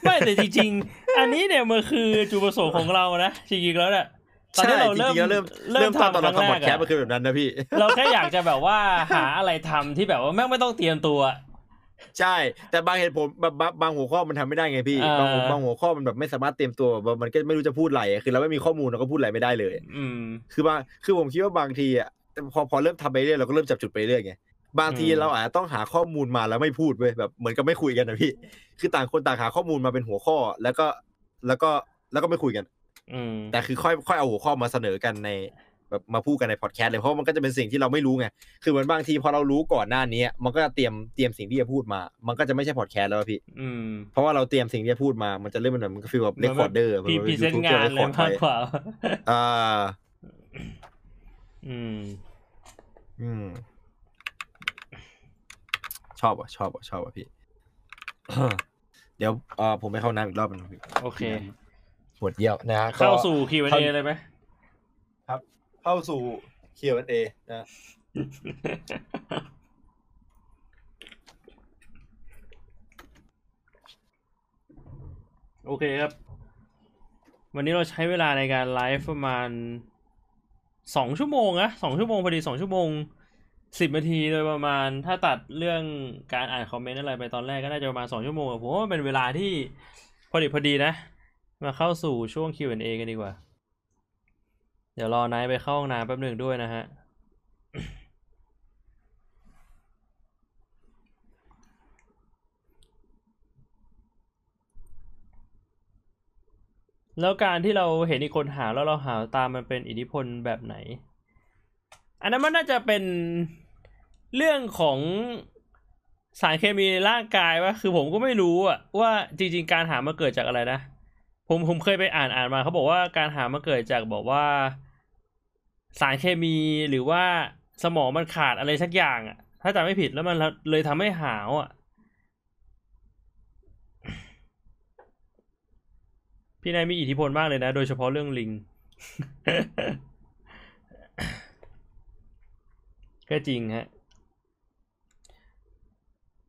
ไม่แต่จริงๆ อันนี้เนี่ยมันคือจุดประสงค์ของเรานะจริงๆแล้วเนี่ยตอนที่เราเริ่มใช่จงๆแล้วเริ่มเริ่เริ่มมตอนทำตอนคเรารั้งทำพแรอดกแคสต์อะมันคือแบบนั้นนะพี่ เราแค่อยากจะแบบว่าหาอะไรทำที่แบบว่าแม่งไม่ต้องเตรียมตัว ใช่ แต่บางเหตุผลแบบบางบางหัวข้อมันทำไม่ได้ไงพี่เออบางหัวบางหัวข้อมันแบบไม่สามารถเตรียมตัวแบบมันก็ไม่รู้จะพูดอะไรอะคือเราไม่มีข้อมูลเราก็พูดอะไรไม่ได้เลย อืมคือบางคือผมคิดว่าบางทีอะพอพอเริ่มทำไปเรื่อยเราก็เริ่มจับจุดไปเรื่อยไง บางทีอืมเราอาจจะต้องหาข้อมูลมาแล้วไม่พูดเว้ยแบบเหมือนกับไม่คุยกันนะพี่ คือต่างคนต่างหาข้อมูลมาเป็นหัวข้อ แล้วก็แล้วก็แล้วก็ไม่คุยกัน อืมแต่คือค่อยค่อยเอาหัวข้อมาเสนอกันในแบบมาพูดกันในพอดแคสต์เลยเพราะมันก็จะเป็นสิ่งที่เราไม่รู้ไงคือเหมือนบางทีพอเรารู้ก่อนหน้านี้มันก็จะเตรียมเตรียมสิ่งที่จะพูดมา มันก็จะไม่ใช่พอดแคสต์แล้วอะพี่อืมเพราะว่าเราเตรียมสิ่งที่จะพูดมามันจะเริ่มเป็นแบบมันก็ feel แบบ recorder พี่ present งานเลยมากกว่าอ่าอืม อืมช อบอะชอบอะชอบอะพี่ เดี๋ยวเออผมไปเข้าน้ำอีกรอบหนึงพี่โอเคปวดเยี่ยวนะฮะเข้าก็สู่ Q&A เลยไหมครับ เข้าสู่ Q&A นะ โอเคครับ วันนี้เราใช้เวลาในการไลฟ์ประมาณสองชั่วโมงนะสองชั่วโมงพอดีสองชั่วโมง สิบนาทีโดยประมาณถ้าตัดเรื่องการอ่านคอมเมนต์อะไรไปตอนแรกก็น่าจะประมาณสองชั่วโมงผมว่าเป็นเวลาที่พอดีพอดีนะ มาเข้าสู่ช่วง Q&A กันดีกว่า เดี๋ยวรอนายไปเข้าห้องน้ำแป๊บหนึ่งด้วยนะฮะแล้วการที่เราเห็นอีกคนหาแล้วเราหาตามมันเป็นอิทธิพลแบบไหน อันนั้นมันน่าจะเป็น เรื่องของสารเคมีในร่างกายวะคือผมก็ไม่รู้อะว่าจริง ๆ การหามาเกิดจากอะไรนะ ผมผมเคยไปอ่านอ่านมาเขาบอกว่าการหามาเกิดจากบอกว่า สารเคมีหรือว่าสมองมันขาดอะไรสักอย่างอะถ้าจำไม่ผิดแล้วมันเลยทำให้หาวอะพี่นายมีอิทธิพลมากเลยนะ โดยเฉพาะเรื่องลิงก็จริงฮะ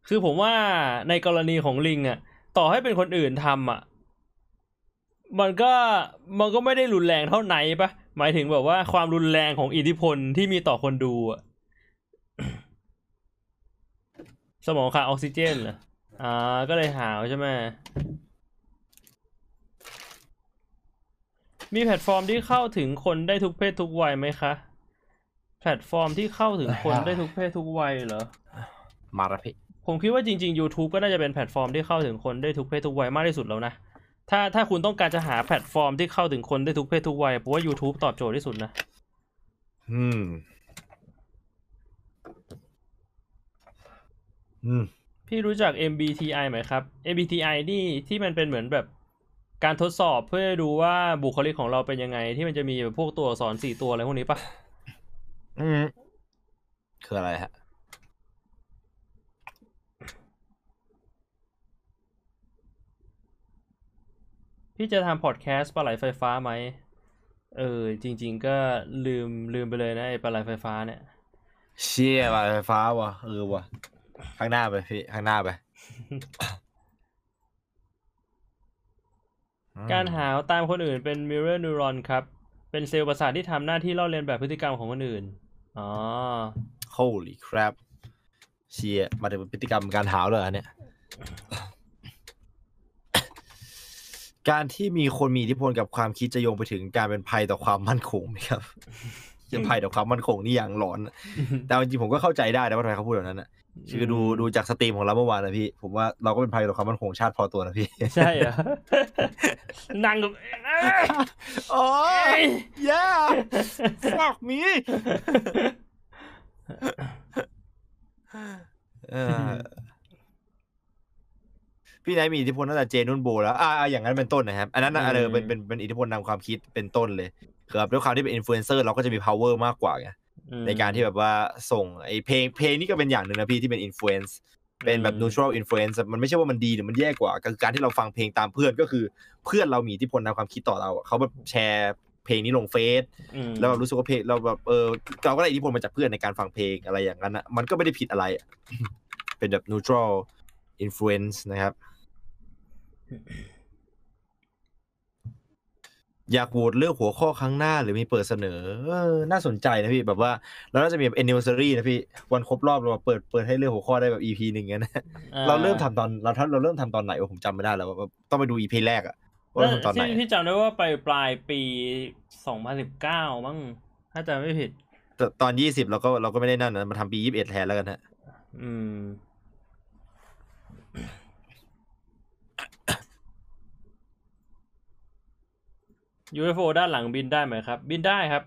คือผมว่าในกรณีของลิงอะ ต่อให้เป็นคนอื่นทำอะ มันก็มันก็ไม่ได้รุนแรงเท่าไหนปะหมายถึงแบบว่าความรุนแรงของอิทธิพลที่มีต่อคนดูอะสมองขาดออกซิเจนเหรออ่า ก็เลยหาวใช่ไหมมีแพลตฟอร์มที่เข้าถึงคนได้ทุกเพศทุกวัยไหมคะ แพลตฟอร์มที่เข้าถึงคนได้ทุกเพศทุกวัยเหรอ มาละพี่ ผมคิดว่าจริง ๆ YouTube ก็น่าจะเป็นแพลตฟอร์มที่เข้าถึงคนได้ทุกเพศทุกวัยมากที่สุดแล้วนะ ถ้าถ้าคุณต้องการจะหาแพลตฟอร์มที่เข้าถึงคนได้ทุกเพศทุกวัยผมว่า YouTube ตอบโจทย์ที่สุดนะ อืม อืม พี่รู้จัก MBTI ไหมครับ MBTI นี่ที่มันเป็นเหมือนแบบการทดสอบเพื่อดูว่าบุคลิกของเราเป็นยังไง ที่มันจะมีแบบพวกตัวอักษรสี่ตัวอะไรพวกนี้ปะอืม คืออะไรฮะ พี่จะทำพอดแคสต์ปลาไหลไฟฟ้าไหม เออ จริง ๆ ก็ลืมลืมไปเลยนะไอ้ปลาไหลไฟฟ้าเนี่ย เชี่ยอะไรไฟฟ้าวะเออวะข้างหน้าไปพี่ข้างหน้าไป การหาวตามคนอื่นเป็น mirror neuron ครับ เป็นเซลล์ประสาทที่ทำหน้าที่ลอกเลียนแบบพฤติกรรมของคนอื่น อ๋อ holy crap เชี่ยมาถึงพฤติกรรมการหาวเลยเหรอเนี่ย การที่มีคนมีอิทธิพลกับความคิดจะโยงไปถึงการเป็นภัยต่อความมั่นคงไหมครับจะภัยต่อความมั่นคงนี่อย่างหลอน แต่เอาจริงๆผมก็เข้าใจได้นะว่าทำไมเขาพูดแบบนั้นนะคือดูดูจากสตรีมของเราเมื่อวานนะพี่ ผมว่าเราก็เป็นภัยต่อความมั่นคงของชาติพอตัวนะพี่ ใช่เหรอนั่งกับโอ้ย yeah fuck me เออ พี่นายมีอิทธิพลตั้งแต่เจนุ่นโบแล้วอ่าอ่าอย่างนั้นเป็นต้นนะครับ อันนั้นน่ะอืมเออเป็นเป็นเป็นอิทธิพลนำความคิดเป็นต้นเลยครับด้วยความที่เป็นอินฟลูเอนเซอร์เราก็จะมี power มากกว่าไงอืมในการที่แบบว่าส่งไอ้เพลงเพลงนี่ก็เป็นอย่างหนึ่งนะพี่ที่เป็น influenceเป็นแบบอืม neutral influence มันไม่ใช่ว่ามันดีหรือมันแย่กว่าก็คือการที่เราฟังเพลงตามเพื่อนก็คือ เพื่อนเรามีอิทธิพลทางความคิดต่อเราอะเขาแบบแชร์เพลงนี้ลงเฟซอืมแล้วเรารู้สึกว่าเพลงเราแบบเออเราก็ได้อิทธิพลมาจากเพื่อนในการฟังเพลงอะไรอย่างนั้นอะมันก็ไม่ได้ผิดอะไรอะเป็นแบบ neutral influence นะครับ อยากโหวตเลือกหัวข้อครั้งหน้าหรือมีเปิดเสนอเออน่าสนใจนะพี่แบบว่าเราน่าจะมีแบบ anniversary นะพี่วันครบรอบเราเปิดเปิดให้เลือกหัวข้อได้แบบ EP หนึ่งเงี้ยนะอ่เราเริ่มทำตอนเราถ้าเราเริ่มทำตอนไหนวะผมจำไม่ได้แล้วว่าต้องไปดู EP แรกอะว่าเราทำตอนไหนที่ที่จำได้ว่าไปปลายปีสองพันสิบเก้ามั้งถ้าจำไม่ผิดแต่ตอนยี่สิบเราก็เราก็ไม่ได้นั่นนะมาทำปียี่สิบเอ็ดแทนแล้วกันฮะอืม UFO ด้านหลังบินได้ไหมครับ บินได้ครับ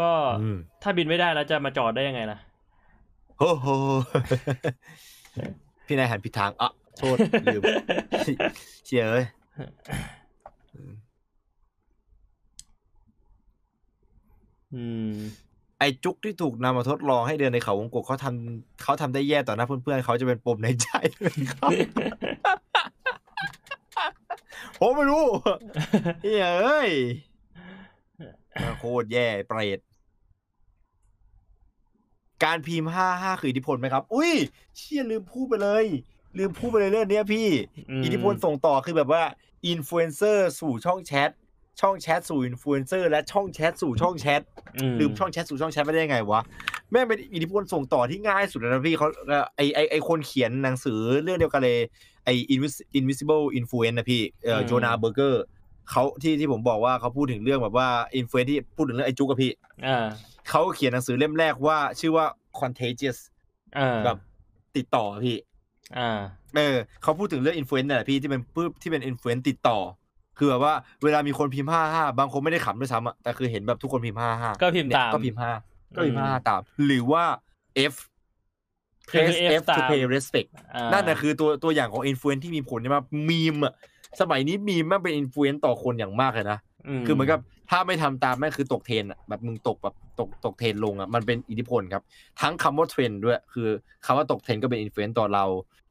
ก็อืมถ้าบินไม่ได้แล้วจะมาจอดได้ยังไงล่ะโอ้โหพี่นายหันผิดทางอะโทษลืมเชียเอ้ยอืมไอจุกที่ถูกนำมาทดลองให้เดินในเขาวงกตเขาทำเขาทำได้แย่ต่อหน้าเพื่อนๆเขาจะเป็นปมในใจเลยครับ ผมไม่รู้เฮ้ยเอ้ยโคตรแย่เปรตการพิมพ์ห้าห้าคืออิทธิพลไหมครับ อุ้ย เชี่ยลืมพูดไปเลย ลืมพูดไปเลยเรื่องเนี้ยพี่อืมอิทธิพลส่งต่อคือแบบว่าอินฟลูเอนเซอร์สู่ช่องแชท ช่องแชทสู่อินฟลูเอนเซอร์และช่องแชทสู่ช่องแชทลืมช่องแชทสู่ช่องแชทไม่ได้ยังไงวะ แม่งเป็นอิทธิพลส่งต่อที่ง่ายสุดแล้วนะพี่เขาเอ่อไอไอไอคนเขียนหนังสือเรื่องเดียวกันเลย ไอ Invis- invisible influence นะพี่เอ่ออืม Jonah Berger เขาที่ที่ผมบอกว่าเขาพูดถึงเรื่องแบบว่า influence ที่พูดถึงเรื่องไอจุกอะพี่อ่าเขาเขียนหนังสือเล่มแรกว่า ชื่อว่า contagious อ่าแบบติดต่ออะพี่อ่าเออเขาพูดถึงเรื่อง influence นี่แหละพี่ที่เป็นปื้ที่เป็น influence ติดต่อ คือแบบว่าเวลามีคนพิมพ์ห้าห้าบางคนไม่ได้ขำด้วยซ้ำอะแต่คือเห็นแบบทุกคนพิมพ์ห้าห้าก็พิมพ์ตามก็พิมพ์ห้าก็พิมพ์อืมห้าตาม หรือว่า F คือ press F F to ตาม pay respect อ่านั่นนะคือตัวตัวอย่างของ influence ที่มีผลใช่ไหมมีมอะสมัยนี้มีมแม่งเป็น influence ต่อคนอย่างมากเลยนะคือเหมือนกับถ้าไม่ทำตามแม่งคือตกเทรนด์อะแบบมึงตกแบบตกตกเทรนด์ลงอะมันเป็นอิทธิพลครับ ทั้งคำว่าเทรนด์ด้วยคือคำว่าตกเทรนด์ก็เป็น influence ต่อเรา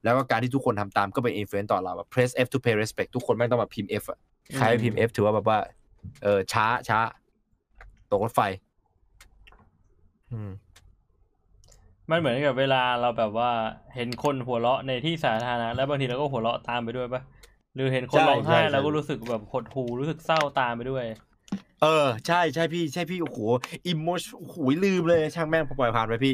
แล้วก็การที่ทุกคนทำตามก็เป็น influence ต่อเราแบบ press F to pay respect ทุกคนแม่งต้องมาพิมพ์ F อะใครไม่พิมพ์ F ถือว่าแบบว่าเออช้าช้าตกรถไฟ อืม มันเหมือนกับเวลาเราแบบว่าเห็นคนหัวเราะในที่สาธารณะแล้วบางทีเราก็หัวเราะตามไปด้วยปะหรือเห็นคนใช่ร้องไห้ใช่ใช่เราก็รู้สึกแบบหดหู่รู้สึกเศร้าตามไปด้วย เออ ใช่ใช่พี่ใช่พี่โอ้โห emotion โอ้โหลืมเลยช่างแม่งปล่อยผ่านไปพี่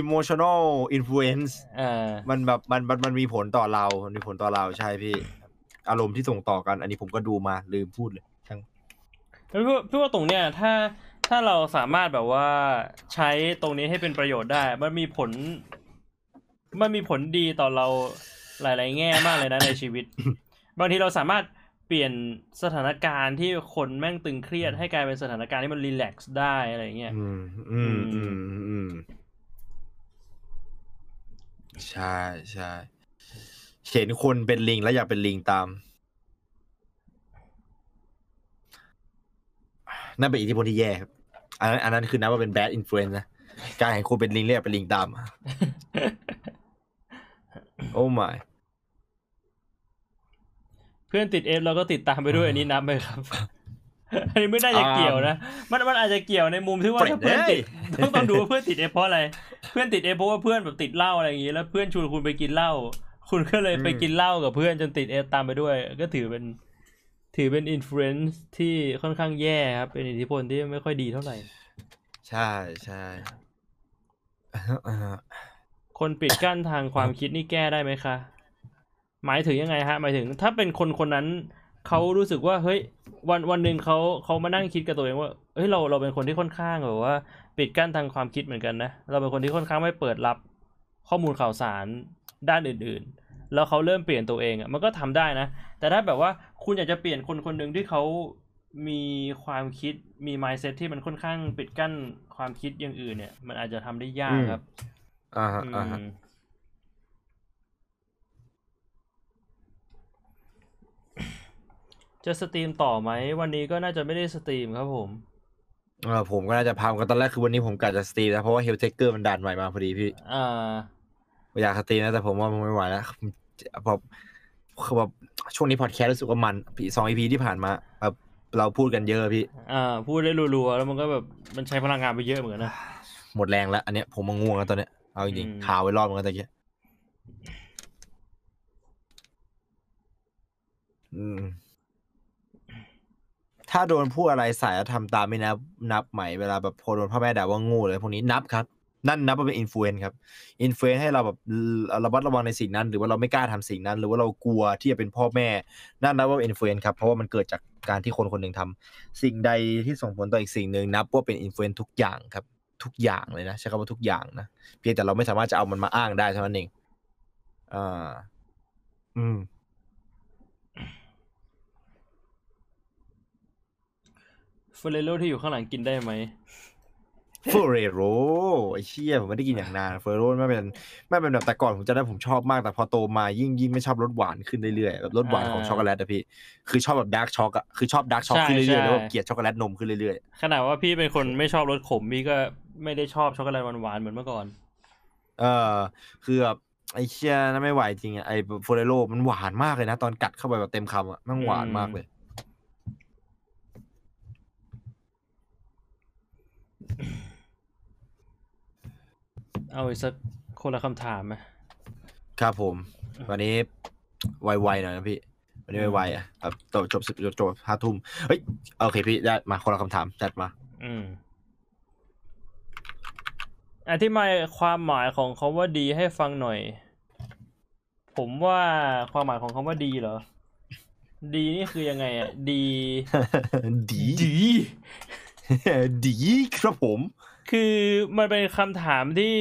emotional influence อ่ามันแบบมันมันมันมีผลต่อเรามันมีผลต่อเราใช่พี่ อารมณ์ที่ส่งต่อกัน อันนี้ผมก็ดูมาลืมพูดเลยช่างพี่ว่าพี่ว่าตรงเนี้ยถ้า ถ้าเราสามารถแบบว่าใช้ตรงนี้ให้เป็นประโยชน์ได้ มันมีผล มันมีผลดีต่อเราหลาย ๆ แง่มากเลยนะในชีวิต บางทีเราสามารถเปลี่ยนสถานการณ์ที่คนแม่งตึงเครียดให้กลายเป็นสถานการณ์ที่มันรีแลกซ์ได้อะไรเงี้ยอืมอืมอืมอืมใช่ใช่เห็นคนเป็นลิงแล้วอยากเป็นลิงตามนั่นเป็นอิทธิพลที่แย่ครับ อันนั้นอันนั้นคือนับว่าเป็น bad influence นะการเห็นคนเป็นลิงแล้วอยากเป็นลิงตาม โอ้ my เพื่อนติดเอฟเราก็ติดตามไปด้วยอันนี้นับไหมครับ อันนี้ไม่น่าจะเกี่ยวนะ มันมันอาจจะเกี่ยวในมุมที่ว่าเปรตถ้าเพื่อนติดเอ้ยต้องต้องดูว่าเพื่อนติดเอฟเพราะอะไร เพื่อนติดเอฟเพราะว่าเพื่อนแบบติดเหล้าอะไรอย่างงี้แล้วเพื่อนชวนคุณไปกินเหล้าคุณก็เลยไปกินเหล้ากับเพื่อนจนติดเอฟตามไปด้วย ก็ถือเป็น ถือเป็นอิ f ฟ u e n c e ที่ค่อนข้างแย่ครับ เป็นอิทธิพลที่ไม่ค่อยดีเท่าไหร่ ใช่ใช่อ่าคนปิดกั้นทางความคิดนี่แก้ได้ไหมคะ หมายถึงยังไงฮะ หมายถึง ถ้าเป็นคนคนนั้นเขารู้สึกว่า เฮ้ย วันวันหนึ่งเขาเขามานั่งคิดกับตัวเองว่าเฮ้ยเราเราเป็นคนที่ค่อนข้างแบบว่า ปิดกั้นทางความคิดเหมือนกันนะ เราเป็นคนที่ค่อนข้างไม่เปิดรับข้อมูลข่าวสารด้านอื่น ๆ แล้วเขาเริ่มเปลี่ยนตัวเองอะมันก็ทำได้นะ แต่ถ้าแบบว่าคุณอยากจะเปลี่ยนคนคนหนึ่งที่เขามีความคิดมี mindset ที่มันค่อนข้างปิดกั้นความคิดอย่างอื่นเนี่ย มันอาจจะทำได้ยากครับอ่าฮะอือ่าฮะมจะสตรีมต่อไหมวันนี้ก็น่าจะไม่ได้สตรีมครับผมเออผมก็น่าจะพามกันตอนแรกคือวันนี้ผมกะจะสตรีมนะเพราะว่า Helltaker มันดันใหม่มาพอดีพี่อ่าอยากสตรีมนะแต่ผมว่ามันไม่ไหวแล้ว พอคือแบบช่วงนี้พอดแคสต์รู้สึกว่ามันพี่สองอีพีที่ผ่านมาแบบเราพูดกันเยอะพี่ อ่า พูดได้รัวๆแล้วมันก็แบบมันใช้พลังงานไปเยอะเหมือนกันนะหมดแรงแล้วอันเนี้ยผมมาง่วงแล้วตอนเนี้ยเอาจริงอืมๆข่าวไว้รอบมันก็ตะเกียอืมถ้าโดนพูดอะไรใส่แล้วทำตามไม่นับนับไหมเวลาแบบพอโดนพ่อแม่ด่าว่าโง่เลยพวกนี้นับครับ นั่นนับว่าเป็น influence ครับ influence ให้เราแบบระมัดระวังในสิ่งนั้น หรือว่าเราไม่กล้าทำสิ่งนั้น หรือว่าเรากลัวที่จะเป็นพ่อแม่ นั่นนับว่าเป็น influence ครับเพราะว่ามันเกิดจากการที่คนคนหนึ่งทำสิ่งใดที่ส่งผลต่ออีกสิ่งหนึ่งนับว่าเป็น influence ทุกอย่างครับ ทุกอย่างเลยนะใช้คำว่าทุกอย่างนะเพียงแต่เราไม่สามารถจะเอามันมาอ้างได้เท่านั้นเองอ่าอืมเฟอเรโรที่อยู่ข้างหลังกินได้ไหม เฟอเรโรไอ้เชี่ยผมไม่ได้กินอย่างนานเฟอเรโรไม่เป็นไม่เป็นแบบแต่ก่อนผมจะได้ผมชอบมากแต่พอโตมายิ่งยิ่งไม่ชอบรสหวานขึ้นเรื่อยๆแบบรสหวานของอ่าช็อกโกแลตอะพี่คือชอบแบบ dark choc อะคือชอบ dark choc ใช่ขึ้นเรื่อยๆใช่แล้วแบบเกลียดช็อกโกแลตนมขึ้นเรื่อยขนาดว่าพี่เป็นคนไม่ชอบรสขมพี่ก็ไม่ได้ชอบช็อกโกแลตหวานๆเหมือนเมื่อก่อนๆเออคือแบบไอ้เชี่ยนั่นไม่ไหวจริงอะไอ้เฟอเรโรมันหวานมากเลยนะ ตอนกัดเข้าไปแบบเต็มคำอะมันหวานมากเลย เอาอีกสักคนละคำถามไหมครับผม วันนี้ไวๆหน่อยนะพี่ วันนี้ไวๆอะแบบจบจบสิบจบจบห้าทุ่มเฮ้ยโอเคพี่ได้มาคนละคำถามจัดมา อืมอธิบายความหมายของคาว่าดีให้ฟังหน่อย ผมว่าความหมายของคาว่าดีเหรอ ดีนี่คือยังไงอะ ดี ดี ดี ดีครับผม คือมันเป็นคำถามที่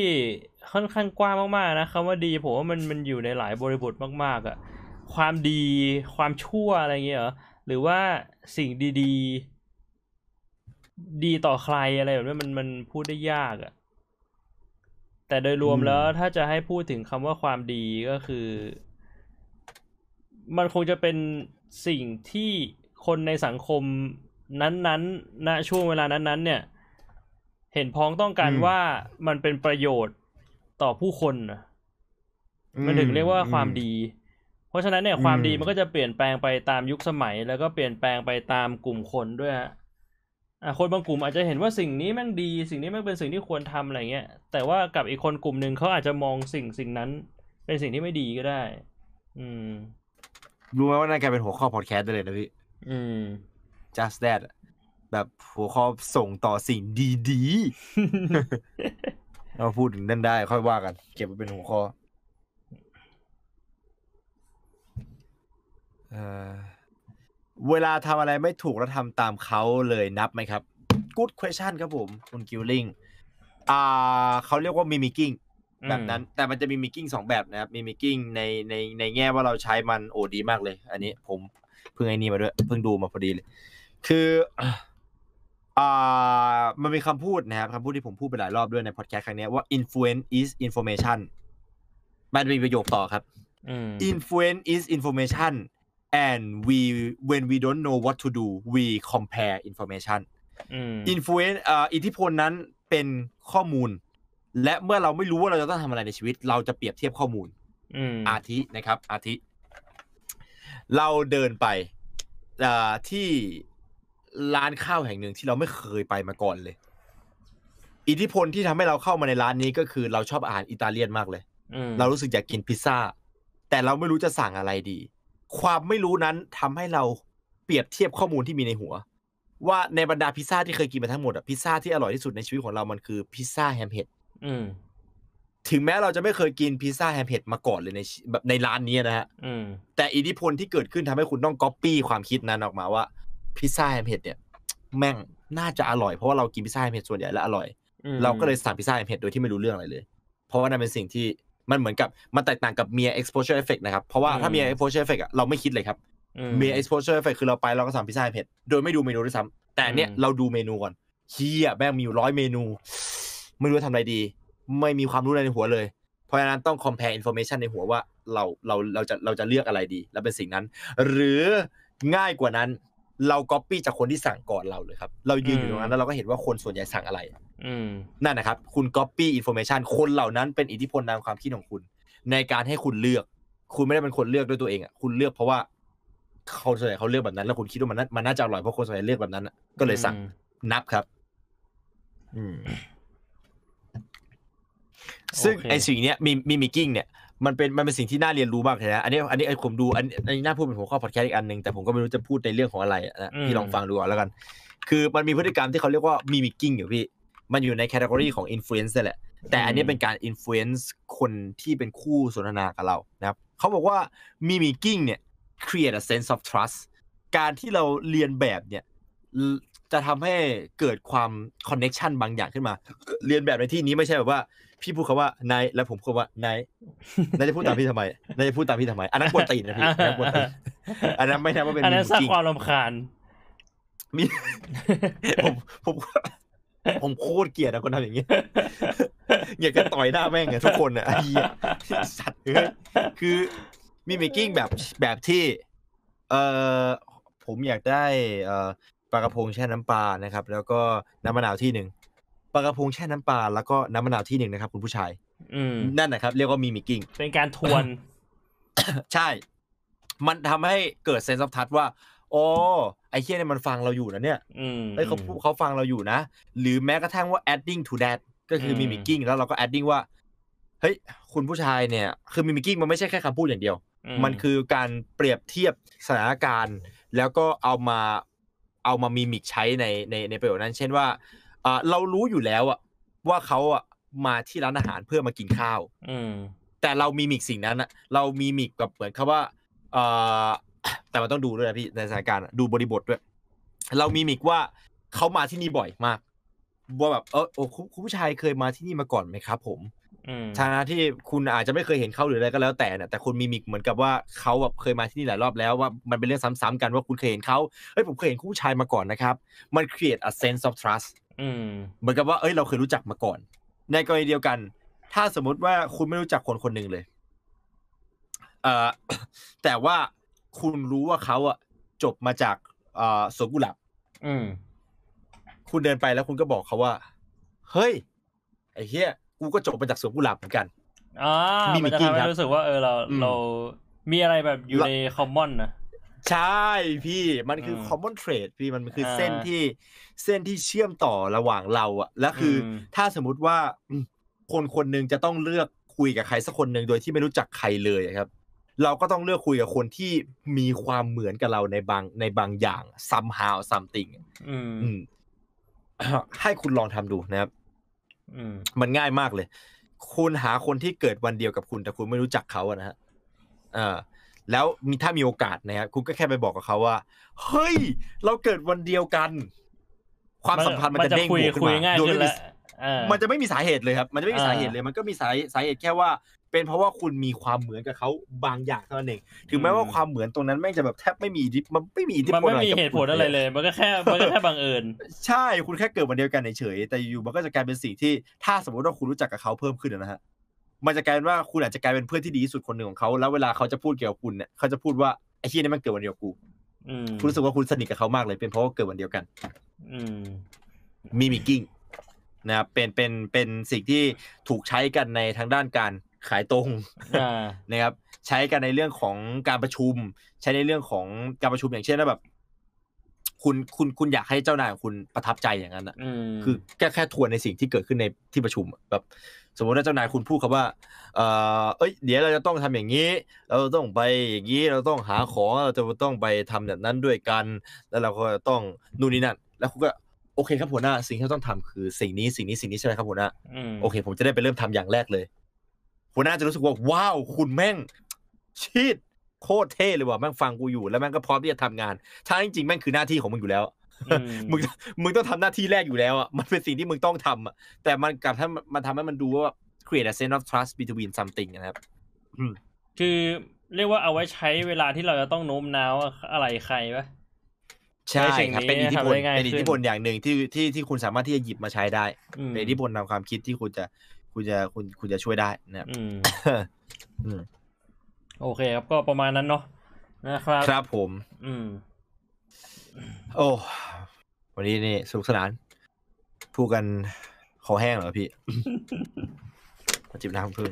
ค่อนข้างกว้างมากๆนะคำว่าดีผมว่ามันมันอยู่ในหลายบริบทมากๆอะความดีความชั่วอะไรเงี้ยเหรอหรือว่าสิ่งดีๆ ดีต่อใครอะไรแบบนี้มันมันพูดได้ยากอะแต่โดยรวมอืมแล้วถ้าจะให้พูดถึงคำว่าความดีก็คือ มันคงจะเป็นสิ่งที่คนในสังคมนั้นๆณช่วงเวลานั้นๆ เนี่ย เห็นพ้องต้องการอืมว่ามันเป็นประโยชน์ต่อผู้คนน่ะมันถึงเรียกว่าความดี เพราะฉะนั้นเนี่ยอืมความดีมันก็จะเปลี่ยนแปลงไปตามยุคสมัย แล้วก็เปลี่ยนแปลงไปตามกลุ่มคนด้วยฮะอะคนบางกลุ่มอาจจะเห็นว่าสิ่งนี้แม่งดี สิ่งนี้แม่งเป็นสิ่งที่ควรทำอะไรเงี้ย แต่ว่ากับอีกคนกลุ่มหนึ่งเขาอาจจะมองสิ่งสิ่งนั้น เป็นสิ่งที่ไม่ดีก็ได้ อืม รู้ไหมว่านั่นกลายเป็นหัวข้อพอดแคสต์ได้เลยนะพี่ อืม just that อะ แบบหัวข้อส่งต่อสิ่งดีๆเราพูดถึงนั่นได้ ค่อยว่ากัน เก็บไว้เป็นหัวข้อเอ่อเวลาทำอะไรไม่ถูกแล้วทำตามเขาเลยนับไหมครับ good question ครับผมคุณกิลลิงอ่าเขาเรียกว่า mimicking อืมแบบนั้น แต่มันจะมี mimicking สองแบบนะครับ mimicking ในในในแง่ว่าเราใช้มันโอ้ดีมากเลย อันนี้ผมเพิ่งไอ้นี่มาด้วยเพิ่งดูมาพอดีเลย คือ อ่ามันมีคำพูดนะครับคำพูดที่ผมพูดไปหลายรอบด้วยในพอดแคสต์ครั้งเนี้ยว่า influence is information มันมีประโยคต่อครับอืม influence is information and we when we don't know what to do we compare information อืม influence อ่าอิทธิพลนั้นเป็นข้อมูล และเมื่อเราไม่รู้ว่าเราจะต้องทำอะไรในชีวิต เราจะเปรียบเทียบข้อมูลอืมอาทินะครับ อาทิ เราเดินไปอ่าที่ ร้านข้าวแห่งหนึ่งที่เราไม่เคยไปมาก่อนเลย อิทธิพลที่ทำให้เราเข้ามาในร้านนี้ก็คือเราชอบอาหารอิตาเลียนมากเลยอืมเรารู้สึกอยากกินพิซซ่า แต่เราไม่รู้จะสั่งอะไรดี ความไม่รู้นั้นทำให้เราเปรียบเทียบข้อมูลที่มีในหัว ว่าในบรรดาพิซซ่าที่เคยกินมาทั้งหมดอะพิซซ่าที่อร่อยที่สุดในชีวิตของเรามันคือพิซซ่าแฮมเห็ดอืมถึงแม้เราจะไม่เคยกินพิซซ่าแฮมเห็ดมาก่อนเลยในชีแบบในร้านนี้นะฮะอืมแต่อิทธิพลที่เกิดขึ้นทำให้คุณต้องก๊อปปี้ความคิดนั้นออกมาว่า พิซซ่าแฮมเห็ดเนี่ย แม่งน่าจะอร่อยเพราะว่าเรากินพิซซ่าแฮมเห็ดส่วนใหญ่แล้วอร่อยอืมเราก็เลยสั่งพิซซ่าแฮมเห็ดโดยที่ไม่รู้เรื่องอะไรเลย เพราะว่านั่นเป็นสิ่งที่มันเหมือนกับมันแตกต่างกับเมีย exposure effect นะครับ เพราะว่าถ้าเมีย exposure effect อะเราไม่คิดเลยครับอืมเมีย exposure effect คือเราไปเราก็สั่งพิซซ่าแฮมเห็ดโดยไม่ดูเมนูด้วยซ้ำแต่เนี่ยอืมเราดูเมนูก่อนเฮียแม่งมีอยู่ร้อยเมนู ไม่รู้จะทำอะไรดี ไม่มีความรู้อะไรในหัวเลยเพราะฉะนั้นต้อง compare information ในหัวว่าเราเราเราจะเราจะเลือกอะไรดี แล้วเป็นสิ่งนั้น หรือง่ายกว่านั้น เรา copy จากคนที่สั่งก่อนเราเลยครับ เรายืนอยู่ตรงนั้นแล้วเราก็เห็นว่าคนส่วนใหญ่สั่งอะไรอืมนั่นนะครับ คุณ copy information คนเหล่านั้นเป็นอิทธิพลทางความคิดของคุณ ในการให้คุณเลือก คุณไม่ได้เป็นคนเลือกด้วยตัวเองอะคุณเลือกเพราะว่าเขาส่วนใหญ่เขาเลือกแบบนั้น แล้วคุณคิดว่ามันน่ามันน่าจะอร่อยเพราะคนส่วนใหญ่เลือกแบบนั้นอะก็เลยสั่งอืมนับครับ อืมซึ่งโอเคไอสิ่งเนี้ยมี mimicking เนี่ย มันเป็นมันเป็นสิ่งที่น่าเรียนรู้มากเลยนะอันนี้อันนี้ไอผมดูอันอันนี้น่าพูดเป็นหัวข้อพอดแคสต์อีกอันหนึ่งแต่ผมก็ไม่รู้จะพูดในเรื่องของอะไรนะพี่ลองฟังดูก่อนแล้วกัน คือมันมีพฤติกรรมที่เขาเรียกว่า mimicking อยู่พี่ มันอยู่ใน category ของ influence แหละ แต่อันนี้เป็นการ influence คนที่เป็นคู่สนทนากับเรานะครับเขาบอกว่า mimicking เนี่ย create a sense of trust การที่เราเลียนแบบเนี่ยจะทำให้เกิดความ connection บางอย่างขึ้นมา เลียนแบบในที่นี้ไม่ใช่แบบว่า พี่พูดคำว่านายแล้วผมพูดว่านายนายจะพูดตามพี่ทำไมนายจะพูดตามพี่ทำไม อันนั้นกวนตีนนะพี่อันนั้นกวนตีนอันนั้นไม่นับว่าเป็นอันนั้นสร้างจริงความรำคาญมีผมผมผมโคตรเกลียดนะคนทำอย่างนี้อยากจะต่อยหน้าแม่งอะทุกคนอะไอ้เหี้ยสัตว์เอ้ยคือ mimicking แบบแบบที่ เอ่อผมอยากได้ เอ่อปลากระพงแช่น้ำปลานะครับ แล้วก็น้ำมะนาวที่หนึ่ง ปลากระพงแช่น้ำปลาแล้วก็น้ำมะนาวที่หนึ่งนะครับ คุณผู้ชายอืมนั่นนะครับ เรียกว่า mimicking เป็นการทวนใช่ มันทำให้เกิดเซนส์ of touch ว่าโอ้ไอ้เคียเนี่ยมันฟังเราอยู่นะเนี่ยอืมเอ้ยเขาพูดเขาฟังเราอยู่นะ หรือแม้กระทั่งว่า adding to that ก็คืออืม mimicking แล้วเราก็ adding ว่าเฮ้ยคุณผู้ชายเนี่ย คือ mimicking มันไม่ใช่แค่คำพูดอย่างเดียว มันคือการเปรียบเทียบสถานการณ์ แล้วก็เอามาเอามามีมิกใช้ในในในประโยชน์นั้น เช่นว่า อ่าเรารู้อยู่แล้วอะว่าเขาอะมาที่ร้านอาหารเพื่อมากินข้าว อืมแต่เรามีมิกสิ่งนั้นอะเรามีมิกแบบเหมือนคำว่าเอ่อแต่มันต้องดูด้วยนะพี่ในสถานการณ์อะดูบริบทด้วย เรามีมิกว่าเขามาที่นี่บ่อยมากว่าแบบเออโอ้คุณคุณผู้ชายเคยมาที่นี่มาก่อนไหมครับผมอืมทางที่คุณอาจจะไม่เคยเห็นเขาหรืออะไรก็แล้วแต่เนี่ยแต่คุณมีมิกเหมือนกับว่าเขาแบบเคยมาที่นี่หลายรอบแล้วว่ามันเป็นเรื่องซ้ำๆกันว่าคุณเคยเห็นเขาเฮ้ยผมเคยเห็นคุณผู้ชายมาก่อนนะครับ มัน create a sense of trust อืม เหมือนกับว่าเอ้ยเราเคยรู้จักมาก่อน ในกรณีเดียวกัน ถ้าสมมติว่าคุณไม่รู้จักคนคนหนึ่งเลยเอ่อแต่ว่าคุณรู้ว่าเขาอะจบมาจากเอ่อสวนกุหลาบอืมคุณเดินไปแล้วคุณก็บอกเขาว่า เฮ้ย ไอ้เหี้ยกูก็จบมาจากสวนกุหลาบเหมือนกันอ่ามีมันจะ meeting ทำให้ครับรู้สึกว่าเออเราอืมเรา มีอะไรแบบอยู่เราในคอมมอนนะ ใช่พี่มันคืออม common trait พี่มันคืออาเส้นอ่าที่เส้นที่เชื่อมต่อระหว่างเราอะแล้วคืออมถ้าสมมุติว่าอืมคนคนหนึ่งจะต้องเลือกคุยกับใครสักคนหนึ่งโดยที่ไม่รู้จักใครเลยอะครับ เราก็ต้องเลือกคุยกับคนที่มีความเหมือนกับเราในบางในบางอย่าง somehow something อืมอืมให้คุณลองทำดูนะครับอืมมันง่ายมากเลย คุณหาคนที่เกิดวันเดียวกับคุณแต่คุณไม่รู้จักเขาอะนะฮะเออ แล้วมีถ้ามีโอกาสนะครับคุณก็แค่ไปบอกกับเขาว่า เฮ้ย เราเกิดวันเดียวกัน ความสัมพันธ์มันจะเด้งคุยบวกขึ้คุนยมาง่ายโดยขึ้นไม่มีแล้วเออมันจะไม่มีสาเหตุเลยครับ มันจะไม่มีอ่าสาเหตุเลย มันก็มีสาสาเหตุแค่ว่า เป็นเพราะว่าคุณมีความเหมือนกับเขาบางอย่างเท่านั้นเอง ถึงแม้ว่าความเหมือนตรงนั้นแม่งจะแบบแทบไม่มีอิทธิมันไม่มีอิทธิมันพลไม่อะไรมีกับเหตุผลคุณอะไรเลย มันก็แค่ มันก็แค่บังเอิญ ใช่ คุณแค่เกิดวันเดียวกันเฉยๆแต่อยู่มันก็จะกลายเป็นสิ่งที่ ถ้าสมมติว่าคุณรู้จักกับเขาเพิ่มขึ้นนะฮะ มันจะกลายเป็นว่าคุณอาจจะกลายเป็นเพื่อนที่ดีที่สุดคนหนึ่งของเขาแล้วเวลาเขาจะพูดเกี่ยวกับคุณเนี่ยเขาจะพูดว่าไอ้ที่นี่มันเกิดวันเดียวกับกูอืมคุณรู้สึกว่าคุณสนิทกับเขามากเลย เป็นเพราะว่าเกิดวันเดียวกันอืมมีมิกิ้งนะครับเป็นเป็นเป็นสิ่งที่ถูกใช้กันในทางด้านการขายตรงอ่านะครับ ใช้กันในเรื่องของการประชุม ใช้ในเรื่องของการประชุมอย่างเช่นว่าแบบ คุณคุณคุณอยากให้เจ้านายของคุณประทับใจอย่างนั้นอะอืมคือแค่แค่ทวนในสิ่งที่เกิดขึ้นในที่ประชุมอะแบบ สมมติว่าเจ้านายคุณพูดคำว่าเออเอ้ยเดี๋ยวเราจะต้องทำอย่างนี้ เราต้องไปอย่างนี้เราต้องหาของเราจะต้องไปทำแบบนั้นด้วยกัน แล้วเราก็ต้องนู่นนี่นั่น แล้วคุณก็โอเคครับหัวหน้าสิ่งที่เราต้องทำคือสิ่งนี้สิ่งนี้สิ่งนี้ใช่ไหมครับหัวหน้าอืมโอเค ผมจะได้ไปเริ่มทำอย่างแรกเลย หัวหน้าจะรู้สึกว่าว้าวคุณแม่งชีดโคตรเท่เลยว่ะแม่งฟังกูอยู่แล้วแม่งก็พร้อมที่จะทำงานถ้าจริงๆแม่งคือหน้าที่ของมึงอยู่แล้วอื มมึงมึงต้องทำหน้าที่แรกอยู่แล้วอะมันเป็นสิ่งที่มึงต้องทำอะแต่มันกลับถ้ามันทำให้มันดูว่า create a sense of trust between something นะครับอืมคือเรียกว่าเอาไว้ใช้เวลาที่เราจะต้องโน้มน้าวอะไรใครปะใช่ในสิ่งครับนี้เป็นอิทธิพลทำได้ง่ายเป็นอิทธิพลขึ้นอย่างหนึ่งที่ที่ที่คุณสามารถที่จะหยิบมาใช้ได้อืมเป็นอิทธิพลทางความคิดที่คุณจะคุณจะคุณคุณจะช่วยได้นะครับอืมอืมโอเคครับก็ประมาณนั้นเนาะนะครับครับผม อืม โอ้ วันนี้นี่สนุกสนาน พูดกันคอแห้งเหรอพี่ มาจิบน้ำพึ่ง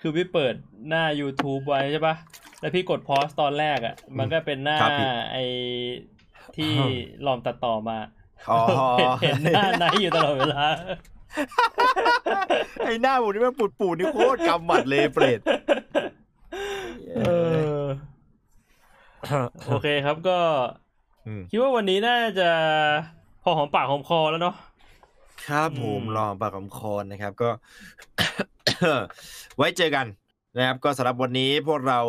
คือพี่เปิดหน้า YouTube ไว้ใช่ปะแล้วพี่กดพอสตอนแรกอะ่ะ มันก็เป็นหน้าครับพี่ไอที่หลอมตัดต่อมาอ๋อเห็นเห็นหน้าไนท์อยู่ตลอดเวลา ไอ้หน้าผมนี่มันปูดปูดๆนี่โคตรกำหมัดเลยเปรตเออโอเคครับก็อืม คิดว่าวันนี้น่าจะพอหอมปากหอมคอแล้วเนาะครับผมอืมลองปากคำคอนนะครับ ก็ ไว้เจอกันนะครับ ก็สำหรับวันนี้พวกเรา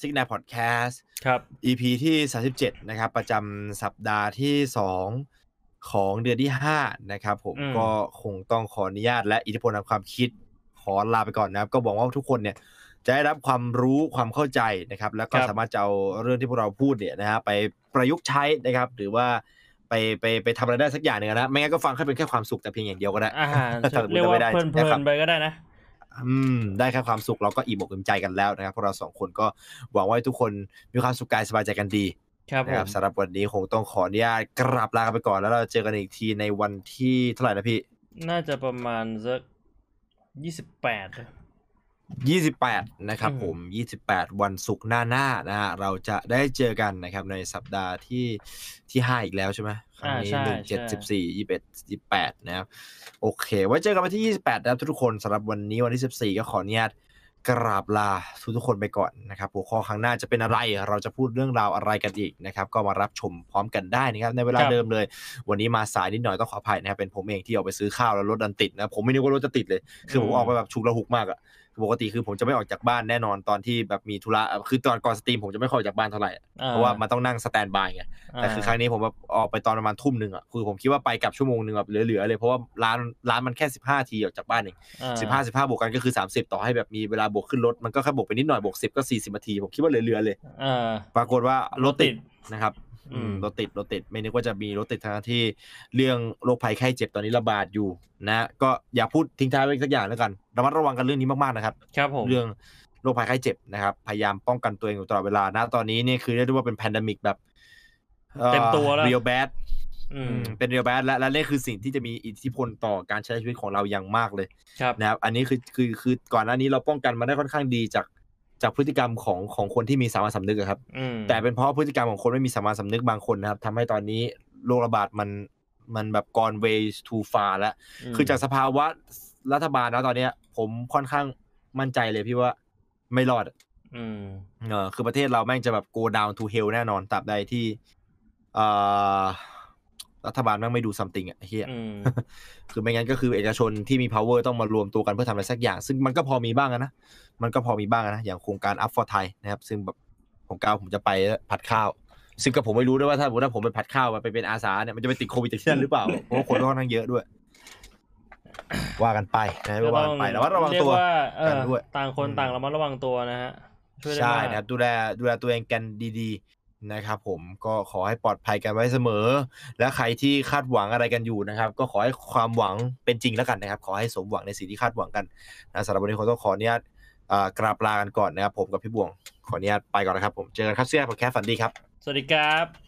ซิกนาพอดแคสต์ครับ EP ที่ 37 นะครับ ประจำสัปดาห์ที่ 2 ของเดือนที่ 5 นะครับผมอืมก็คงต้องขออนุญาตและอิทธิพลทางความคิดขอลาไปก่อนนะครับ ก็บอกว่าทุกคนเนี่ย จะได้รับความรู้ความเข้าใจนะครับ แล้วก็ครับสามารถจะเอาเรื่องที่พวกเราพูดเนี่ยนะฮะไปประยุกต์ใช้นะครับ หรือว่าไปไปไปทำอะไรได้สักอย่างหนึ่งนะไม่งั้นก็ฟังแค่เป็นแค่ความสุขแต่เพียงอย่างเดียวก็ได้อาหารถ้าสมมุติเรียกว่าไม่ได้เพลินนะครับๆไปก็ได้นะอืมได้แค่ความสุขเราก็อิ่มอกอิ่มใจกันแล้วนะครับพวกเราสองคนก็หวังว่าทุกคนมีความสุขกายสบายใจกันดีครับผนะครับมสำหรับวันนี้คงต้องขออนุญาตกราบลากันไปก่อนแล้วเราเจอกันอีกทีในวันที่เท่าไหร่นะพี่ น่าจะประมาณสักยี่สิบแปด ยี่สิบแปดนะครับอืมผมยี่สิบแปดวันศุกร์หน้าหน้านะฮะเราจะได้เจอกันนะครับในสัปดาห์ที่ที่ห้าอีกแล้วใช่ไหมครั้งนี้อ่าใช่หนึ่งเจ็ดใช่สิบสี่ยี่สิบเอ็ดยี่สิบแปดนะครับ โอเค ไว้เจอกันวันที่ยี่สิบแปดนะครับทุกๆคนสำหรับวันนี้วันที่สิบสี่ก็ขออนุญาตกราบลาทุกทุกๆคนไปก่อนนะครับหัวข้อครั้งหน้าจะเป็นอะไรเราจะพูดเรื่องราวอะไรกันอีกนะครับ ก็มารับชมพร้อมกันได้นะครับ ในเวลาครับเดิมเลย วันนี้มาสายนิดหน่อยต้องขออภัยนะครับเป็นผมเองที่ออกไปซื้อข้าวแล้วรถดันติดนะผมไม่นึกว่ารถจะติดเลย คือผมออกไปแบบฉุกละหุกมากอะ ปกติคือผมจะไม่ออกจากบ้านแน่นอนตอนที่แบบมีธุระคือตอนก่อน stream ผมจะไม่ค่อยออกจากบ้านเท่าไหร่เพราะว่ามันต้องนั่ง standby ไงแต่คือครั้งนี้ผมแบบออกไปตอนประมาณทุ่มหนึ่งอะคือผมคิดว่าไปกลับชั่วโมงหนึ่งแบบเหลือๆเลยเพราะว่าร้านร้านมันแค่สิบห้าทีออกจากบ้านเองอ่าสิบห้าสิบห้าบวกกันก็คือสามสิบต่อให้แบบมีเวลาบวกขึ้นรถมันก็แค่บวกไปนิดหน่อยบวกสิบก็สี่สิบนาทีผมคิดว่าเหลือๆเลยอ่าปรากฏว่ารถติดนะครับ อืมอืมรถติดรถติดไม่นึกว่าจะมีรถติดทั้งที่เรื่องโรคภัยไข้เจ็บตอนนี้ระบาดอยู่นะก็อย่าพูดทิ้งท้ายไว้สักอย่างแล้วกันระมัดระวังกันเรื่องนี้มากๆนะครับครับผมเรื่องโรคภัยไข้เจ็บนะครับ พยายามป้องกันตัวเองอยู่ตลอดเวลานะตอนนี้เนี่ยคือเรียกได้ว่าเป็น pandemic แบบเต็มตัวแล้ว real bad อืมเป็น real bad และและนี่คือสิ่งที่จะมีอิทธิพลต่อการใช้ชีวิตของเราอย่างมากเลยครับนะครับ อันนี้คือคือคือก่อนหน้านี้เราป้องกันมาได้ค่อนข้างดีจาก จากพฤติกรรมของของคนที่มีสามัญสำนึกอะครับอืมแต่เป็นเพราะพฤติกรรมของคนไม่มีสามัญสำนึกบางคนนะครับทำให้ตอนนี้โรคระบาดมันมันแบบ gone way too far แล้วมคือจากสภาวะรัฐบาลนะตอนเนี้ย ผมค่อนข้างมั่นใจเลยพี่ว่าไม่รอดอะอืมเออคือประเทศเราแม่งจะแบบ go down to hell แน่นอนตราบใดที่ เอ่อ รัฐบาลแม่งไม่ดู something อะไอ้เฮียอืมคือไม่งั้นก็คือเอกชนที่มี power ต้องมารวมตัวกันเพื่อทำอะไรสักอย่าง ซึ่งมันก็พอมีบ้างอะนะ มันก็พอมีบ้างอะนะ อย่างโครงการ up for Thai นะครับ ซึ่งแบบผมก้าวผมจะไปผัดข้าว ซึ่งก็ผมไม่รู้ด้วยว่าถ้าสมมติว่าผมไปผัดข้าวไปเป็นอาสาเนี่ยมันจะไปติดโควิดจากที่นั่นหรือเปล่า เพราะว่าคนก็ค่อนข้างเยอะด้วย ว่ากันไปนะก็ว่าต้กัอนงไปแล้วว่าระวังเรียตักวว่าเอกันอด้วย ต่างคนอืมต่างระมัดระวังตัวนะฮะช่วยได้ใช่มากนะครับดูแลดูแลตัวเองกันดีๆ นะครับผมก็ขอให้ปลอดภัยกันไว้เสมอ และใครที่คาดหวังอะไรกันอยู่นะครับ ก็ขอให้ความหวังเป็นจริงแล้วกันนะครับ ขอให้สมหวังในสิ่งที่คาดหวังกันนะสำหรับวันนี้คงต้องขออนุญาตอ่ากราบลากันก่อนนะครับผมกับพี่บวงขออนุญาตไปก่อนนะครับผมเจอกันครับเสื้อผมแคสฝันดีครับ สวัสดีครับ